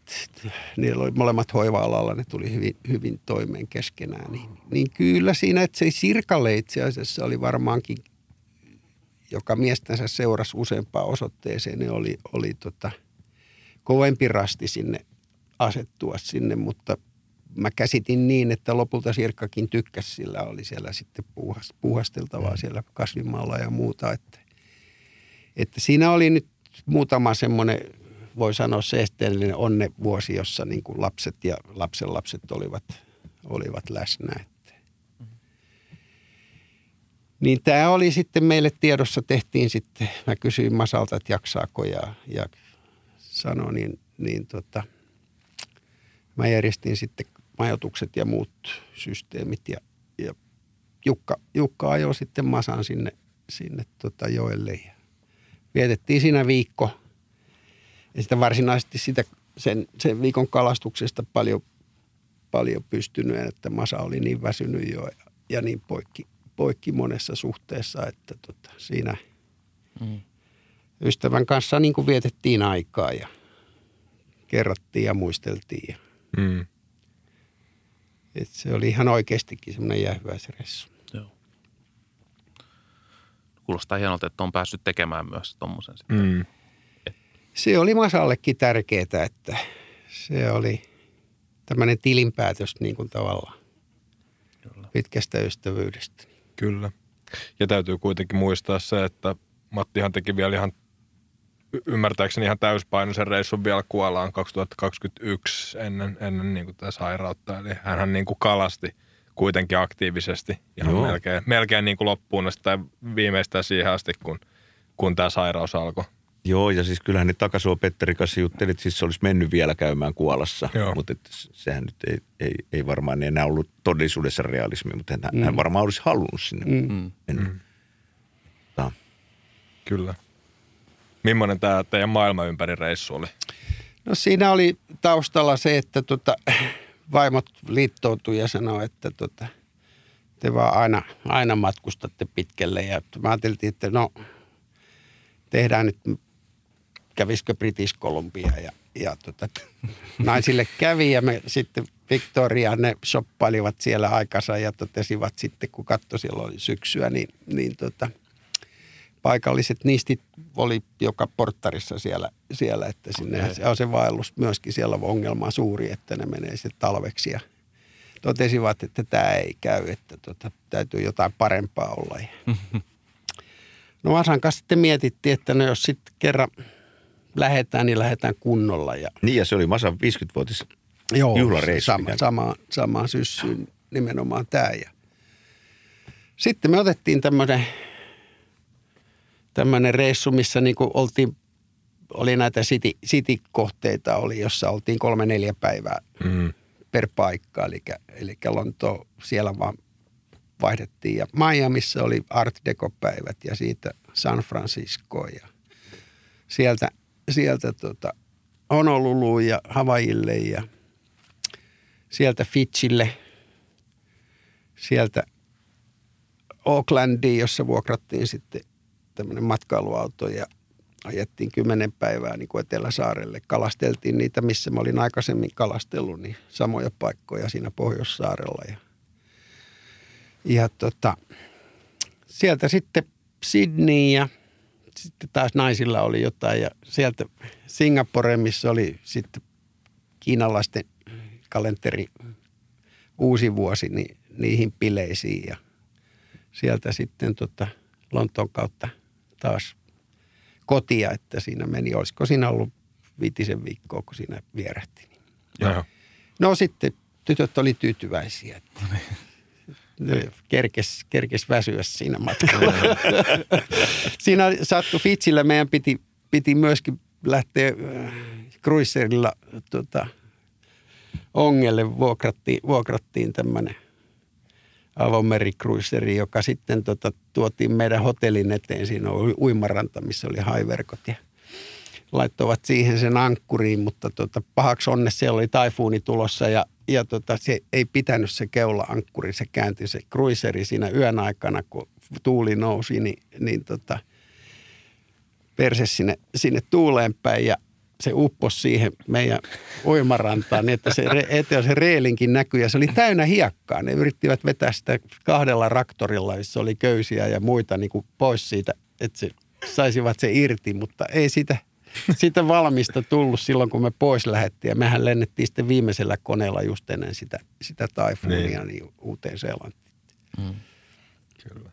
niillä oli molemmat hoiva-alalla, ne tuli hyvin, hyvin toimeen keskenään. Niin, niin kyllä siinä, että se Sirkalle itse asiassa oli varmaankin, joka miestänsä seurasi useampaan osoitteeseen, niin oli, oli tota, kovempi rasti sinne asettua sinne, mutta mä käsitin niin, että lopulta Sirkkakin tykkäsi, sillä oli siellä sitten puuhas, puuhasteltavaa siellä kasvimaalla ja muuta, että, että siinä oli nyt muutama semmoinen, voi sanoa seesteellinen onnevuosi, jossa niin kuin lapset ja lapsenlapset olivat, olivat läsnä. Että. Niin tämä oli sitten meille tiedossa, tehtiin sitten, mä kysyin Masalta, että jaksaako ja, ja sanoi, niin, niin tota, mä järjestin sitten majoitukset ja muut systeemit ja, ja Jukka, Jukka ajoi sitten Masan sinne, sinne tota joelle. Ja vietettiin siinä viikko. Ja sitä varsinaisesti sitä, sen, sen viikon kalastuksesta paljon, paljon pystynyt, että Masa oli niin väsynyt jo ja, ja niin poikki, poikki monessa suhteessa, että tota, siinä mm. ystävän kanssa niin kuin vietettiin aikaa ja kerrottiin ja muisteltiin. Ja mm. Et se oli ihan oikeastikin semmoinen jähväisressu. Joo. Kuulostaa hienolta, että on päässyt tekemään myös tuommoisen Mm. Se oli Masallekin tärkeää, että se oli tämmöinen tilinpäätös niin kuin tavallaan Kyllä. pitkästä ystävyydestä. Kyllä. Ja täytyy kuitenkin muistaa se, että Mattihan teki vielä ihan ymmärtääkseni ihan täyspainoisen reissun vielä Kuolaan 2021 ennen, ennen niin kuin tätä sairautta. Eli hän niin kuin kalasti kuitenkin aktiivisesti ihan Joo. melkein, melkein niin kuin loppuun asti viimeistään siihen asti, kun, kun tämä sairaus alkoi. Joo, ja siis kyllähän ne Takasuo Petteri kanssa jutteli, että siis se olisi mennyt vielä käymään Kuolassa. Joo. Mutta että sehän nyt ei, ei, ei varmaan enää ollut todellisuudessa realismi, mutta hän, mm. hän varmaan olisi halunnut sinne mm. mennä. Mm. Kyllä. Millainen tämä teidän maailman ympäri reissu oli? No siinä oli taustalla se, että tota, vaimot liittoutui ja sanoi, että tota, te vaan aina, aina matkustatte pitkälle. Ja mä ajattelin, että no tehdään nyt, kävisikö British Columbia ja, ja tota, naisille kävi ja me sitten Victoria ne shoppailivat siellä aikansa ja totesivat sitten, kun katto siellä oli syksyä, niin, niin tota – paikalliset niistit oli joka porttarissa siellä, siellä että sinne okay. on se vaellus myöskin siellä ongelma suuri, että ne menee sitten talveksi ja totesivat, että tämä ei käy, että tota, täytyy jotain parempaa olla. *laughs* no Vasan kanssa sitten mietittiin, että no jos sitten kerran lähdetään, niin lähdetään kunnolla. Ja... Niin ja se oli Masan 50-vuotis Joo, juhlareissu. Sama, sama, sama syssyyn nimenomaan tämä. Ja sitten me otettiin tämmöinen tämmöinen reissu, missä niin kuin oltiin, oli näitä city, city-kohteita, oli, jossa oltiin kolme neljä päivää mm. per paikka. Eli, eli Lonto siellä vaan vaihdettiin. Ja Miamiissa oli Art Deco-päivät ja siitä San Francisco ja sieltä, sieltä tota Honoluluun ja Havaille ja sieltä Fitchille, sieltä Oaklandiin, jossa vuokrattiin sitten tämmöinen matkailuauto ja ajettiin kymmenen päivää niin kuin Eteläsaarelle. Kalasteltiin niitä, missä mä olin aikaisemmin kalastellut, niin samoja paikkoja siinä Pohjoissaarella. Ja, ja tota, sieltä sitten Sydney ja sitten taas naisilla oli jotain ja sieltä Singapore, missä oli sitten kiinalaisten kalenteri uusi vuosi, niin niihin pileisiin ja sieltä sitten tota Lontoon kautta – taas kotia, että siinä meni, olisiko siinä ollut viitisen viikkoa, kun siinä vierähti. Joo. No sitten tytöt oli tyytyväisiä. Että ne kerkes, kerkes väsyä siinä matkalla. *laughs* siinä sattui Fitsillä, meidän piti, piti myöskin lähteä äh, cruiserilla tota, ongelle, vuokrattiin, vuokrattiin tämmöinen – avomerikruiseri, joka sitten tota, tuotiin meidän hotellin eteen. Siinä oli uimaranta, missä oli haiverkot ja laittoivat siihen sen ankkuriin, mutta tota, pahaksi onne siellä oli taifuuni tulossa ja, ja tota, se ei pitänyt se keula-ankkuri, se kääntyi se kruiseri siinä yön aikana, kun tuuli nousi, niin, niin tota, perse sinne, sinne tuuleen päin ja se upposi siihen meidän uimarantaan niin, että se, eteen se reelinkin näkyi ja se oli täynnä hiekkaa. Ne yrittivät vetää sitä kahdella raktorilla, jossa oli köysiä ja muita niin kuin pois siitä, että se, saisivat se irti, mutta ei sitä, sitä valmista tullut silloin, kun me pois lähdettiin. Ja mehän lennettiin sitten viimeisellä koneella just ennen sitä, sitä taifuunia niin. niin uuteen Seelantiin. Mm. Kyllä.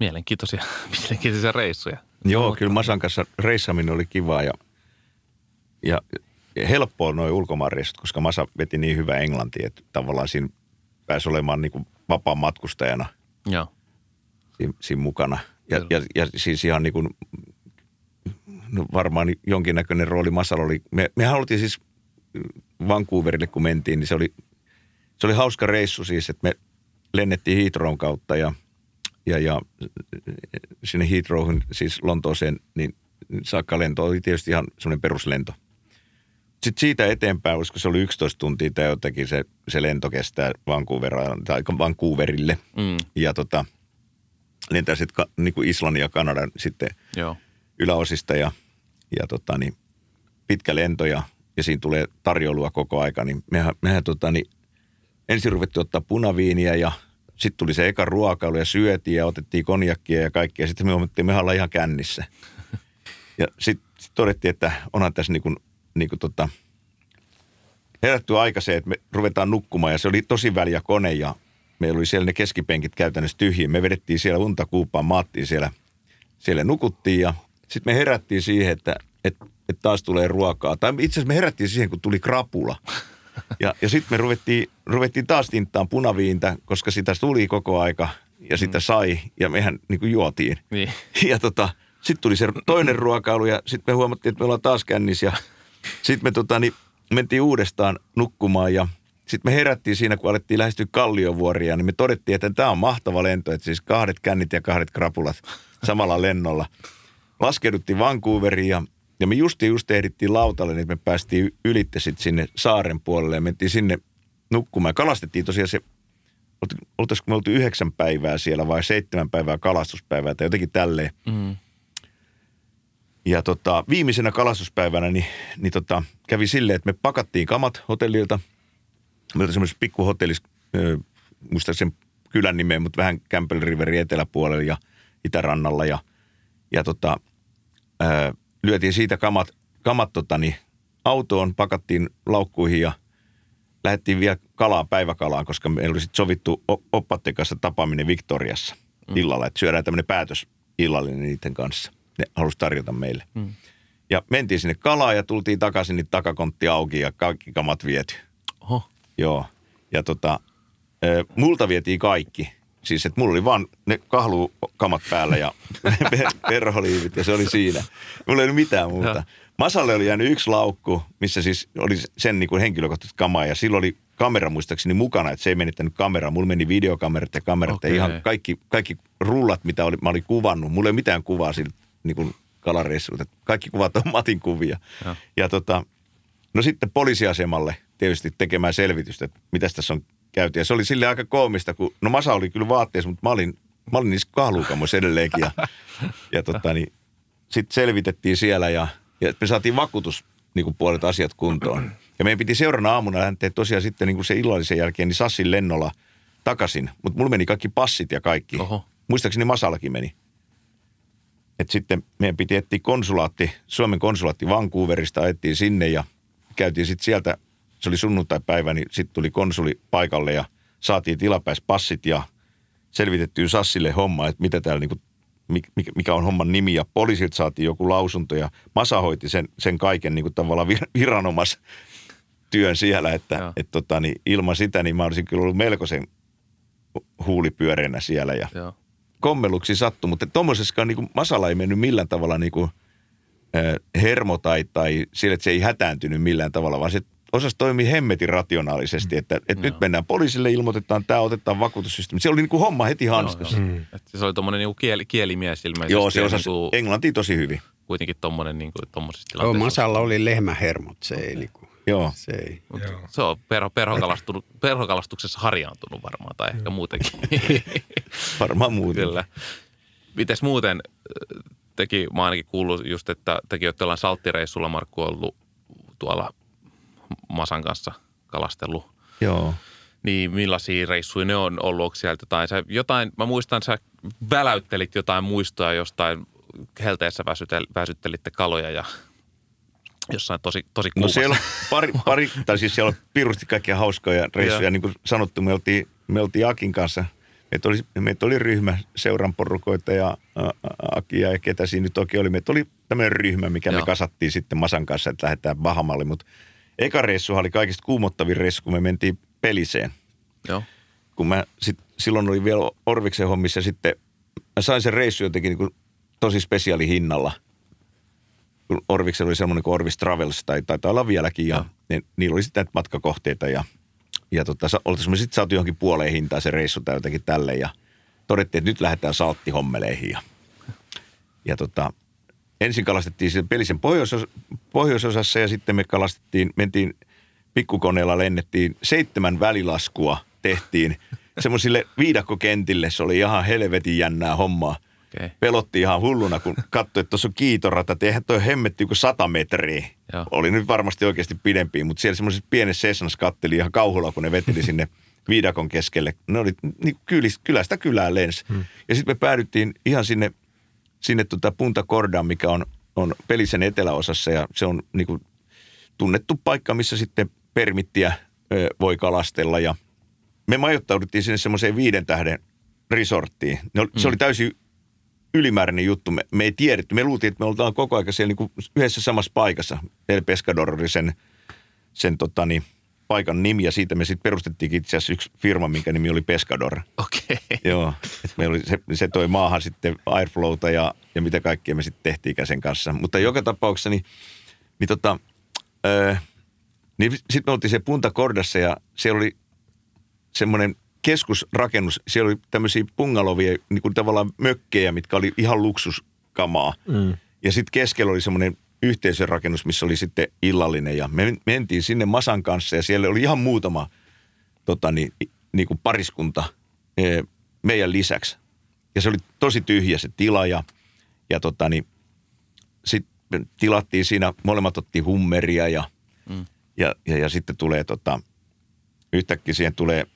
Mielenkiintoisia, *laughs* mielenkiintoisia reissuja. Joo, kyllä Masan kanssa reissaminen oli kivaa ja – ja helppoa noin ulkomaanreissut, koska Masa veti niin hyvä englanti, että tavallaan siinä pääsi olemaan niin kuin vapaan matkustajana Joo. Siinä, siinä mukana. Ja, ja, ja siis ihan niin kuin, no varmaan jonkinnäköinen rooli Masalla oli. Me, me haluttiin siis Vancouverille, kun mentiin, niin se oli, se oli hauska reissu siis, että me lennettiin Heathrown kautta ja, ja, ja sinne Heathrowhun, siis Lontooseen, niin saakka lento oli tietysti ihan semmoinen peruslento. Sitten siitä eteenpäin, koska se oli 11 tuntia tai jotenkin se, se lento kestää Vancouveraan, tai Vancouverille. Mm. Ja tota, lentää sitten niin kuin Islannin ja Kanadan sitten Joo. yläosista ja, ja tota, niin, pitkä lento ja, ja siinä tulee tarjoulua koko aika, niin mehän, mehän tota, niin, ensin ruvettiin ottaa punaviiniä ja sitten tuli se eka ruokailu ja syötiin ja otettiin konjakkia ja kaikkea. Sitten me huomattiin, me ollaan ihan kännissä. *laughs* Ja sitten sit todettiin, että onhan tässä niin kuin, niin kuin tota, herätty aika se, että me ruvetaan nukkumaan ja se oli tosi väliä kone ja meillä oli siellä ne keskipenkit käytännössä tyhjiä. Me vedettiin siellä unta kuupaan, maattiin siellä, siellä nukuttiin ja sitten me herättiin siihen, että, että, että taas tulee ruokaa. Tai itse asiassa me herättiin siihen, kun tuli krapula. Ja, ja sitten me ruvettiin, ruvettiin taas tinttaan punaviintä, koska sitä tuli koko aika ja sitä sai ja mehän niin kuin juotiin. Niin. Ja tota, sitten tuli se toinen ruokailu ja sitten me huomattiin, että me ollaan taas kännissä ja sitten me tota, niin, mentiin uudestaan nukkumaan ja sitten me herättiin siinä, kun alettiin lähestyä kalliovuoria, niin me todettiin, että tämä on mahtava lento, että siis kahdet kännit ja kahdet krapulat samalla lennolla. Laskeuduttiin Vancouveriin ja, ja me just just ehdittiin lautalle, niin me päästiin ylitte sitten sinne saaren puolelle ja mentiin sinne nukkumaan. Kalastettiin tosiaan se, oltaisiko me oltu yhdeksän päivää siellä vai seitsemän päivää kalastuspäivää tai jotenkin tälleen. Mm. Ja tota, viimeisenä kalastuspäivänä niin, niin tota, kävi silleen, että me pakattiin kamat hotellilta. Me oltiin semmoisessa pikkuhotellissa, ö, muista sen kylän nimeä, mutta vähän Campbell Riverin eteläpuolella ja itärannalla. Ja, ja tota, ö, lyötiin siitä kamat, kamat tota, niin, autoon, pakattiin laukkuihin ja lähdettiin vielä kalaan, päiväkalaan, koska meillä oli sit sovittu oppaiden kanssa tapaaminen Victoriassa illalla, että syödään tämmöinen päätös illallinen niiden kanssa. Ne halusi tarjota meille. Mm. Ja mentiin sinne kalaan ja tultiin takaisin, niin takakontti auki ja kaikki kamat viety. Oho. Joo. Ja tota, ö, multa vietiin kaikki. Siis, että mulla oli vaan ne kahlukamat päällä ja *laughs* perholiivit ja se oli siinä. Mulla ei ollut mitään muuta. Joo. Masalle oli jäänyt yksi laukku, missä siis oli sen niin kuin henkilökohtaiset kamaa ja silloin oli kamera muistaakseni mukana, että se ei menettänyt kameraa. Mulla meni videokamerat ja kamerat Okei. ja ihan kaikki, kaikki rullat, mitä oli, mä olin kuvannut. Mulla ei ole mitään kuvaa sillä niin kuin kalareissulta. Kaikki kuvat on Matin kuvia. Joo. Ja tota, no sitten poliisiasemalle tietysti tekemään selvitystä, että mitä tässä on käyty. Ja se oli sille aika koomista, kun no Masa oli kyllä vaatteessa, mutta mä olin, mä olin niissä kahluukamoissa edelleenkin. Ja, ja tota, niin, sitten selvitettiin siellä ja, ja me saatiin vakuutus niin kuin puolet asiat kuntoon. Ja meidän piti seuraavana aamuna lähteä tosiaan sitten niin kuin se illallisen jälkeen niin Sassin lennolla takaisin. Mutta mulla meni kaikki passit ja kaikki. Oho. Muistaakseni Masallakin meni. Et sitten meidän piti etsiä konsulaatti, Suomen konsulaatti Vancouverista, ajettiin sinne ja käytiin sitten sieltä, se oli sunnuntai-päivä, niin sitten tuli konsuli paikalle ja saatiin tilapäispassit ja selvitettiin Sassille homma, että mitä täällä niinku, mikä, on homman nimi ja poliisilta saatiin joku lausunto ja Masa hoiti sen, sen kaiken niinku tavallaan vir, viranomaistyön siellä, että et tota, niin ilman sitä niin mä olisin kyllä ollut melkoisen huulipyöreänä siellä ja Joo. Kommeluksi sattui, mutta tuommoisessakaan niin Masala ei mennyt millään tavalla niin kuin, äh, hermo tai, tai sille, että se ei hätääntynyt millään tavalla, vaan se osasi toimia hemmetin rationaalisesti, että, että Joo. nyt mennään poliisille, ilmoitetaan tämä, otetaan vakuutussysteemi. Se oli niin kuin homma heti hanskassa. Joo, Joo, joo. Et se oli tommonen niinku kieli, kielimies ilmeisesti. joo se osasi niinku englantia tosi hyvin. kuitenkin niinku tommosessa Joo, tilanteessa. Masalla oli lehmähermot, se ei niinku, Joo. se ei. Mut Joo. Se on perho, perhokalastunut, perhokalastuksessa harjaantunut varmaan, tai ehkä muutenkin. *laughs* Varmaan muuten. Kyllä. Mites muuten teki, mä ainakin kuullut just, että teki olette jollain salttireissulla Markku ollut tuolla Masan kanssa kalastellut. Joo. Niin millaisia reissuja ne on ollut? Onko sieltä jotain, sä, jotain, mä muistan, sä väläyttelit jotain muistoja jostain helteessä väsytel, väsyttelitte kaloja ja jossain tosi, tosi No kuumassa. siellä on pari, *laughs* pari, tai siis siellä on pirusti kaikkia hauskoja reissuja. Joo. Niin kuin sanottu, me oltiin, me oltiin Akin kanssa. Meitä oli, meitä oli ryhmä, seuran porukoita ja Akia ja ketä siinä nyt toki oli. Meitä oli tämmöinen ryhmä, mikä Joo. me kasattiin sitten Masan kanssa, että lähdetään Bahamalle. Mutta eka reissuhan oli kaikista kuumottavin reissu, kun me mentiin Peliseen. Joo. Kun mä sit, silloin oli vielä Orviksen hommissa ja sitten mä sain sen reissu jotenkin niin kuin tosi spesiaali Orviksella oli semmoinen kuin Orvis Travels, tai taitaa olla vieläkin, ja Joo. ne, niillä oli sitten näitä matkakohteita, ja, ja tota, oltaisiin me sitten saatu johonkin puoleen hintaan se reissu tai jotenkin tälle, ja todettiin, että nyt lähdetään salttihommeleihin. Ja, ja tota, ensin kalastettiin siellä pelisen pohjoisos, pohjoisosassa ja sitten me kalastettiin, mentiin pikkukoneella, lennettiin seitsemän välilaskua tehtiin *laughs* semmoisille viidakkokentille. Se oli ihan helvetin jännää hommaa. Okay. Pelotti ihan hulluna, kun katsoi, että tuossa on kiitorata, että eihän toi hemmetti kuin sata metriä. Joo. Oli nyt varmasti oikeasti pidempiä, mutta siellä semmoisessa pienessä Cessnas katteli ihan kauhulla, kun ne veteli sinne viidakon keskelle. Ne oli niin kylis, kylästä kylään lens. Hmm. Ja sitten me päädyttiin ihan sinne, sinne tota Punta Cordaan, mikä on, on pelisen eteläosassa ja se on niin kuin tunnettu paikka, missä sitten permittiä ö, voi kalastella ja me majoittauduttiin sinne semmoiseen viiden tähden resorttiin. Ne oli, mm. Se oli täysin ylimääräinen juttu. Me, me ei tiedetty. Me luultiin, että me oltaan koko ajan siellä niin kuin yhdessä samassa paikassa. El Pescador oli sen, sen tota niin, paikan nimi ja siitä me sitten perustettiin itse asiassa yksi firma, minkä nimi oli Pescador. Okei. Okay. *laughs* Joo, et meillä oli, se, se toi maahan sitten Airflowta ja, ja mitä kaikkea me sitten tehtiin sen kanssa. Mutta joka tapauksessa niin, niin tota, öö, niin sitten me oltiin se Punta Cordassa ja siellä oli semmoinen keskusrakennus. Siellä oli tämmöisiä pungalovia, niin kuin tavallaan mökkejä, mitkä oli ihan luksuskamaa. Mm. Ja sitten keskellä oli semmoinen yhteisörakennus, missä oli sitten illallinen. Ja me mentiin sinne Masan kanssa ja siellä oli ihan muutama tota, niin, niin kuin pariskunta e, meidän lisäksi. Ja se oli tosi tyhjä se tila ja, ja tota, niin, sitten tilattiin siinä, molemmat otti hummeria ja, mm. ja, ja, ja sitten tulee tota, yhtäkkiä siihen tulee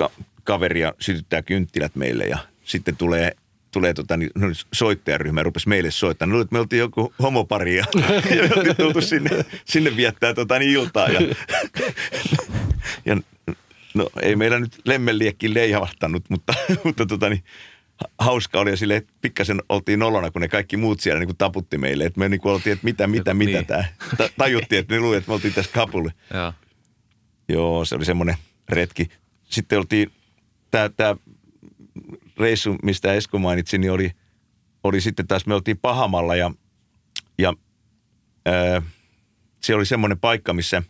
ka- kaveri ja sytyttää kynttilät meille ja sitten tulee tulee tota, niin, no, soittajaryhmä rupesi meille soittaa. No, että me oltiin joku homopari ja, *laughs* ja me oltiin tultu sinne, sinne viettää tota, niin iltaa. Ja, *laughs* ja, no ei meillä nyt lemmenliekki leijavahtanut, mutta, *laughs* mutta tota, niin, hauska oli ja sille pikkasen oltiin nolona, kun ne kaikki muut siellä niin kuin taputti meille. Että me niin kuin oltiin, että mitä, mitä, mitä niin. tämä. Tajuttiin, että ne luuli, että me oltiin tässä kapulle. Joo. Joo, se oli semmoinen retki. Sitten oltiin, tämä, reissu, mistä Esko mainitsi, niin oli, oli sitten taas, me oltiin Pahamalla ja, ja ää, se oli semmoinen paikka, missä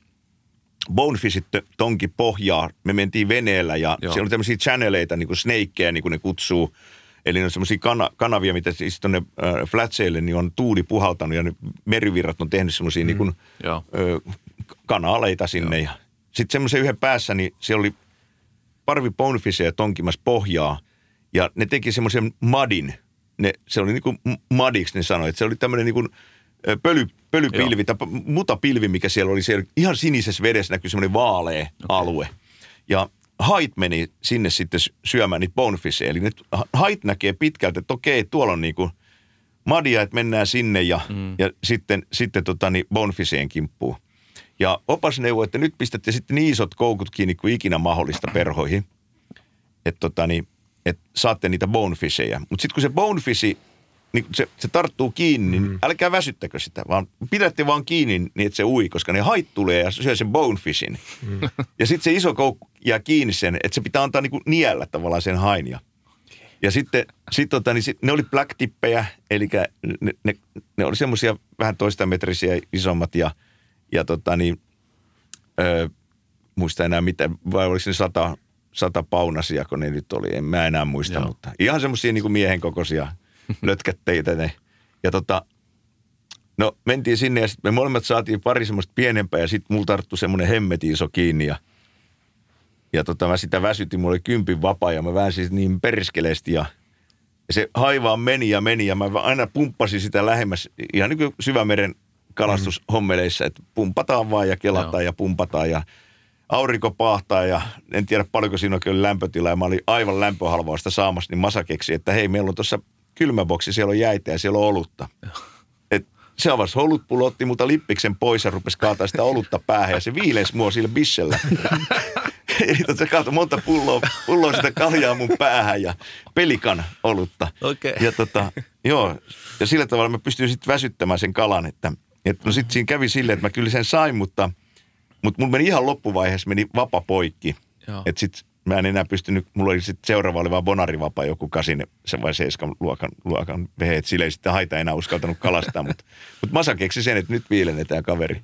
Bonefisit tonki pohjaa. Me mentiin veneellä ja Joo. siellä oli tämmöisiä channeleita, niin kuin snakeja, niin kuin ne kutsuu. Eli ne on semmoisia kana, kanavia, mitä siis tuonne äh, Flatseille niin on tuuli puhaltanut ja ne merivirrat on tehnyt semmoisia mm. niin kuin, kanaleita sinne. Joo. Ja sitten semmoisen yhden päässä, niin siellä oli parvi bonefisejä tonkimassa pohjaa ja ne teki semmoisen madin. Ne, se oli niin kuin madiksi ne sanoi, että se oli tämmöinen niin kuin pöly, pölypilvi, tai mutapilvi, mikä siellä oli. Siellä ihan sinisessä vedessä näkyi semmoinen vaalea okay. alue. Ja hait meni sinne sitten syömään niitä bonefisejä. Eli ne hait näkee pitkältä, että okei, tuolla on niin kuin madia, että mennään sinne ja, mm. ja sitten, sitten tota, niin bonefiseen kimppuun. Ja opas neuvoi, että nyt pistätte sitten niin isot koukut kiinni kuin ikinä mahdollista perhoihin, että tota, niin, et saatte niitä bonefishejä. Mutta sitten kun se bonefishi, niin se, se tarttuu kiinni, niin mm. niin älkää väsyttäkö sitä, vaan pidätte vaan kiinni niin, että se ui, koska ne hait tulee ja syö sen bonefishin. Mm. Ja sitten se iso koukku jää kiinni sen, että se pitää antaa niinku niellä tavallaan sen hain. Ja, ja sitten sit, tota, niin sit, ne oli black tippejä, eli ne, ne, ne oli semmoisia vähän toista metrisiä isommat ja – ja tota niin, öö, muista enää mitä, vai oliko se sata, sata paunasia, kun ne nyt oli, en mä enää muista, Joo. mutta ihan semmoisia niin miehen kokoisia *laughs* lötkätteitä ne. Ja tota, no mentiin sinne ja sitten me molemmat saatiin pari semmoista pienempää ja sitten mulla tarttu semmoinen hemmeti iso kiinni ja ja tota, mä sitä väsytin, mulla oli kympin vapaa ja mä väänsin niin perskeleesti ja, ja se haivaan meni ja meni ja mä aina pumppasin sitä lähemmäs ihan niin kuin syvämeren kalastushommeleissa, että pumpataan vaan ja kelataan Joo. ja pumpataan ja aurinko pahtaa ja en tiedä paljonko siinä on kyllä lämpötila ja mä olin aivan lämpöhalvausta saamassa, niin Masa keksi, että hei meillä on tuossa kylmäboksi, siellä on jäitä ja siellä on olutta. Et se avasi olutpullo, otti multa lippiksen pois ja rupesi kaataa sitä olutta päähän ja se viilensi mua sillä bissellä. *laughs* Eli se kaatoi monta pulloa, pulloa sitä kaljaa mun päähän ja pelikan olutta. Okay. Ja tota, joo, ja sillä tavalla mä pystyin sitten väsyttämään sen kalan, että – et no sitten siinä kävi silleen, että mä kyllä sen sain, mutta, mutta mulla meni ihan loppuvaiheessa meni vapa poikki. Että sitten mä en enää pystynyt, mulla oli sitten seuraava oli vaan bonarivapa joku kasin, se vai seiskan luokan, luokan vehe, että sille ei sitten haita enää uskaltanut kalastaa, mutta, mutta Masa keksi sen, että nyt viilennetään kaveri.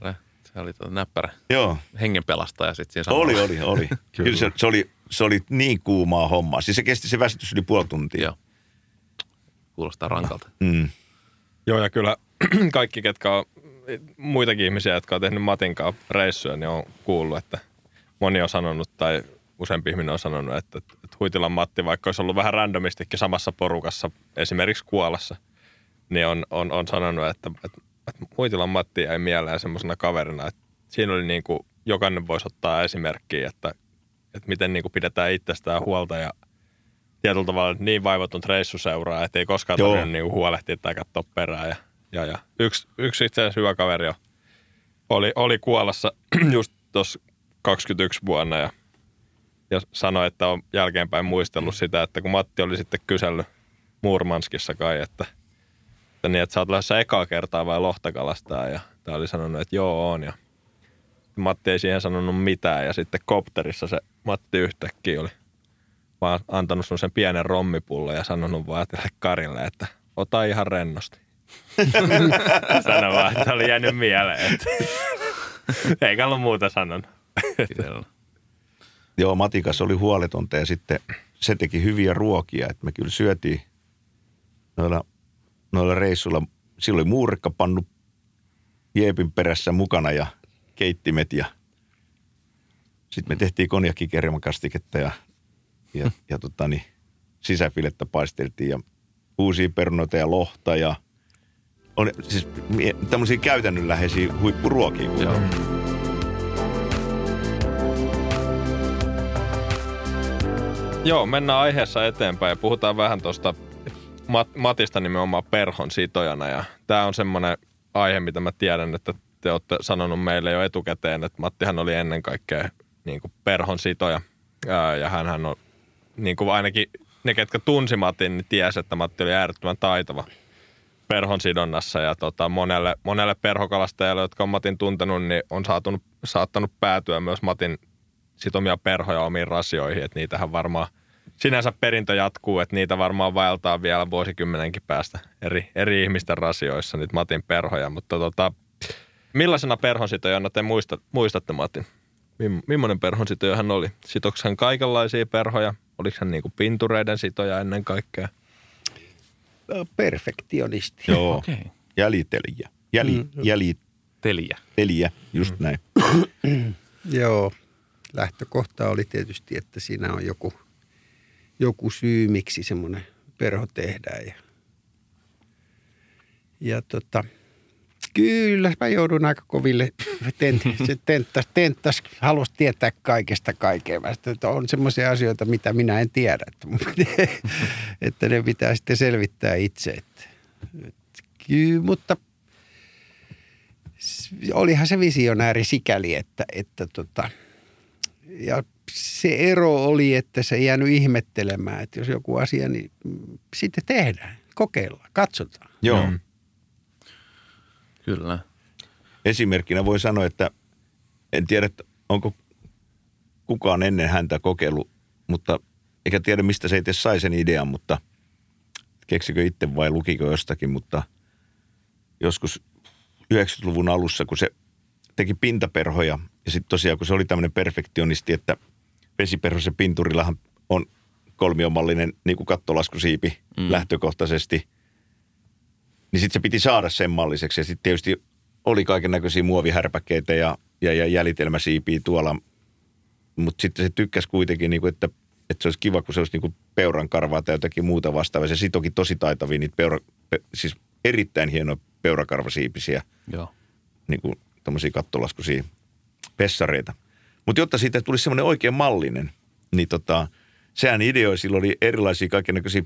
Se oli tuo näppärä Joo. hengenpelastaja sitten siinä Oli, oli, oli. *laughs* kyllä se, se, oli se oli niin kuumaa hommaa. Siis se kesti se väsytys yli puoli tuntia. Joo. Kuulostaa rankalta. Mm. Joo, ja kyllä *clears throat* kaikki, ketkä on muitakin ihmisiä, jotka on tehnyt Matinkaan reissuja, niin on kuullut, että moni on sanonut tai useampi ihminen on sanonut, että, että, Huitilan Matti, vaikka olisi ollut vähän randomistikin samassa porukassa, esimerkiksi Kuolassa, niin on, on, on sanonut, että, että, että Huitilan Matti jäi mieleen semmoisena kaverina, että siinä oli niin kuin, jokainen voisi ottaa esimerkkiä, että, että miten niin kuin pidetään itsestään huolta ja tietyllä tavalla niin vaivaton reissuseuraa, että ei koskaan tarvinnut niin huolehtia tai katsoa perään. Ja, ja, ja. Yksi, yksi itse asiassa hyvä kaveri oli, oli Kuolassa *clears throat* just tuossa 21 vuonna ja, ja sanoi, että on jälkeenpäin muistellut sitä, että kun Matti oli sitten kysellyt Murmanskissa kai, että, että, niin, että sä oot lähdössä ekaa kertaa vai lohtakalasta ja tämä oli sanonut, että joo on ja Matti ei siihen sanonut mitään ja sitten kopterissa se Matti yhtäkkiä oli vaan antanut sen pienen rommipullon ja sanonut vaan tälle Karille, että ota ihan rennosti. *laughs* Sano vaan, että oli jäänyt mieleen, että *laughs* eikä ollut muuta. Itsellä. Joo, Matikas oli huoletonta ja sitten se teki hyviä ruokia, että me kyllä syötiin noilla, noilla reissuilla. Silloin oli muurikkapannu Jeepin perässä mukana ja keittimet ja sitten me tehtiin konjakkikermakastiketta ja, ja, ja tota niin, sisäfilettä paisteltiin ja uusia perunoita ja lohta ja on, siis tämmöisiä käytännönläheisiä huippuruokia. Joo. Joo, mennään aiheessa eteenpäin ja puhutaan vähän tuosta Mat- Matista nimenomaan perhon sitojana. Ja tämä on semmoinen aihe, mitä mä tiedän, että te olette sanonut meille jo etukäteen, että Mattihan oli ennen kaikkea niin kuin perhon sitoja. Ää, Ja hän on, niin kuin ainakin ne, ketkä tunsi Matin, niin tiesi, että Matti oli äärettömän taitava perhon sidonnassa. Ja tota, monelle, monelle perhokalastajalle, jotka on Matin tuntenut, niin on saatunut, saattanut päätyä myös Matin sitomia perhoja omiin rasioihin, että niitähän varmaan sinänsä perintö jatkuu, että niitä varmaan vaeltaa vielä vuosikymmenenkin päästä eri, eri ihmisten rasioissa, niitä Matin perhoja, mutta tota, millaisena perhonsitojana te muistat, muistatte Matin? Mim, millainen perhonsitoja hän oli? Sitoksi hän kaikenlaisia perhoja? Oliko hän niinku pintureiden sitoja ennen kaikkea? Perfektionisti. Joo, Okei. Okay. jäljitelijä. Jäli, Mm. Jäljitelijä, just näin. *coughs* Joo, lähtökohta oli tietysti, että siinä on joku, joku syy, miksi semmoinen perho tehdään. Ja, ja tota, kyllä mä joudun aika koville. Se tenttas, tenttas halusi tietää kaikesta että on semmoisia asioita, mitä minä en tiedä. Että, ne pitää sitten selvittää itse. Että, kyllä, mutta olihan se visionääri sikäli, että, että tota, ja se ero oli, että se ei jäänyt ihmettelemään, että jos joku asia, niin sitten tehdään, kokeillaan, katsotaan. Joo. Mm. Kyllä. Esimerkkinä voi sanoa, että en tiedä, onko kukaan ennen häntä kokeillut, mutta eikä tiedä, mistä se itse sai sen idean, mutta keksikö itse vai lukiko jostakin, mutta joskus 90-luvun alussa, kun se teki pintaperhoja, ja sitten tosiaan, kun se oli tämmöinen perfektionisti, että vesiperhosen pinturillahan on kolmiomallinen niin kuin kattolaskusiipi mm. lähtökohtaisesti, niin sitten se piti saada sen malliseksi. Ja sitten tietysti oli kaiken näköisiä muovihärpäkkeitä ja, ja, ja jäljitelmäsiipiä tuolla, mutta sitten se tykkäsi kuitenkin, niin kuin, että, että se olisi kiva, kun se olisi niin kuin peuran karvaa tai jotakin muuta vastaavaa. Se sitoki tosi taitavia niitä peura, pe, siis erittäin hienoja peurakarvasiipisiä Joo. niin kuin tämmöisiä kattolaskuisia pessareita. Mutta jotta siitä tulisi semmoinen oikein mallinen, niin tota, sehän ideoi, sillä oli erilaisia kaikennäköisiä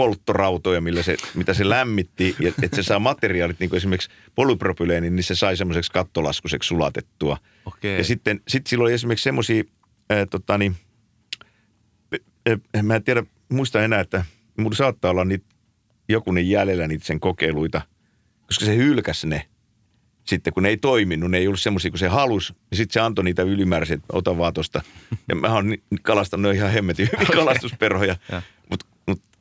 polttorautoja, millä se, mitä se lämmitti, ja että se saa materiaalit, niin kuin esimerkiksi polypropyleeni, niin se sai semmoiseksi kattolaskuiseksi sulatettua. Okei. Ja sitten sit sillä oli esimerkiksi semmoisia, tota niin, eh, mä en tiedä, muista enää, että mulla saattaa olla niitä, jokunen jäljellä niitä sen kokeiluita, koska se hylkäsi ne. Sitten kun ne ei toiminut, ne ei ollut semmoisia kuin se halus, niin sitten se antoi niitä ylimääräisiä, että ota vaan tosta. Ja mä oon kalastanut ihan hemmetin hyvin kalastusperhoja, Ja.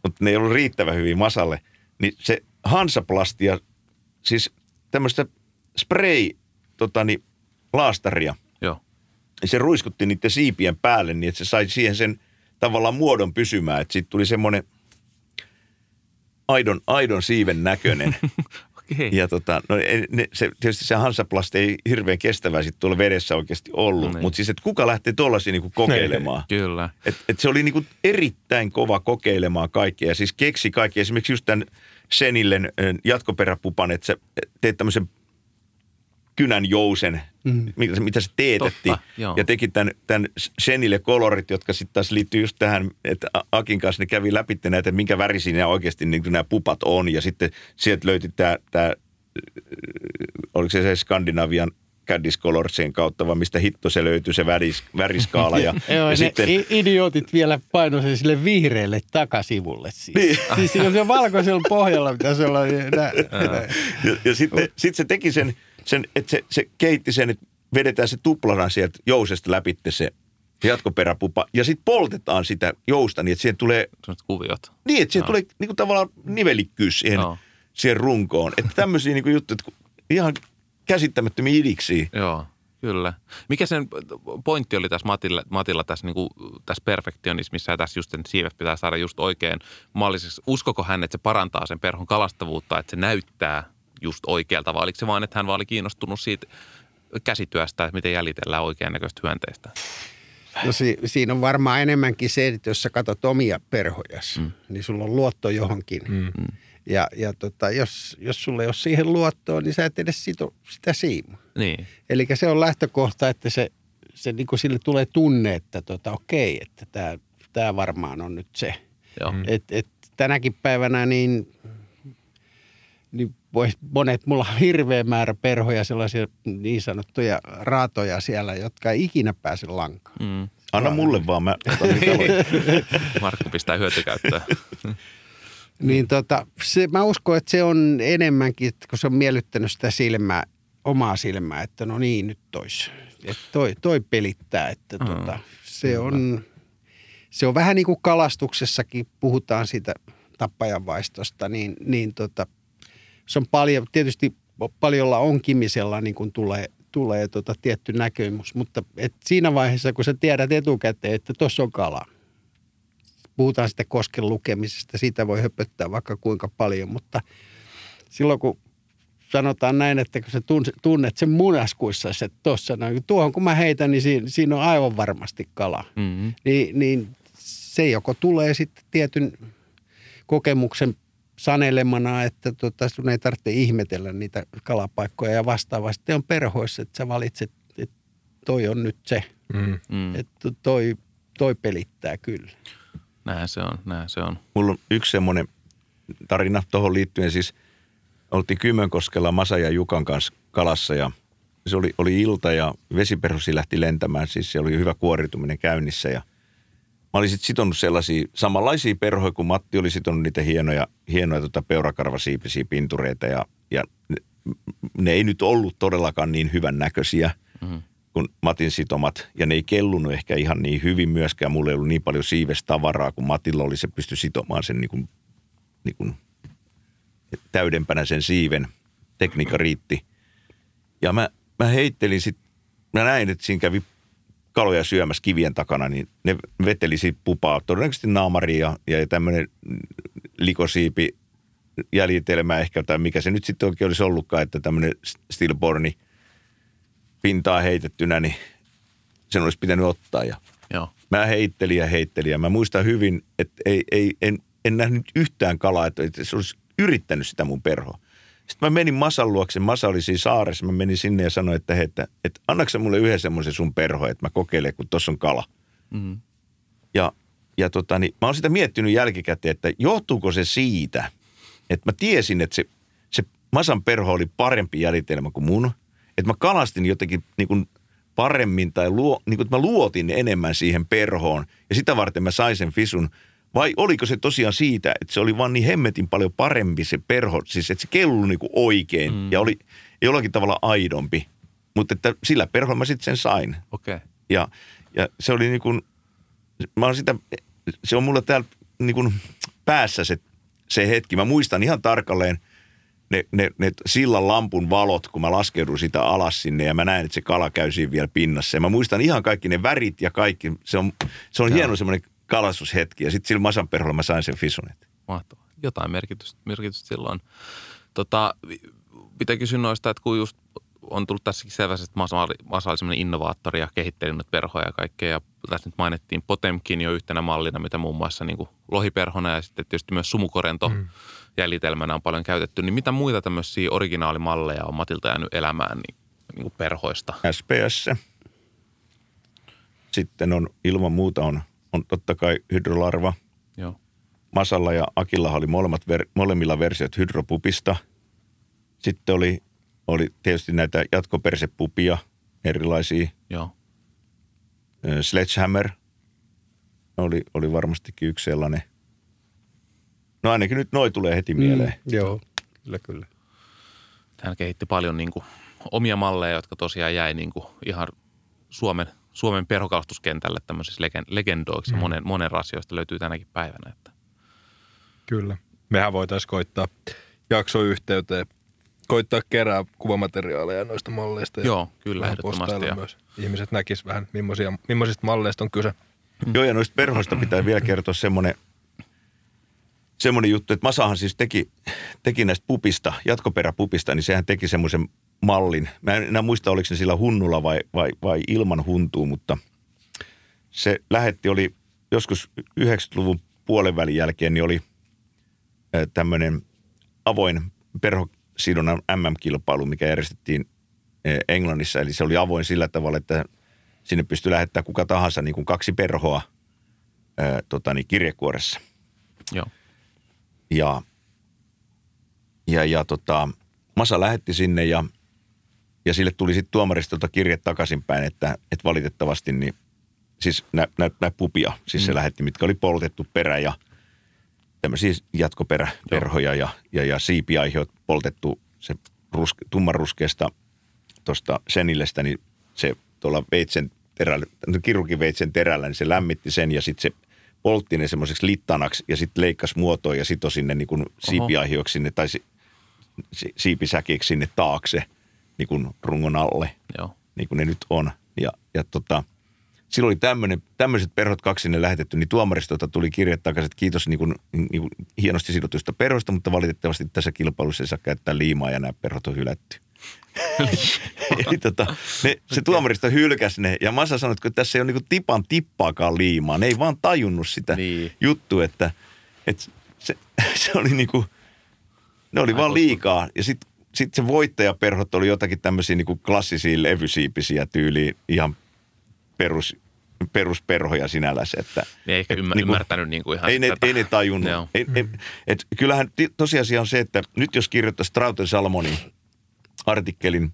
Mutta mut, mut ne ei ollut riittävän hyvin masalle. Niin se hansaplastia, siis tämmöistä spray, tota niin, laastaria, Joo. se ruiskutti niiden siipien päälle niin, että se sai siihen sen tavallaan muodon pysymään. Että siitä tuli semmoinen aidon, aidon siiven näköinen. *laughs* Okei. Ja tota, no, ne, se, tietysti se Hansaplast ei hirveän kestävää sitten tuolla vedessä oikeasti ollut. Niin. Mutta siis, että kuka lähtee tuollaisia niinku kokeilemaan? *laughs* Kyllä. Et, et se oli niinku erittäin kova kokeilemaan kaikkea. Ja siis keksi kaikki. Esimerkiksi just tämän Senillen jatkoperäpupan, että sä teet tämmöisen kynän jousen, mm. mitä, se- mitä se teetettiin. Totta, joo. ja teki tämän, tämän Senille kolorit, jotka sitten taas liittyy just tähän, että Akin kanssa ne kävi läpi näitä, että minkä värisiä oikeasti niin nämä pupat on. Ja sitten sieltä löytyi tämä, tämä oliko se se Skandinavian Caddis Colorsien kautta, vai mistä hitto se löytyi, se väris, väriskaala. Ja, *laughs* Joo, ja ne sitten, i- idiootit vielä painoi sen sille vihreälle takasivulle siis. Niin. *laughs* Siis siinä on se valkoisella pohjalla olla. niin nä, nä. Ja, ja sitten sit se teki sen, sen että se, se keitti sen, että vedetään se tuplana sieltä jousesta läpi se jatkoperäpupa. Ja sitten poltetaan sitä jousta niin, että siihen tulee, Sellaiset kuviot. niin, että siihen Joo. tulee niin kuin tavallaan nivelikkyys siihen, Joo. siihen runkoon. Että tämmöisiä niin kuin juttuja, että ihan käsittämättömiä idiksiä. Joo, kyllä. Mikä sen pointti oli tässä Matilla, Matilla tässä, niin kuin, tässä perfektionismissa ja tässä just sen siivet pitää saada just oikein malliseksi. Uskoko hän, että se parantaa sen perhon kalastavuutta, että se näyttää just oikealta vai oliko se vaan, että hän vaan oli kiinnostunut siitä käsityöstä, että miten jäljitellään oikean näköistä hyönteistä? No si, siinä on varmaan enemmänkin se, että jos sä katsot omia perhojas, mm. niin sulla on luotto johonkin. Mm. Ja, ja tota, jos, jos sulla ei ole siihen luottoa, niin sä et edes sito sitä siimua. Niin, Eli se on lähtökohta, että se, se niin kuin sille tulee tunne, että tota, okei, että tämä, tämä varmaan on nyt se. joo. Mm. Et, et tänäkin päivänä niin, niin voi, monet, mulla on hirveä määrä perhoja, sellaisia niin sanottuja raatoja siellä, jotka ei ikinä pääse lankaan. Mm. Anna mulle vaan, mä voi. Markku pistää hyötykäyttöön. *laughs* Niin tota, se, mä uskon, että se on enemmänkin, että kun se on miellyttänyt sitä silmää, omaa silmää, että no niin, nyt tois. Että toi, toi pelittää, että Mm. tota, se on, se on vähän niin kuin kalastuksessakin, puhutaan siitä tappajanvaistosta, niin, niin tota, se on paljon, tietysti paljolla onkimisella niin kuin tulee, tulee tota tietty näkemys, mutta et siinä vaiheessa, kun sä tiedät etukäteen, että tuossa on kala, puhutaan sitä kosken lukemisesta, siitä voi höpöttää vaikka kuinka paljon, mutta silloin kun sanotaan näin, että kun sä tun- tunnet sen munaskuissa, että tuossa, no, tuohon kun mä heitän, niin siinä, siinä on aivan varmasti kala. Mm. Niin, niin se joko tulee sitten tietyn kokemuksen sanelemana, että tota, sun ei tarvitse ihmetellä niitä kalapaikkoja ja vastaavasti on perhoissa, että sä valitset, että toi on nyt se, Mm. Mm. että toi, toi pelittää kyllä. Näin se on, näin se on. Mulla on yksi semmoinen tarina tuohon liittyen. Siis oltiin Kymenkoskella Masa ja Jukan kanssa kalassa ja se oli, oli ilta ja vesiperhosi lähti lentämään. Siis se oli hyvä kuorituminen käynnissä ja mä olin sitten sitonut sellaisia samanlaisia perhoja kuin Matti oli sitonut niitä hienoja, hienoja tota peurakarvasiipisiä pintureita ja, ja ne, ne ei nyt ollut todellakaan niin hyvän näköisiä Mm. kuin Matin sitomat. Ja ne ei kellunut ehkä ihan niin hyvin myöskään. Mulla ei ollut niin paljon siivestavaraa kuin Matilla oli. Se pystyi sitomaan sen niin kuin, niin kuin täydempänä sen siiven. Tekniikka riitti. Ja mä, mä heittelin sitten, mä näin, että siinä kävi kaloja syömässä kivien takana, niin ne veteli siitä pupaa. Todennäköisesti naamari ja, ja tämmöinen likosiipi jäljitelmä ehkä, tai mikä se nyt sitten oikein olisi ollutkaan, että tämmöinen stillborni pintaa heitettynä, niin sen olisi pitänyt ottaa. Ja Joo. mä heittelin ja heittelin ja mä muistan hyvin, että ei, ei, en, en nähnyt yhtään kalaa, että, että se olisi yrittänyt sitä mun perhoa. Sitten mä menin Masan luokse, Masa oli siinä saaressa, mä menin sinne ja sanoin, että, hei, että, että annaks sä mulle yhden semmoisen sun perho, että mä kokeilen, kun tossa on kala. Mm. Ja, ja tota, niin, mä oon sitä miettinyt jälkikäteen, että johtuuko se siitä, että mä tiesin, että se, se Masan perho oli parempi jäljitelmä kuin mun. Että mä kalastin jotenkin niin kuin paremmin tai luo, niin kuin, että mä luotin enemmän siihen perhoon ja sitä varten mä sain sen fisun. Vai oliko se tosiaan siitä, että se oli vaan niin hemmetin paljon parempi se perho, siis että se kellui niin kuin oikein mm. ja oli jollakin tavalla aidompi. Mutta että sillä perholla mä sitten sen sain. Okei. Okay. Ja, ja se oli niin kuin, mä oon sitä, se on mulla täällä niin kuin päässä se, se hetki. Mä muistan ihan tarkalleen, ne, ne, ne sillan lampun valot, kun mä laskeudun sitä alas sinne ja mä näen, että se kala käy siinä vielä pinnassa. Ja mä muistan ihan kaikki ne värit ja kaikki. Se on, se on hieno semmoinen kalastushetki ja sitten sillä masan perholla mä sain sen fisunet. Mahtavaa. Jotain merkitystä, merkitystä silloin. Tota, pitää kysyä noista, että kun just on tullut tässäkin selvästi, että Masa oli, Masa oli innovaattori ja kehitteli nyt perhoja ja kaikkea. Ja tässä nyt mainittiin Potemkin jo yhtenä mallina, mitä muun muassa niin kuin lohiperhona ja sitten tietysti myös sumukorento mm. jäljitelmänä on paljon käytetty. Niin mitä muita tämmöisiä originaalimalleja on Matilta jäänyt elämään niin, niin kuin perhoista? SPS. Sitten on ilman muuta on, on totta kai hydrolarva. Joo. Masalla ja Akilla oli molemmat ver, molemmilla versiot hydropupista. Sitten oli, oli tietysti näitä jatkopersepupia erilaisia. Joo. Sledgehammer oli, oli varmastikin yksi sellainen. No ainakin nyt noi tulee heti mieleen. Mm, joo, kyllä, kyllä. Hän kehitti paljon niin kuin, omia malleja, jotka tosiaan jäi niin kuin, ihan Suomen, Suomen perhokalastuskentälle tämmöisiksi legen, legendoiksi. Mm. Monen, monen rasioista löytyy tänäkin päivänä. Että. Kyllä. Mehän voitaisiin koittaa jaksoyhteyteen, koittaa kerää kuvamateriaaleja noista malleista. ja Joo, kyllä, ehdottomasti. postailla Ja, Myös. Ihmiset näkis vähän, millaisia, millaisista malleista on kyse. Joo, ja noista perhoista pitää vielä kertoa semmoinen, semmoinen juttu, että Masahan siis teki, teki näistä pupista, jatkoperäpupista, niin sehän teki semmoisen mallin. Mä en enää muista, oliko se sillä hunnulla vai, vai, vai ilman huntua, mutta se lähetti, oli joskus 90-luvun puolen välin jälkeen, niin oli tämmöinen avoin perhosidonnan MM-kilpailu, mikä järjestettiin Englannissa. Eli se oli avoin sillä tavalla, että sinne pystyi lähettämään kuka tahansa niin kuin kaksi perhoa ää, tota, niin kirjekuoressa. joo. Ja, ja, ja tota, Masa lähetti sinne ja, ja sille tuli sitten tuomaristolta kirje takaisinpäin, että, että valitettavasti niin, siis nä, nä, nä pupia, siis mm. se lähetti, mitkä oli poltettu perä ja tämmöisiä jatkoperäperhoja ja, ja, ja siipiaihiot poltettu se rus, tummanruskeasta tuosta senillestä, niin se tuolla veitsen terällä, kirurgiveitsen terällä, niin se lämmitti sen ja sitten se poltti ne semmoiseksi littanaksi ja sitten leikkasi muotoa ja sitten sinne niin kuin siipiaihioksi sinne tai si, si, siipisäkiksi sinne taakse niin kuin rungon alle, Joo. niin kuin ne nyt on. Ja, ja tota, silloin oli tämmöinen, tämmöiset perhot kaksi sinne lähetetty, niin tuomaristolta tuli kirje takaisin, että kiitos niin kuin, niin kuin hienosti sidotusta perhosta, mutta valitettavasti tässä kilpailussa ei saa käyttää liimaa ja nämä perhot on hylätty. *laughs* Eli tota, ne, se tuomaristo hylkäsi ne ja Masa sanoi, että tässä ei ole niinku tipan tippaakaan liimaa. Ne ei vaan tajunnut sitä Niin. juttua, että, että se, *laughs* se oli niinku, ne oli vaan liikaa. Ja sitten sit se voittajaperhot oli jotakin tämmöisiä niinku klassisia levysiipisiä tyyliin ihan perus, perusperhoja sinällänsä. Että, Ne ei ehkä et ymmär, niinku- ymmärtänyt niin kuin ihan ei ne, tätä. ei ne tajunnut. Joo. Ei, ei, et kyllähän tosiasia on se, että nyt jos kirjoittaisi Trauten Salmonin artikkelin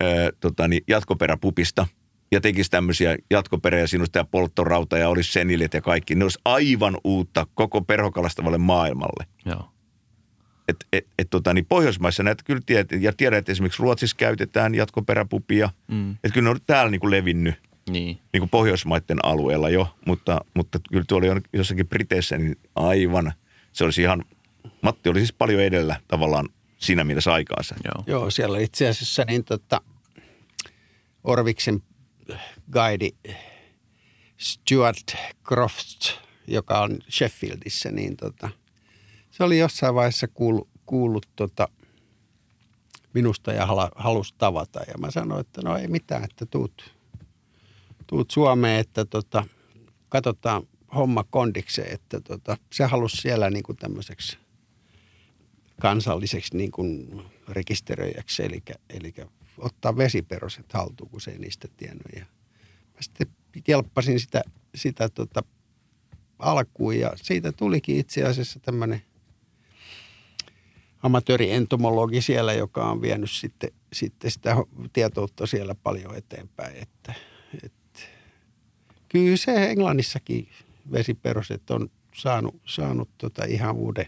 ää, tota, niin jatkoperäpupista ja tekisi tämmöisiä jatkoperä ja sinusta ja polttorauta ja olisi senilit ja kaikki, ne olisi aivan uutta koko perhokalastavalle maailmalle. Joo. Et, et, et, tota, niin Pohjoismaissa näitä kyllä tiedät, ja tiedät, että esimerkiksi Ruotsissa käytetään jatkoperäpupia. Mm. Että kyllä ne on täällä niin kuin levinnyt Niin. niin kuin Pohjoismaiden alueella jo, mutta, mutta kyllä tuolla jo- jossakin Briteissä niin aivan, se olisi ihan, Matti oli siis paljon edellä tavallaan siinä mielessä aikaansa. Joo. Joo, siellä itse asiassa niin tota, Orviksen guide Stuart Crofts, joka on Sheffieldissä, niin tota, se oli jossain vaiheessa kuullut, kuullut tota, minusta ja halusi tavata. Ja mä sanoin, että no ei mitään, että tuut, tuut Suomeen, että tota, katsotaan homma kondikseen, että tota, se halusi siellä niin kuin tämmöiseksi kansalliseksi niin kuin rekisteröijäksi, eli, eli ottaa vesiperoset haltuun, kun se ei niistä tiennyt. Ja mä sitten kelppasin sitä, sitä tota alkuun ja siitä tulikin itse asiassa tämmöinen amatöörientomologi siellä, joka on vienyt sitten, sitten sitä tietoutta siellä paljon eteenpäin. Että, että kyllä se Englannissakin vesiperoset on saanut, saanut tota ihan uuden,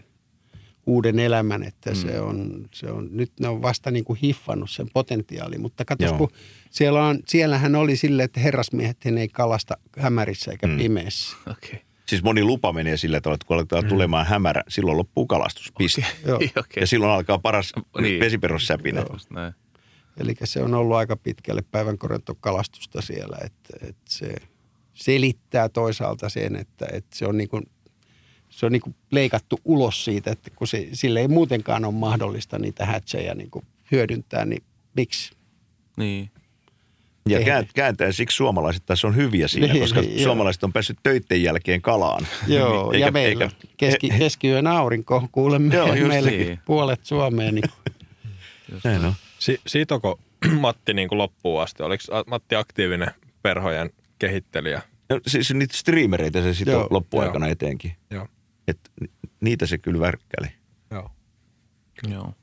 uuden elämän, että mm. se, on, se on, nyt ne on vasta niin kuin hiffannut sen potentiaali, mutta katsos, Joo. kun siellä on, siellähän oli silleen, että herrasmiehet he ei kalasta hämärissä eikä Mm. pimeässä. Okay. Siis moni lupa menee sillä tavalla, että kun aletaan mm. tulemaan hämärä, silloin loppuu kalastus. Piste. Joo. Okei. Ja silloin alkaa paras Niin. niin. näin. Eli se on ollut aika pitkälle päivän kalastusta siellä, että, että se selittää toisaalta sen, että, että se on niin kuin, se on niin kuin leikattu ulos siitä, että kun se, sille ei muutenkaan ole mahdollista niitä hätsejä niin kuin hyödyntää, niin miksi? Niin. Ja Ei. kään- kääntäen siksi suomalaiset tässä on hyviä siinä, Niin, koska niin, joo. suomalaiset on päässyt töitten jälkeen kalaan. Joo, Eikä- ja meillä eikä- keski, *laughs* keskiyön aurinko, kuulemme Joo, just meilläkin niin. puolet Suomeen, niin Näin on. Si- sitoko *clears throat* Matti niin kuin loppuun asti? Oliko Matti aktiivinen perhojen kehittelijä? No, siis niitä striimereitä se sitten Joo, loppuaikana eteenkin. Joo. Et ni- niitä se kyllä värkkäli. Joo. Joo.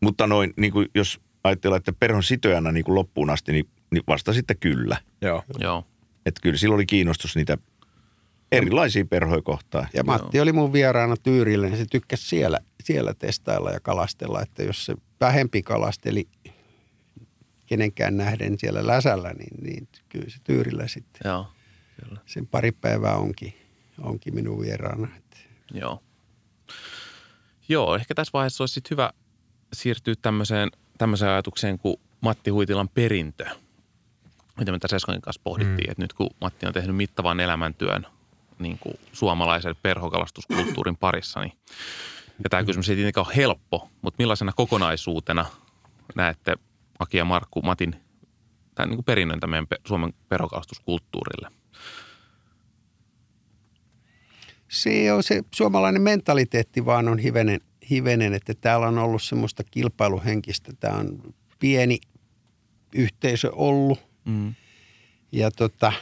Mutta noin, niin kuin jos ajatellaan, että perhon sitojana niin kuin loppuun asti, niin, niin vasta sitten kyllä. Joo. Joo. Että kyllä sillä oli kiinnostus niitä erilaisia perhoja kohtaan. Ja Matti oli mun vieraana Tyyrillä, niin se tykkäsi siellä, siellä testailla ja kalastella, että jos se vähempi kalasteli kenenkään nähden siellä läsällä, niin, niin kyllä se Tyyrillä sitten Joo. Kyllä. sen pari päivää onkin, onkin minun vieraana. Joo. Joo, ehkä tässä vaiheessa olisi sit hyvä siirtyä tämmöiseen, tämmöiseen ajatukseen kuin Matti Huitilan perintö. Mitä me tässä Eskonin kanssa pohdittiin, mm. että nyt kun Matti on tehnyt mittavan elämäntyön niin kuin suomalaisen perhokalastuskulttuurin parissa, niin ja tämä kysymys ei tietenkään ole helppo, mutta millaisena kokonaisuutena näette Aki ja Markku Matin tämän niin kuin perinnön tämän meidän Suomen perhokalastuskulttuurille? se on se suomalainen mentaliteetti vaan on hivenen, hivenen, että täällä on ollut semmoista kilpailuhenkistä. Tämä on pieni yhteisö ollut Mm. ja tota,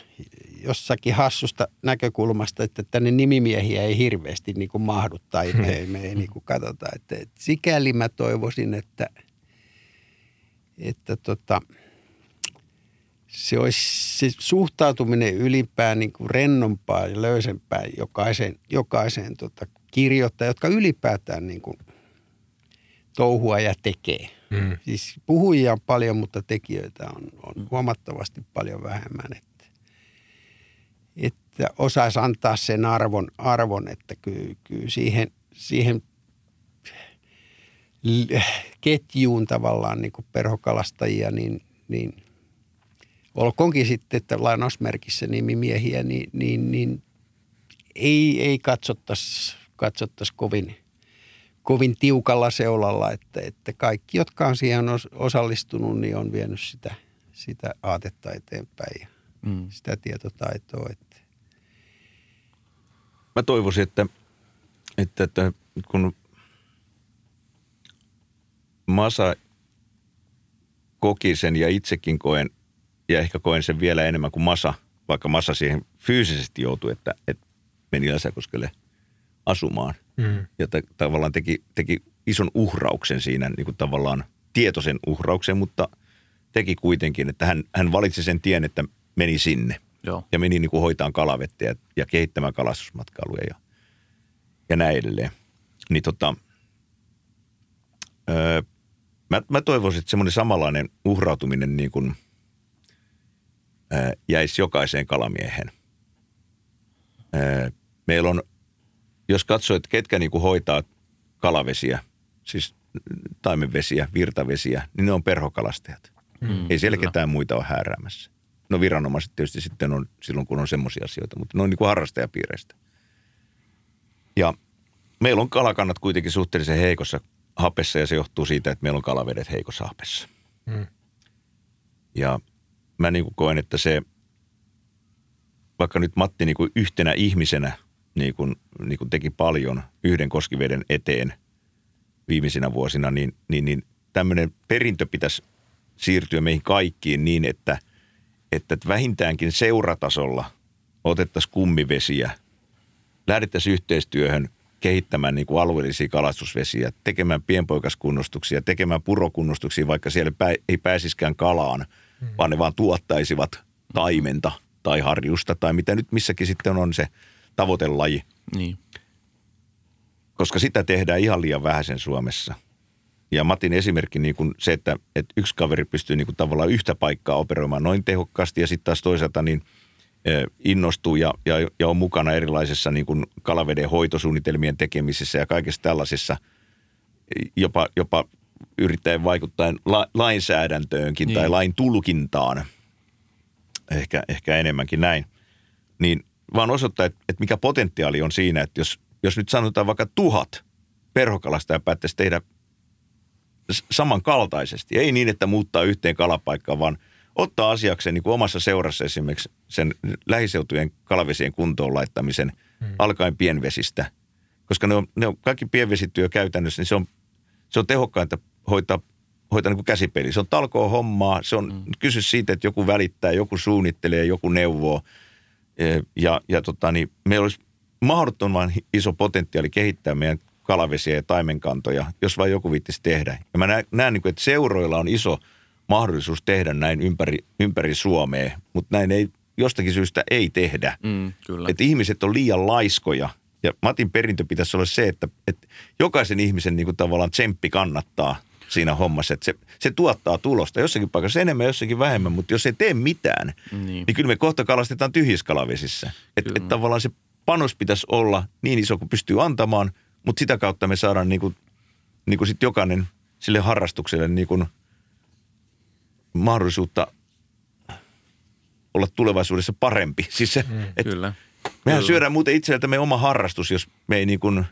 jossakin hassusta näkökulmasta, että tänne nimimiehiä ei hirveästi niin kuin mahdu tai me, me ei niin kuin katsota. Että, että sikäli mä toivoisin, että, että tota, se olisi se suhtautuminen ylipään niin kuin rennompaa ja löysempää jokaiseen, jokaiseen tota kirjoittaja, jotka ylipäätään niin kuin touhua ja tekee. Mm. Siis puhujia on paljon, mutta tekijöitä on, on huomattavasti paljon vähemmän. Että, että osaisi antaa sen arvon, arvon että kyllä, kyllä siihen, siihen ketjuun tavallaan niin kuin perhokalastajia, niin, niin olkoonkin sitten, että lainausmerkissä nimimiehiä, niin, niin, niin ei, ei katsottaisi katsottais kovin, kovin tiukalla seulalla, että, että kaikki, jotka on siihen os- osallistunut, niin on vienyt sitä, sitä aatetta eteenpäin ja Mm. sitä tietotaitoa. Että. Mä toivoisin, että, että, että kun Masa koki sen ja itsekin koen, ja ehkä koen sen vielä enemmän kuin Masa, vaikka Masa siihen fyysisesti joutui, että, että meni Läsäkoskelle asumaan. Mm. Ja ta- tavallaan teki, teki ison uhrauksen siinä, niin kuin tavallaan tietoisen uhrauksen, mutta teki kuitenkin, että hän, hän valitsi sen tien, että meni sinne Joo. ja meni niin kuin hoitaan kalavettä ja, ja kehittämään kalastusmatkailuja ja, ja näin edelleen. Niin tota, öö, mä, mä toivoisin, että semmoinen samanlainen uhrautuminen niin kuin, öö, jäisi jokaiseen kalamiehen. Öö, meillä on, jos katsoo, että ketkä niin kuin hoitaa kalavesiä, siis taimenvesiä, virtavesiä, niin ne on perhokalastajat. Mm, Ei siellä kyllä. ketään muita ole hääräämässä. No viranomaiset tietysti sitten on silloin, kun on semmoisia asioita, mutta ne on niin kuin harrastajapiireistä. Ja meillä on kalakannat kuitenkin suhteellisen heikossa hapessa ja se johtuu siitä, että meillä on kalavedet heikossa hapessa. Mm. Ja mä niin kuin koen, että se, vaikka nyt Matti niin kuin yhtenä ihmisenä niin kuin, niin kuin teki paljon yhden koskiveden eteen viimeisinä vuosina, niin, niin, niin tämmöinen perintö pitäisi siirtyä meihin kaikkiin niin, että, että vähintäänkin seuratasolla otettaisiin kummivesiä, lähdettäisiin yhteistyöhön kehittämään niin kuin alueellisia kalastusvesiä, tekemään pienpoikaskunnostuksia, tekemään purokunnostuksia, vaikka siellä ei pääsiskään kalaan, mm. vaan ne vaan tuottaisivat taimenta tai harjusta tai mitä nyt missäkin sitten on se tavoitelaji, Niin. koska sitä tehdään ihan liian vähäisen Suomessa. Ja Matin esimerkki niin kuin se, että, että yksi kaveri pystyy niin kuin tavallaan yhtä paikkaa operoimaan noin tehokkaasti ja sitten taas toisaalta niin innostuu ja, ja, ja on mukana erilaisissa niin kuin kalaveden hoitosuunnitelmien tekemisessä ja kaikessa tällaisessa, jopa, jopa yrittäen vaikuttaa la, lainsäädäntöönkin niin. tai lain tulkintaan, ehkä, ehkä enemmänkin näin, niin vaan osoittaa, että, että mikä potentiaali on siinä, että jos, jos nyt sanotaan vaikka tuhat perhokalastajaa päättäisi tehdä samankaltaisesti. Ei niin, että muuttaa yhteen kalapaikkaan, vaan ottaa asiakseen niin kuin omassa seurassa esimerkiksi sen lähiseutujen kalavesien kuntoon laittamisen hmm. alkaen pienvesistä. Koska ne on, ne on kaikki pienvesityö käytännössä, niin se on, se on tehokkainta hoitaa, hoitaa niin kuin käsipeli. Se on talkoa hommaa, se on hmm. kysy siitä, että joku välittää, joku suunnittelee, joku neuvoo. Eh, Ja, ja tota, niin meillä olisi mahdottoman iso potentiaali kehittää meidän kalavesiä ja taimenkantoja, jos vain joku viittisi tehdä. Ja mä näen, näen niin kuin, että seuroilla on iso mahdollisuus tehdä näin ympäri, ympäri Suomea, mutta näin ei jostakin syystä ei tehdä. Mm, kyllä. Että ihmiset on liian laiskoja. Ja Matin perintö pitäisi olla se, että, että jokaisen ihmisen niin kuin tavallaan tsemppi kannattaa siinä hommassa. Että se, se tuottaa tulosta. Jossakin paikassa enemmän, jossakin vähemmän, mutta jos ei tee mitään, Niin. niin kyllä me kohta kalastetaan tyhjissä kalavesissä. Että et tavallaan se panos pitäisi olla niin iso kuin pystyy antamaan, mutta sitä kautta me saadaan niin kuin, niin kuin sit jokainen sille harrastukselle niin kuin mahdollisuutta olla tulevaisuudessa parempi. *laughs* Siis se, mm, et Kyllä. mehän Kyllä. syödään muuten itseltämme oma harrastus, jos me ei niin kuin,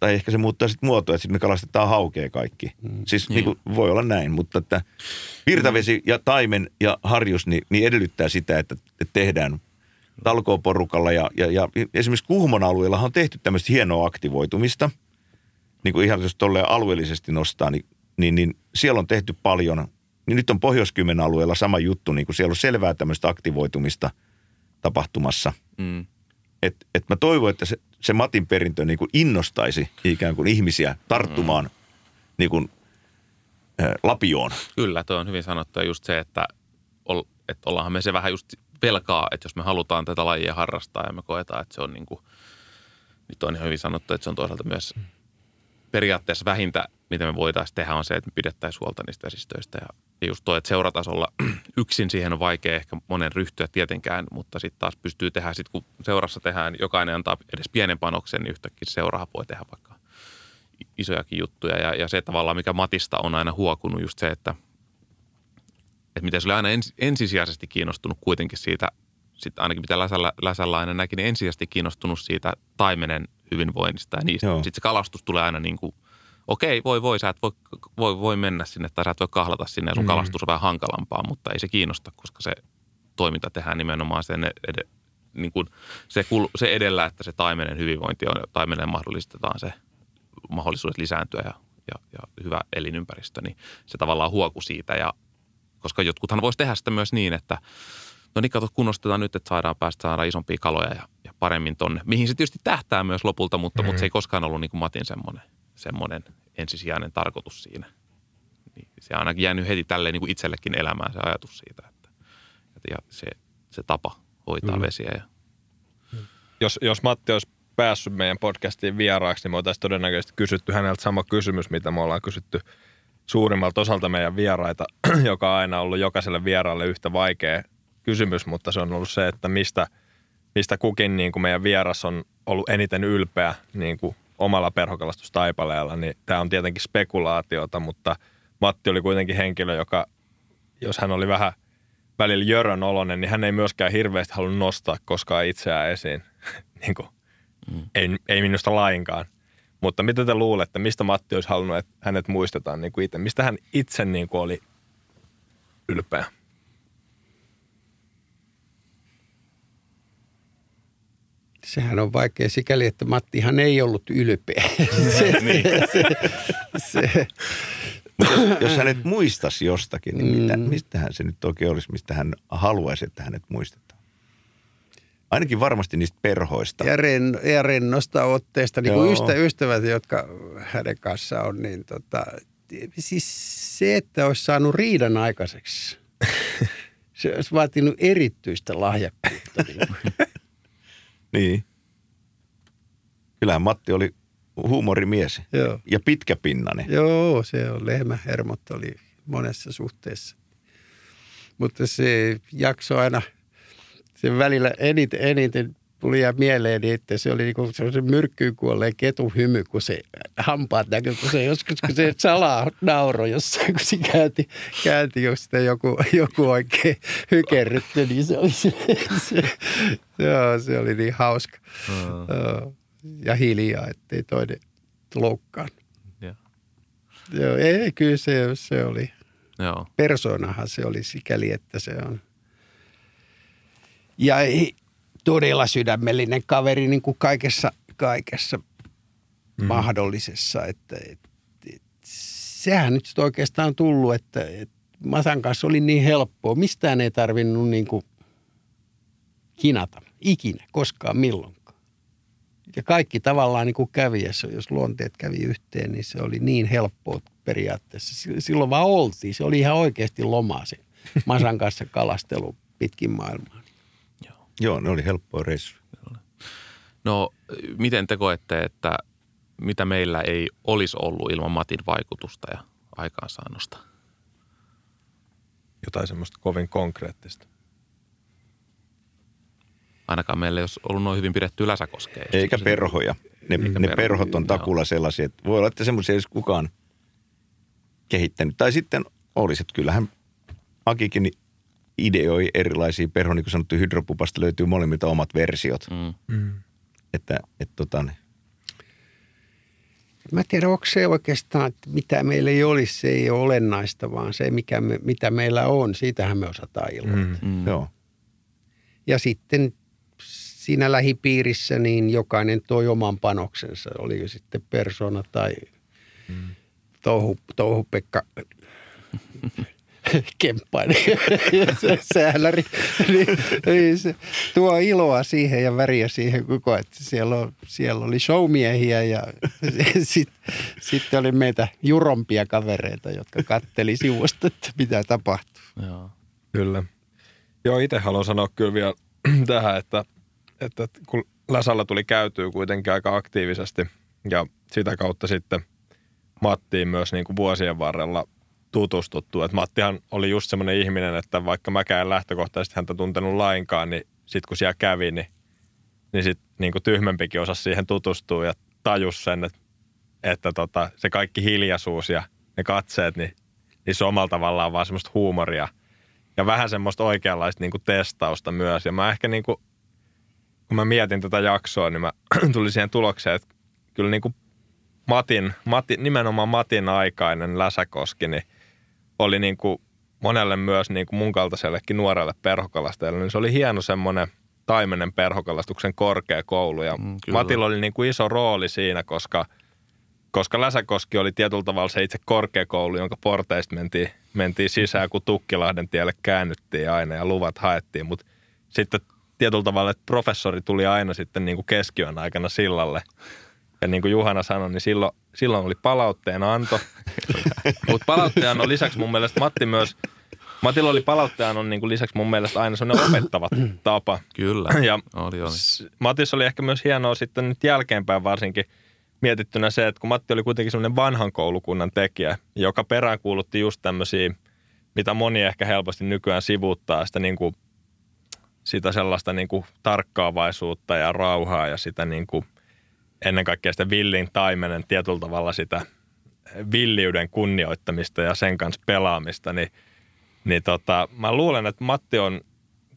tai ehkä se muuttaa sitten muotoa, että sitten me kalastetaan haukea kaikki. Mm. Siis niin. Niin. kuin, voi olla näin, mutta että virtavesi ja taimen ja harjus niin, niin edellyttää sitä, että, että tehdään talkooporukalla ja, ja, ja esimerkiksi Kuhmon alueella on tehty tämmöistä hienoa aktivoitumista, niin kuin ihan jos tolleen alueellisesti nostaa, niin, niin, niin siellä on tehty paljon, niin nyt on pohjois alueella sama juttu, niin kuin siellä on selvää tämmöistä aktivoitumista tapahtumassa. Mm. Et, et mä toivon, että se, se Matin perintö niin kuin innostaisi ikään kuin ihmisiä tarttumaan mm. niin kuin, ä, lapioon. Kyllä, tuo on hyvin sanottu. Ja just se, että, ol, että ollaanhan me se vähän just velkaa, että jos me halutaan tätä lajia harrastaa ja me koetaan, että se on niin kuin, nyt on ihan hyvin sanottu, että se on toisaalta myös periaatteessa vähintä, mitä me voitaisiin tehdä, on se, että me pidettäisiin huolta niistä vesistöistä. Ja, ja just tuo, että seuratasolla *clears throat* yksin siihen on vaikea ehkä monen ryhtyä tietenkään, mutta sitten taas pystyy tehdä, sit kun seurassa tehdään, jokainen antaa edes pienen panoksen, niin yhtäkkiä seurahan voi tehdä vaikka isojakin juttuja. Ja, ja se tavallaan, mikä Matista on aina huokunut, just se, että, että miten se oli aina ens, ensisijaisesti kiinnostunut kuitenkin siitä, sit ainakin mitä Läsällä, Läsällä aina näki, niin ensisijaisesti kiinnostunut siitä taimenen hyvinvoinnista ja niistä. Sitten se kalastus tulee aina niin kuin, okei, voi, voi, sä et voi, voi, voi mennä sinne tai sä et voi kahlata sinne ja sun Mm. kalastus on vähän hankalampaa, mutta ei se kiinnosta, koska se toiminta tehdään nimenomaan sen ed- niin kuin se, kul, se edellä, että se taimenen hyvinvointi on, taimenen mahdollistetaan se mahdollisuudet lisääntyä ja, ja, ja hyvä elinympäristö, niin se tavallaan huoku siitä. Ja, koska jotkuthan voisi tehdä sitä myös niin, että no niin kato, kunnostetaan nyt, että saadaan päästä saada isompia kaloja ja, ja paremmin tonne. Mihin se tietysti tähtää myös lopulta, mutta, mm. mutta se ei koskaan ollut niin kuin Matin semmoinen, semmoinen ensisijainen tarkoitus siinä. Niin se on ainakin jäänyt heti tälleen niin kuin itsellekin elämään se ajatus siitä, että, että ja se, se tapa hoitaa mm. vesiä ja jos, jos Matti olisi päässyt meidän podcastiin vieraaksi, niin me oltaisiin todennäköisesti kysytty häneltä sama kysymys, mitä me ollaan kysytty suurimmalta osalta meidän vieraita, *clears throat* joka on aina ollut jokaiselle vieraalle yhtä vaikea kysymys, mutta se on ollut se, että mistä, mistä kukin niin kuin meidän vieras on ollut eniten ylpeä niin kuin omalla perhokalastustaipaleella, niin tämä on tietenkin spekulaatiota, mutta Matti oli kuitenkin henkilö, joka, jos hän oli vähän välillä jörön olonen, niin hän ei myöskään hirveästi halunnut nostaa koskaan itseään esiin. *laughs* niin kuin, mm. ei, ei minusta lainkaan. Mutta mitä te luulette, mistä Matti olisi halunnut, että hänet muistetaan niin kuin itse? Mistä hän itse niin kuin oli ylpeä? Sehän on vaikea sikäli, että Mattihan ei ollut ylpeä. *laughs* se, Niin. se, se, jos, jos hänet muistaisi jostakin, niin mitä, Mm. mistähän se nyt oikein olisi, mistä hän haluaisi, että hänet muistetaan? Ainakin varmasti niistä perhoista. ja, ren, ja rennosta otteesta, niin kuin ystä, ystävät, jotka hänen kanssaan on, niin tota, siis se, että olisi saanut riidan aikaiseksi, se olisi vaatinut erityistä lahjakkuutta. Niin. *laughs* Niin. Kyllähän Matti oli huumorimies Joo. ja pitkäpinnainen. Joo, se on lehmähermot oli monessa suhteessa. Mutta se jakso aina se välillä eniten, eniten tuli ja mieleen, että se oli niin se, se myrkkyyn kuolleen ketun hymy, kun se hampaat näkyy, kun se joskus, kun se salaa nauro jossain, kun se käänti, käänti jos sitä joku, joku oikein hykerrytti, niin se oli, se, se, joo, se oli niin hauska. Mm. Ja hiljaa, ettei toinen loukkaan. Joo. Joo, ei, kyllä se, se oli. Joo. Persoonahan se oli sikäli, että se on. Ja todella sydämellinen kaveri niin kuin kaikessa, kaikessa mm. mahdollisessa. Että, et, et, sehän nyt oikeastaan on tullut, että et Masan kanssa oli niin helppoa. Mistään ei tarvinnut niin kuin kinata ikinä, koskaan milloinkaan. Ja kaikki tavallaan niin kuin kävi, jos luonteet kävi yhteen, niin se oli niin helppoa periaatteessa. Silloin vaan oltiin. Se oli ihan oikeasti lomaa se Masan kanssa kalastelu pitkin maailmaa. Joo, ne oli helppoa reissu. No, miten te koette, että mitä meillä ei olisi ollut ilman Matin vaikutusta ja aikaansaannosta? Jotain semmoista kovin konkreettista. Ainakaan meillä ei olisi ollut noin hyvin pidetty Läsäkoskea. Eikä perhoja. Ne, Eikä ne perhot on takulla sellaisia, että voi olla, että semmoisia ei kukaan kehittänyt. Tai sitten olisi, että kyllähän Akikin ideoi erilaisia perho, niin kuin sanottu, hydropupasta löytyy molemmilta omat versiot. Mm. Mm. Että, et, tota, ne. Mä tiedä, onko se oikeastaan, että mitä meillä ei olisi, se ei ole olennaista, vaan se, mikä me, mitä meillä on, siitähän me osataan iloita. Mm. Mm. Joo. Ja sitten siinä lähipiirissä niin jokainen toi oman panoksensa, oli sitten persona tai mm. touhu, touhupekka *laughs* kemppaili *laughs* se säälläri, niin, niin se tuo iloa siihen ja väriä siihen koko, että siellä, on, siellä oli showmiehiä ja *laughs* sitten sit oli meitä jurompia kavereita, jotka katteli sivusta, että mitä tapahtuu. Joo. Kyllä. Joo, itse haluan sanoa kyllä vielä *clears throat* tähän, että, että kun Läsalla tuli käytyä kuitenkin aika aktiivisesti ja sitä kautta sitten Mattiin myös niin kuin vuosien varrella – tutustuttu. Et Mattihan oli just semmoinen ihminen, että vaikka mäkään lähtökohtaisesti häntä tuntenut lainkaan, niin sitten kun siellä kävi, niin, niin sitten niin tyhmempikin osasi siihen tutustua ja tajus sen, että, että tota, se kaikki hiljaisuus ja ne katseet, niin, niin se omalla tavallaan vaan semmoista huumoria ja vähän semmoista oikeanlaista niin testausta myös. Ja mä ehkä niin kuin, kun mä mietin tätä jaksoa, niin mä *clears throat* tulin siihen tulokseen, että kyllä niin kuin Matin, Matin, nimenomaan Matin aikainen Läsäkoski, niin – oli niin kuin monelle myös niin kuin mun kaltaisellekin nuorelle perhokalastajalle, niin se oli hieno semmoinen taimenen perhokalastuksen korkeakoulu. Ja mm, Matilla oli niin kuin iso rooli siinä, koska, koska Läsäkoski oli tietyllä tavalla se itse korkeakoulu, jonka porteista mentiin, mentiin sisään, kun Tukkilahden tielle käännyttiin aina ja luvat haettiin. Mutta sitten tietyllä tavalla, että professori tuli aina sitten niin kuin keskiyön aikana sillalle – ja niin kuin Juhana sanoi, niin silloin, silloin oli palautteen anto. Mutta palautteen on lisäksi mun mielestä Matti myös, Matilla oli palautteen on niin kuin lisäksi mun mielestä aina sellainen opettava tapa. Kyllä, *clears throat* ja oli, oli. Matissa oli ehkä myös hienoa sitten nyt jälkeenpäin varsinkin mietittynä se, että kun Matti oli kuitenkin sellainen vanhan koulukunnan tekijä, joka peräänkuulutti just tämmöisiä, mitä moni ehkä helposti nykyään sivuuttaa, sitä niin kuin sitä sellaista niin kuin tarkkaavaisuutta ja rauhaa ja sitä niin kuin – ennen kaikkea sitä villin taimenen tietyllä tavalla sitä villiyden kunnioittamista ja sen kanssa pelaamista, niin, niin tota, mä luulen, että Matti on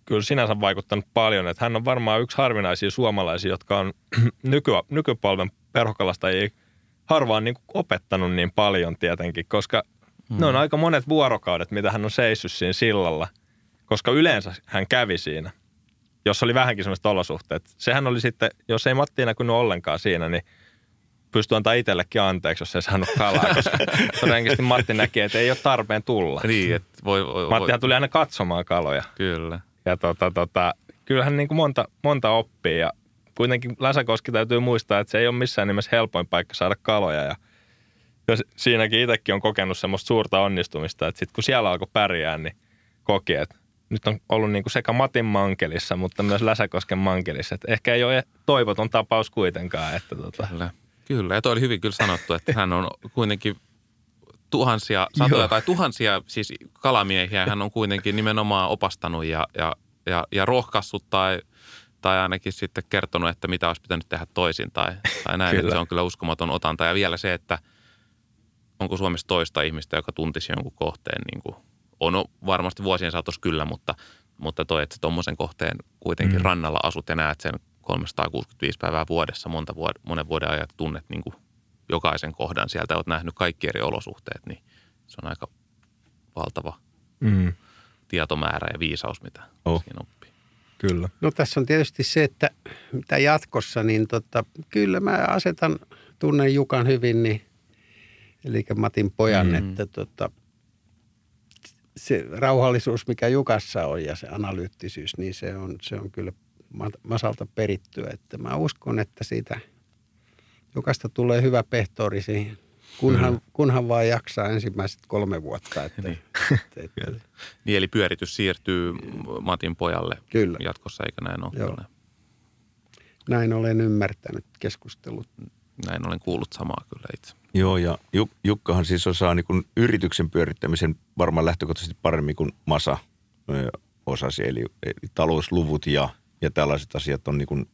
kyllä sinänsä vaikuttanut paljon, että hän on varmaan yksi harvinaisia suomalaisia, jotka on *clears throat* nyky, nykypolven perhokalastajia harvaan niin opettanut niin paljon tietenkin, koska hmm. ne on aika monet vuorokaudet, mitä hän on seissyt siinä sillalla, koska yleensä hän kävi siinä – jos oli vähänkin sellaiset olosuhteet. Sehän oli sitten, jos ei Matti näkynyt ollenkaan siinä, niin pystyi antaa itsellekin anteeksi, jos ei saanut kalaa, koska *laughs* todennäköisesti Matti näki, että ei ole tarpeen tulla. Niin, että voi, voi, Mattihan tuli aina katsomaan kaloja. Kyllä. Ja tota, tota, kyllähän niin kuin monta, monta oppii ja kuitenkin Läsäkoski täytyy muistaa, että se ei ole missään nimessä helpoin paikka saada kaloja ja jos siinäkin itsekin on kokenut semmoista suurta onnistumista, että sitten kun siellä alkoi pärjää, niin koki, että nyt on ollut niin kuin sekä Matin mankelissa, mutta myös Läsäkosken mankelissa. Että ehkä ei ole toivoton tapaus kuitenkaan. Että tota. Kyllä. Kyllä, ja toi oli hyvin kyllä sanottu, että hän on kuitenkin tuhansia, satoja Joo. tai tuhansia siis kalamiehiä hän on kuitenkin nimenomaan opastanut ja, ja ja, ja rohkaissut tai, tai ainakin sitten kertonut, että mitä olisi pitänyt tehdä toisin tai, tai näin. Että se on kyllä uskomaton otanta. Ja vielä se, että onko Suomessa toista ihmistä, joka tuntisi jonkun kohteen niin kuin, on varmasti vuosien saatossa kyllä, mutta, mutta toi, että tuommoisen kohteen kuitenkin mm. rannalla asut ja näet sen 365 päivää vuodessa monta vuod- monen vuoden ajan tunnet niin kuin jokaisen kohdan sieltä, olet nähnyt kaikki eri olosuhteet, niin se on aika valtava mm. tietomäärä ja viisaus, mitä oh. siinä oppii. Kyllä. No tässä on tietysti se, että mitä jatkossa, niin tota, kyllä mä asetan, tunnen Jukan hyvin, niin, eli Matin pojan, mm. että tota, se rauhallisuus, mikä Jukassa on ja se analyyttisyys, niin se on, se on kyllä Masalta perittyä. Että mä uskon, että siitä Jukasta tulee hyvä pehtori siihen, kunhan, mm. kunhan vaan jaksaa ensimmäiset kolme vuotta. Että, niin. että, että, niin eli pyöritys siirtyy Matin pojalle kyllä. jatkossa, eikä näin ole? Joo. Näin olen ymmärtänyt keskustelut. Näin olen kuullut samaa kyllä itse. Joo, ja Jukkahan siis osaa niin yrityksen pyörittämisen varmaan lähtökohtaisesti paremmin kuin Masa osasi. Eli, eli talousluvut ja, ja tällaiset asiat on niin kuin,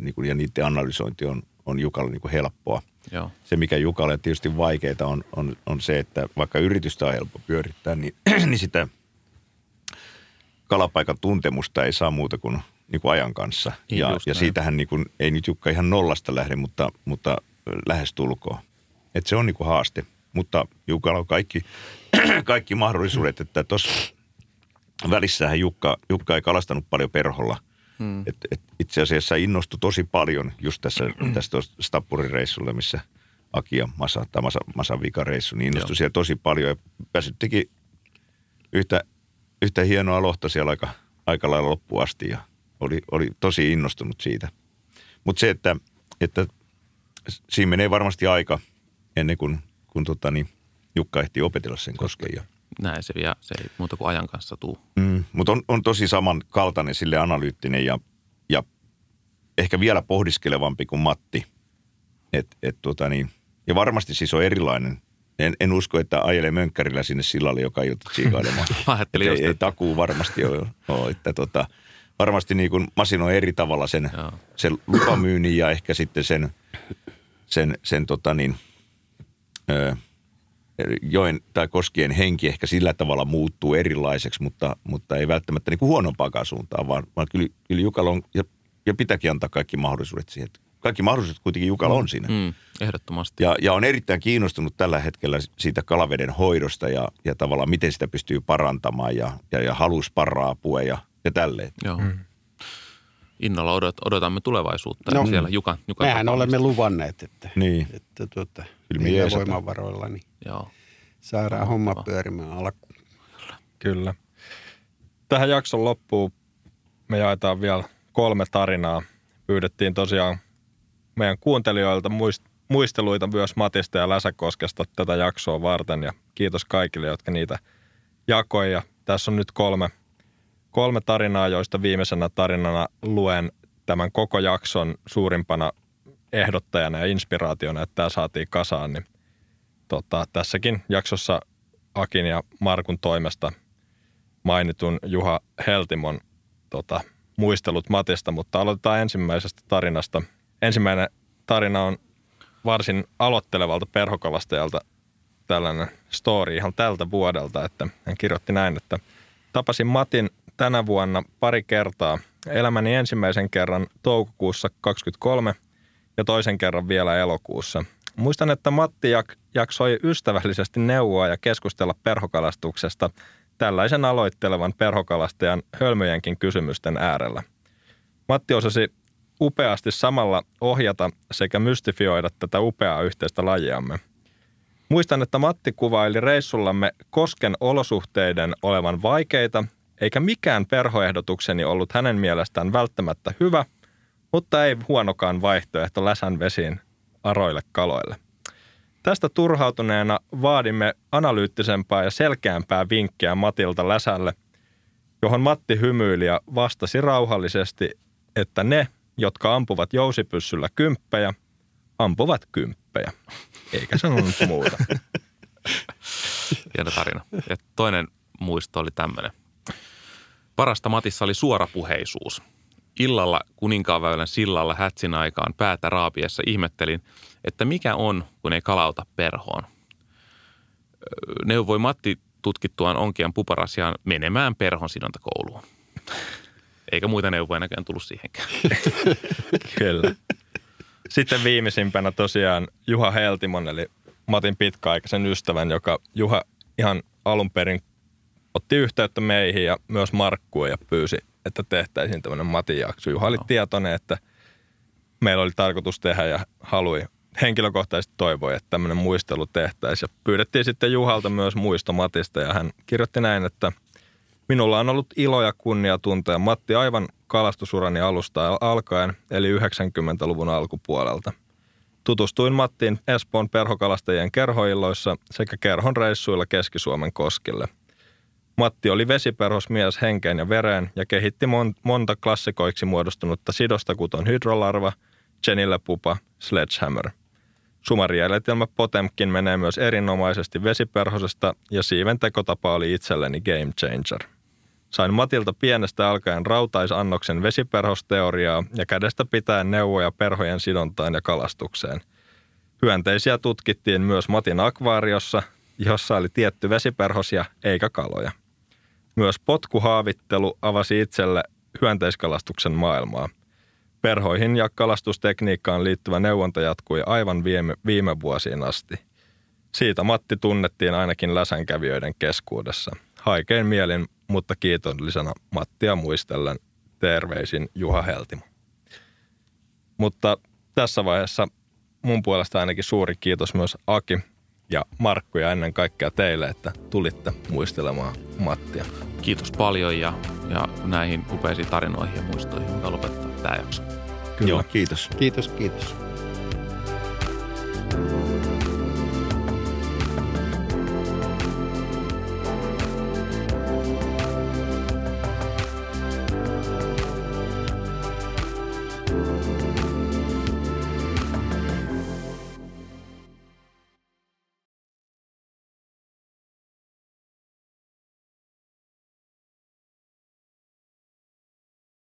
niin kuin, ja niiden analysointi on, on Jukalle niin kuin helppoa. Joo. Se, mikä Jukalle tietysti vaikeita on, on, on se, että vaikka yritystä on helppo pyörittää, niin, *clears throat* niin sitä kalapaikan tuntemusta ei saa muuta kuin, niin kuin ajan kanssa. Niin ja, ja siitähän niin kuin, ei nyt Jukka ihan nollasta lähde, mutta, mutta lähestulkoon. Että se on niin kuin haaste. Mutta Jukalla on kaikki, *clears throat* kaikki mahdollisuudet, että tuossa välissähän Jukka, Jukka ei kalastanut paljon perholla. Hmm. Et, et itse asiassa innostui tosi paljon just tässä, *clears throat* tästä Stappurireissulle, missä Aki ja Masa, tai Masa, Masan vikareissu, niin innostui Joo. siellä tosi paljon. Ja pääsit teki yhtä, yhtä hienoa lohta siellä aika, aika lailla loppuun asti ja oli, oli tosi innostunut siitä. Mutta se, että, että siinä menee varmasti aika ennen kuin, kun tota, niin, Jukka ehti opetella sen kosken. Ja... Näin se vielä, se ei muuta kuin ajan kanssa tuu. Mm, mutta on, on tosi samankaltainen sille analyyttinen ja, ja ehkä vielä pohdiskelevampi kuin Matti. Et, et, tota, niin, ja varmasti siis on erilainen. En, en usko, että ajelee mönkkärillä sinne sillalle, joka ei joutu tsiikailemaan. *laughs* ei, ei takuu varmasti ole. ole että tota, varmasti niin kuin masinoi eri tavalla sen, sen lupamyynnin ja ehkä sitten sen, sen, sen tota niin, ö, joen tai koskien henki ehkä sillä tavalla muuttuu erilaiseksi, mutta, mutta ei välttämättä niin kuin huonompaakaan suuntaan, vaan, vaan kyllä, kyllä Jukalla on, ja, ja pitääkin antaa kaikki mahdollisuudet siihen. Kaikki mahdollisuudet kuitenkin Jukalla on siinä. Mm, ehdottomasti. Ja, ja on erittäin kiinnostunut tällä hetkellä siitä kalaveden hoidosta ja, ja tavallaan miten sitä pystyy parantamaan ja, ja, ja halus paraa apua ja, ja tälleen. Joo. Mm innolla odot, odotamme tulevaisuutta no, siellä Jukan, Jukan Mehän olemme luvanneet, että, niin. että tuota, niillä voimavaroilla niin Joo. saadaan homma pyörimään alkuun. Kyllä. Kyllä. Tähän jakson loppuun me jaetaan vielä kolme tarinaa. Pyydettiin tosiaan meidän kuuntelijoilta muist, muisteluita myös Matista ja Läsäkoskesta tätä jaksoa varten ja kiitos kaikille, jotka niitä jakoi ja tässä on nyt kolme – kolme tarinaa, joista viimeisenä tarinana luen tämän koko jakson suurimpana ehdottajana ja inspiraationa, että tämä saatiin kasaan, niin tota, tässäkin jaksossa Akin ja Markun toimesta mainitun Juha Heltimon tota, muistelut Matista, mutta aloitetaan ensimmäisestä tarinasta. Ensimmäinen tarina on varsin aloittelevalta perhokalastajalta tällainen story ihan tältä vuodelta, että hän kirjoitti näin, että tapasin Matin tänä vuonna pari kertaa. Elämäni ensimmäisen kerran toukokuussa 23 ja toisen kerran vielä elokuussa. Muistan, että Matti jak- jaksoi ystävällisesti neuvoa ja keskustella perhokalastuksesta tällaisen aloittelevan perhokalastajan hölmöjenkin kysymysten äärellä. Matti osasi upeasti samalla ohjata sekä mystifioida tätä upeaa yhteistä lajiamme. Muistan, että Matti kuvaili reissullamme kosken olosuhteiden olevan vaikeita eikä mikään perhoehdotukseni ollut hänen mielestään välttämättä hyvä, mutta ei huonokaan vaihtoehto läsän vesiin aroille kaloille. Tästä turhautuneena vaadimme analyyttisempaa ja selkeämpää vinkkiä Matilta läsälle, johon Matti hymyili ja vastasi rauhallisesti, että ne, jotka ampuvat jousipyssyllä kymppejä, ampuvat kymppejä. Eikä sanonut muuta. *laughs* Hieno tarina. Ja toinen muisto oli tämmöinen. Parasta Matissa oli suorapuheisuus. Illalla Kuninkaanväylän sillalla hätsin aikaan päätä raapiessa ihmettelin, että mikä on, kun ei kalauta perhoon. Neuvoi Matti tutkittuaan onkian puparasiaan menemään perhon sidontakouluun. Eikä muita neuvoja näköjään tullut siihenkään. *laughs* Kyllä. Sitten viimeisimpänä tosiaan Juha Heltimon, eli Matin pitkäaikaisen ystävän, joka Juha ihan alun perin otti yhteyttä meihin ja myös Markkuun ja pyysi, että tehtäisiin tämmöinen Matin jakso. Juha oli tietoinen, että meillä oli tarkoitus tehdä ja halui henkilökohtaisesti toivoi, että tämmöinen muistelu tehtäisiin. Ja pyydettiin sitten Juhalta myös muisto Matista ja hän kirjoitti näin, että minulla on ollut ilo ja kunnia tuntea Matti aivan kalastusurani alusta alkaen, eli 90-luvun alkupuolelta. Tutustuin Mattiin Espoon perhokalastajien kerhoilloissa sekä kerhon reissuilla Keski-Suomen koskille. Matti oli vesiperhosmies henkeen ja vereen ja kehitti mon- monta klassikoiksi muodostunutta sidosta kuton hydrolarva, Jenille pupa, sledgehammer – Sumarijäljetelmä Potemkin menee myös erinomaisesti vesiperhosesta ja siiven tekotapa oli itselleni game changer. Sain Matilta pienestä alkaen rautaisannoksen vesiperhosteoriaa ja kädestä pitää neuvoja perhojen sidontaan ja kalastukseen. Hyönteisiä tutkittiin myös Matin akvaariossa, jossa oli tietty vesiperhosia eikä kaloja. Myös potkuhaavittelu avasi itselle hyönteiskalastuksen maailmaa – Perhoihin ja kalastustekniikkaan liittyvä neuvonta jatkui aivan viime, viime vuosiin asti. Siitä Matti tunnettiin ainakin läsänkävijöiden keskuudessa. Haikein mielin, mutta kiitollisena Mattia muistellen terveisin Juha Heltimo. Mutta tässä vaiheessa mun puolesta ainakin suuri kiitos myös Aki ja Markku ja ennen kaikkea teille, että tulitte muistelemaan Mattia. Kiitos paljon ja, ja näihin upeisiin tarinoihin ja muistoihin. Hyvä lopettaa tämä jakso. Kyllä, Joo. kiitos. Kiitos, kiitos. thank you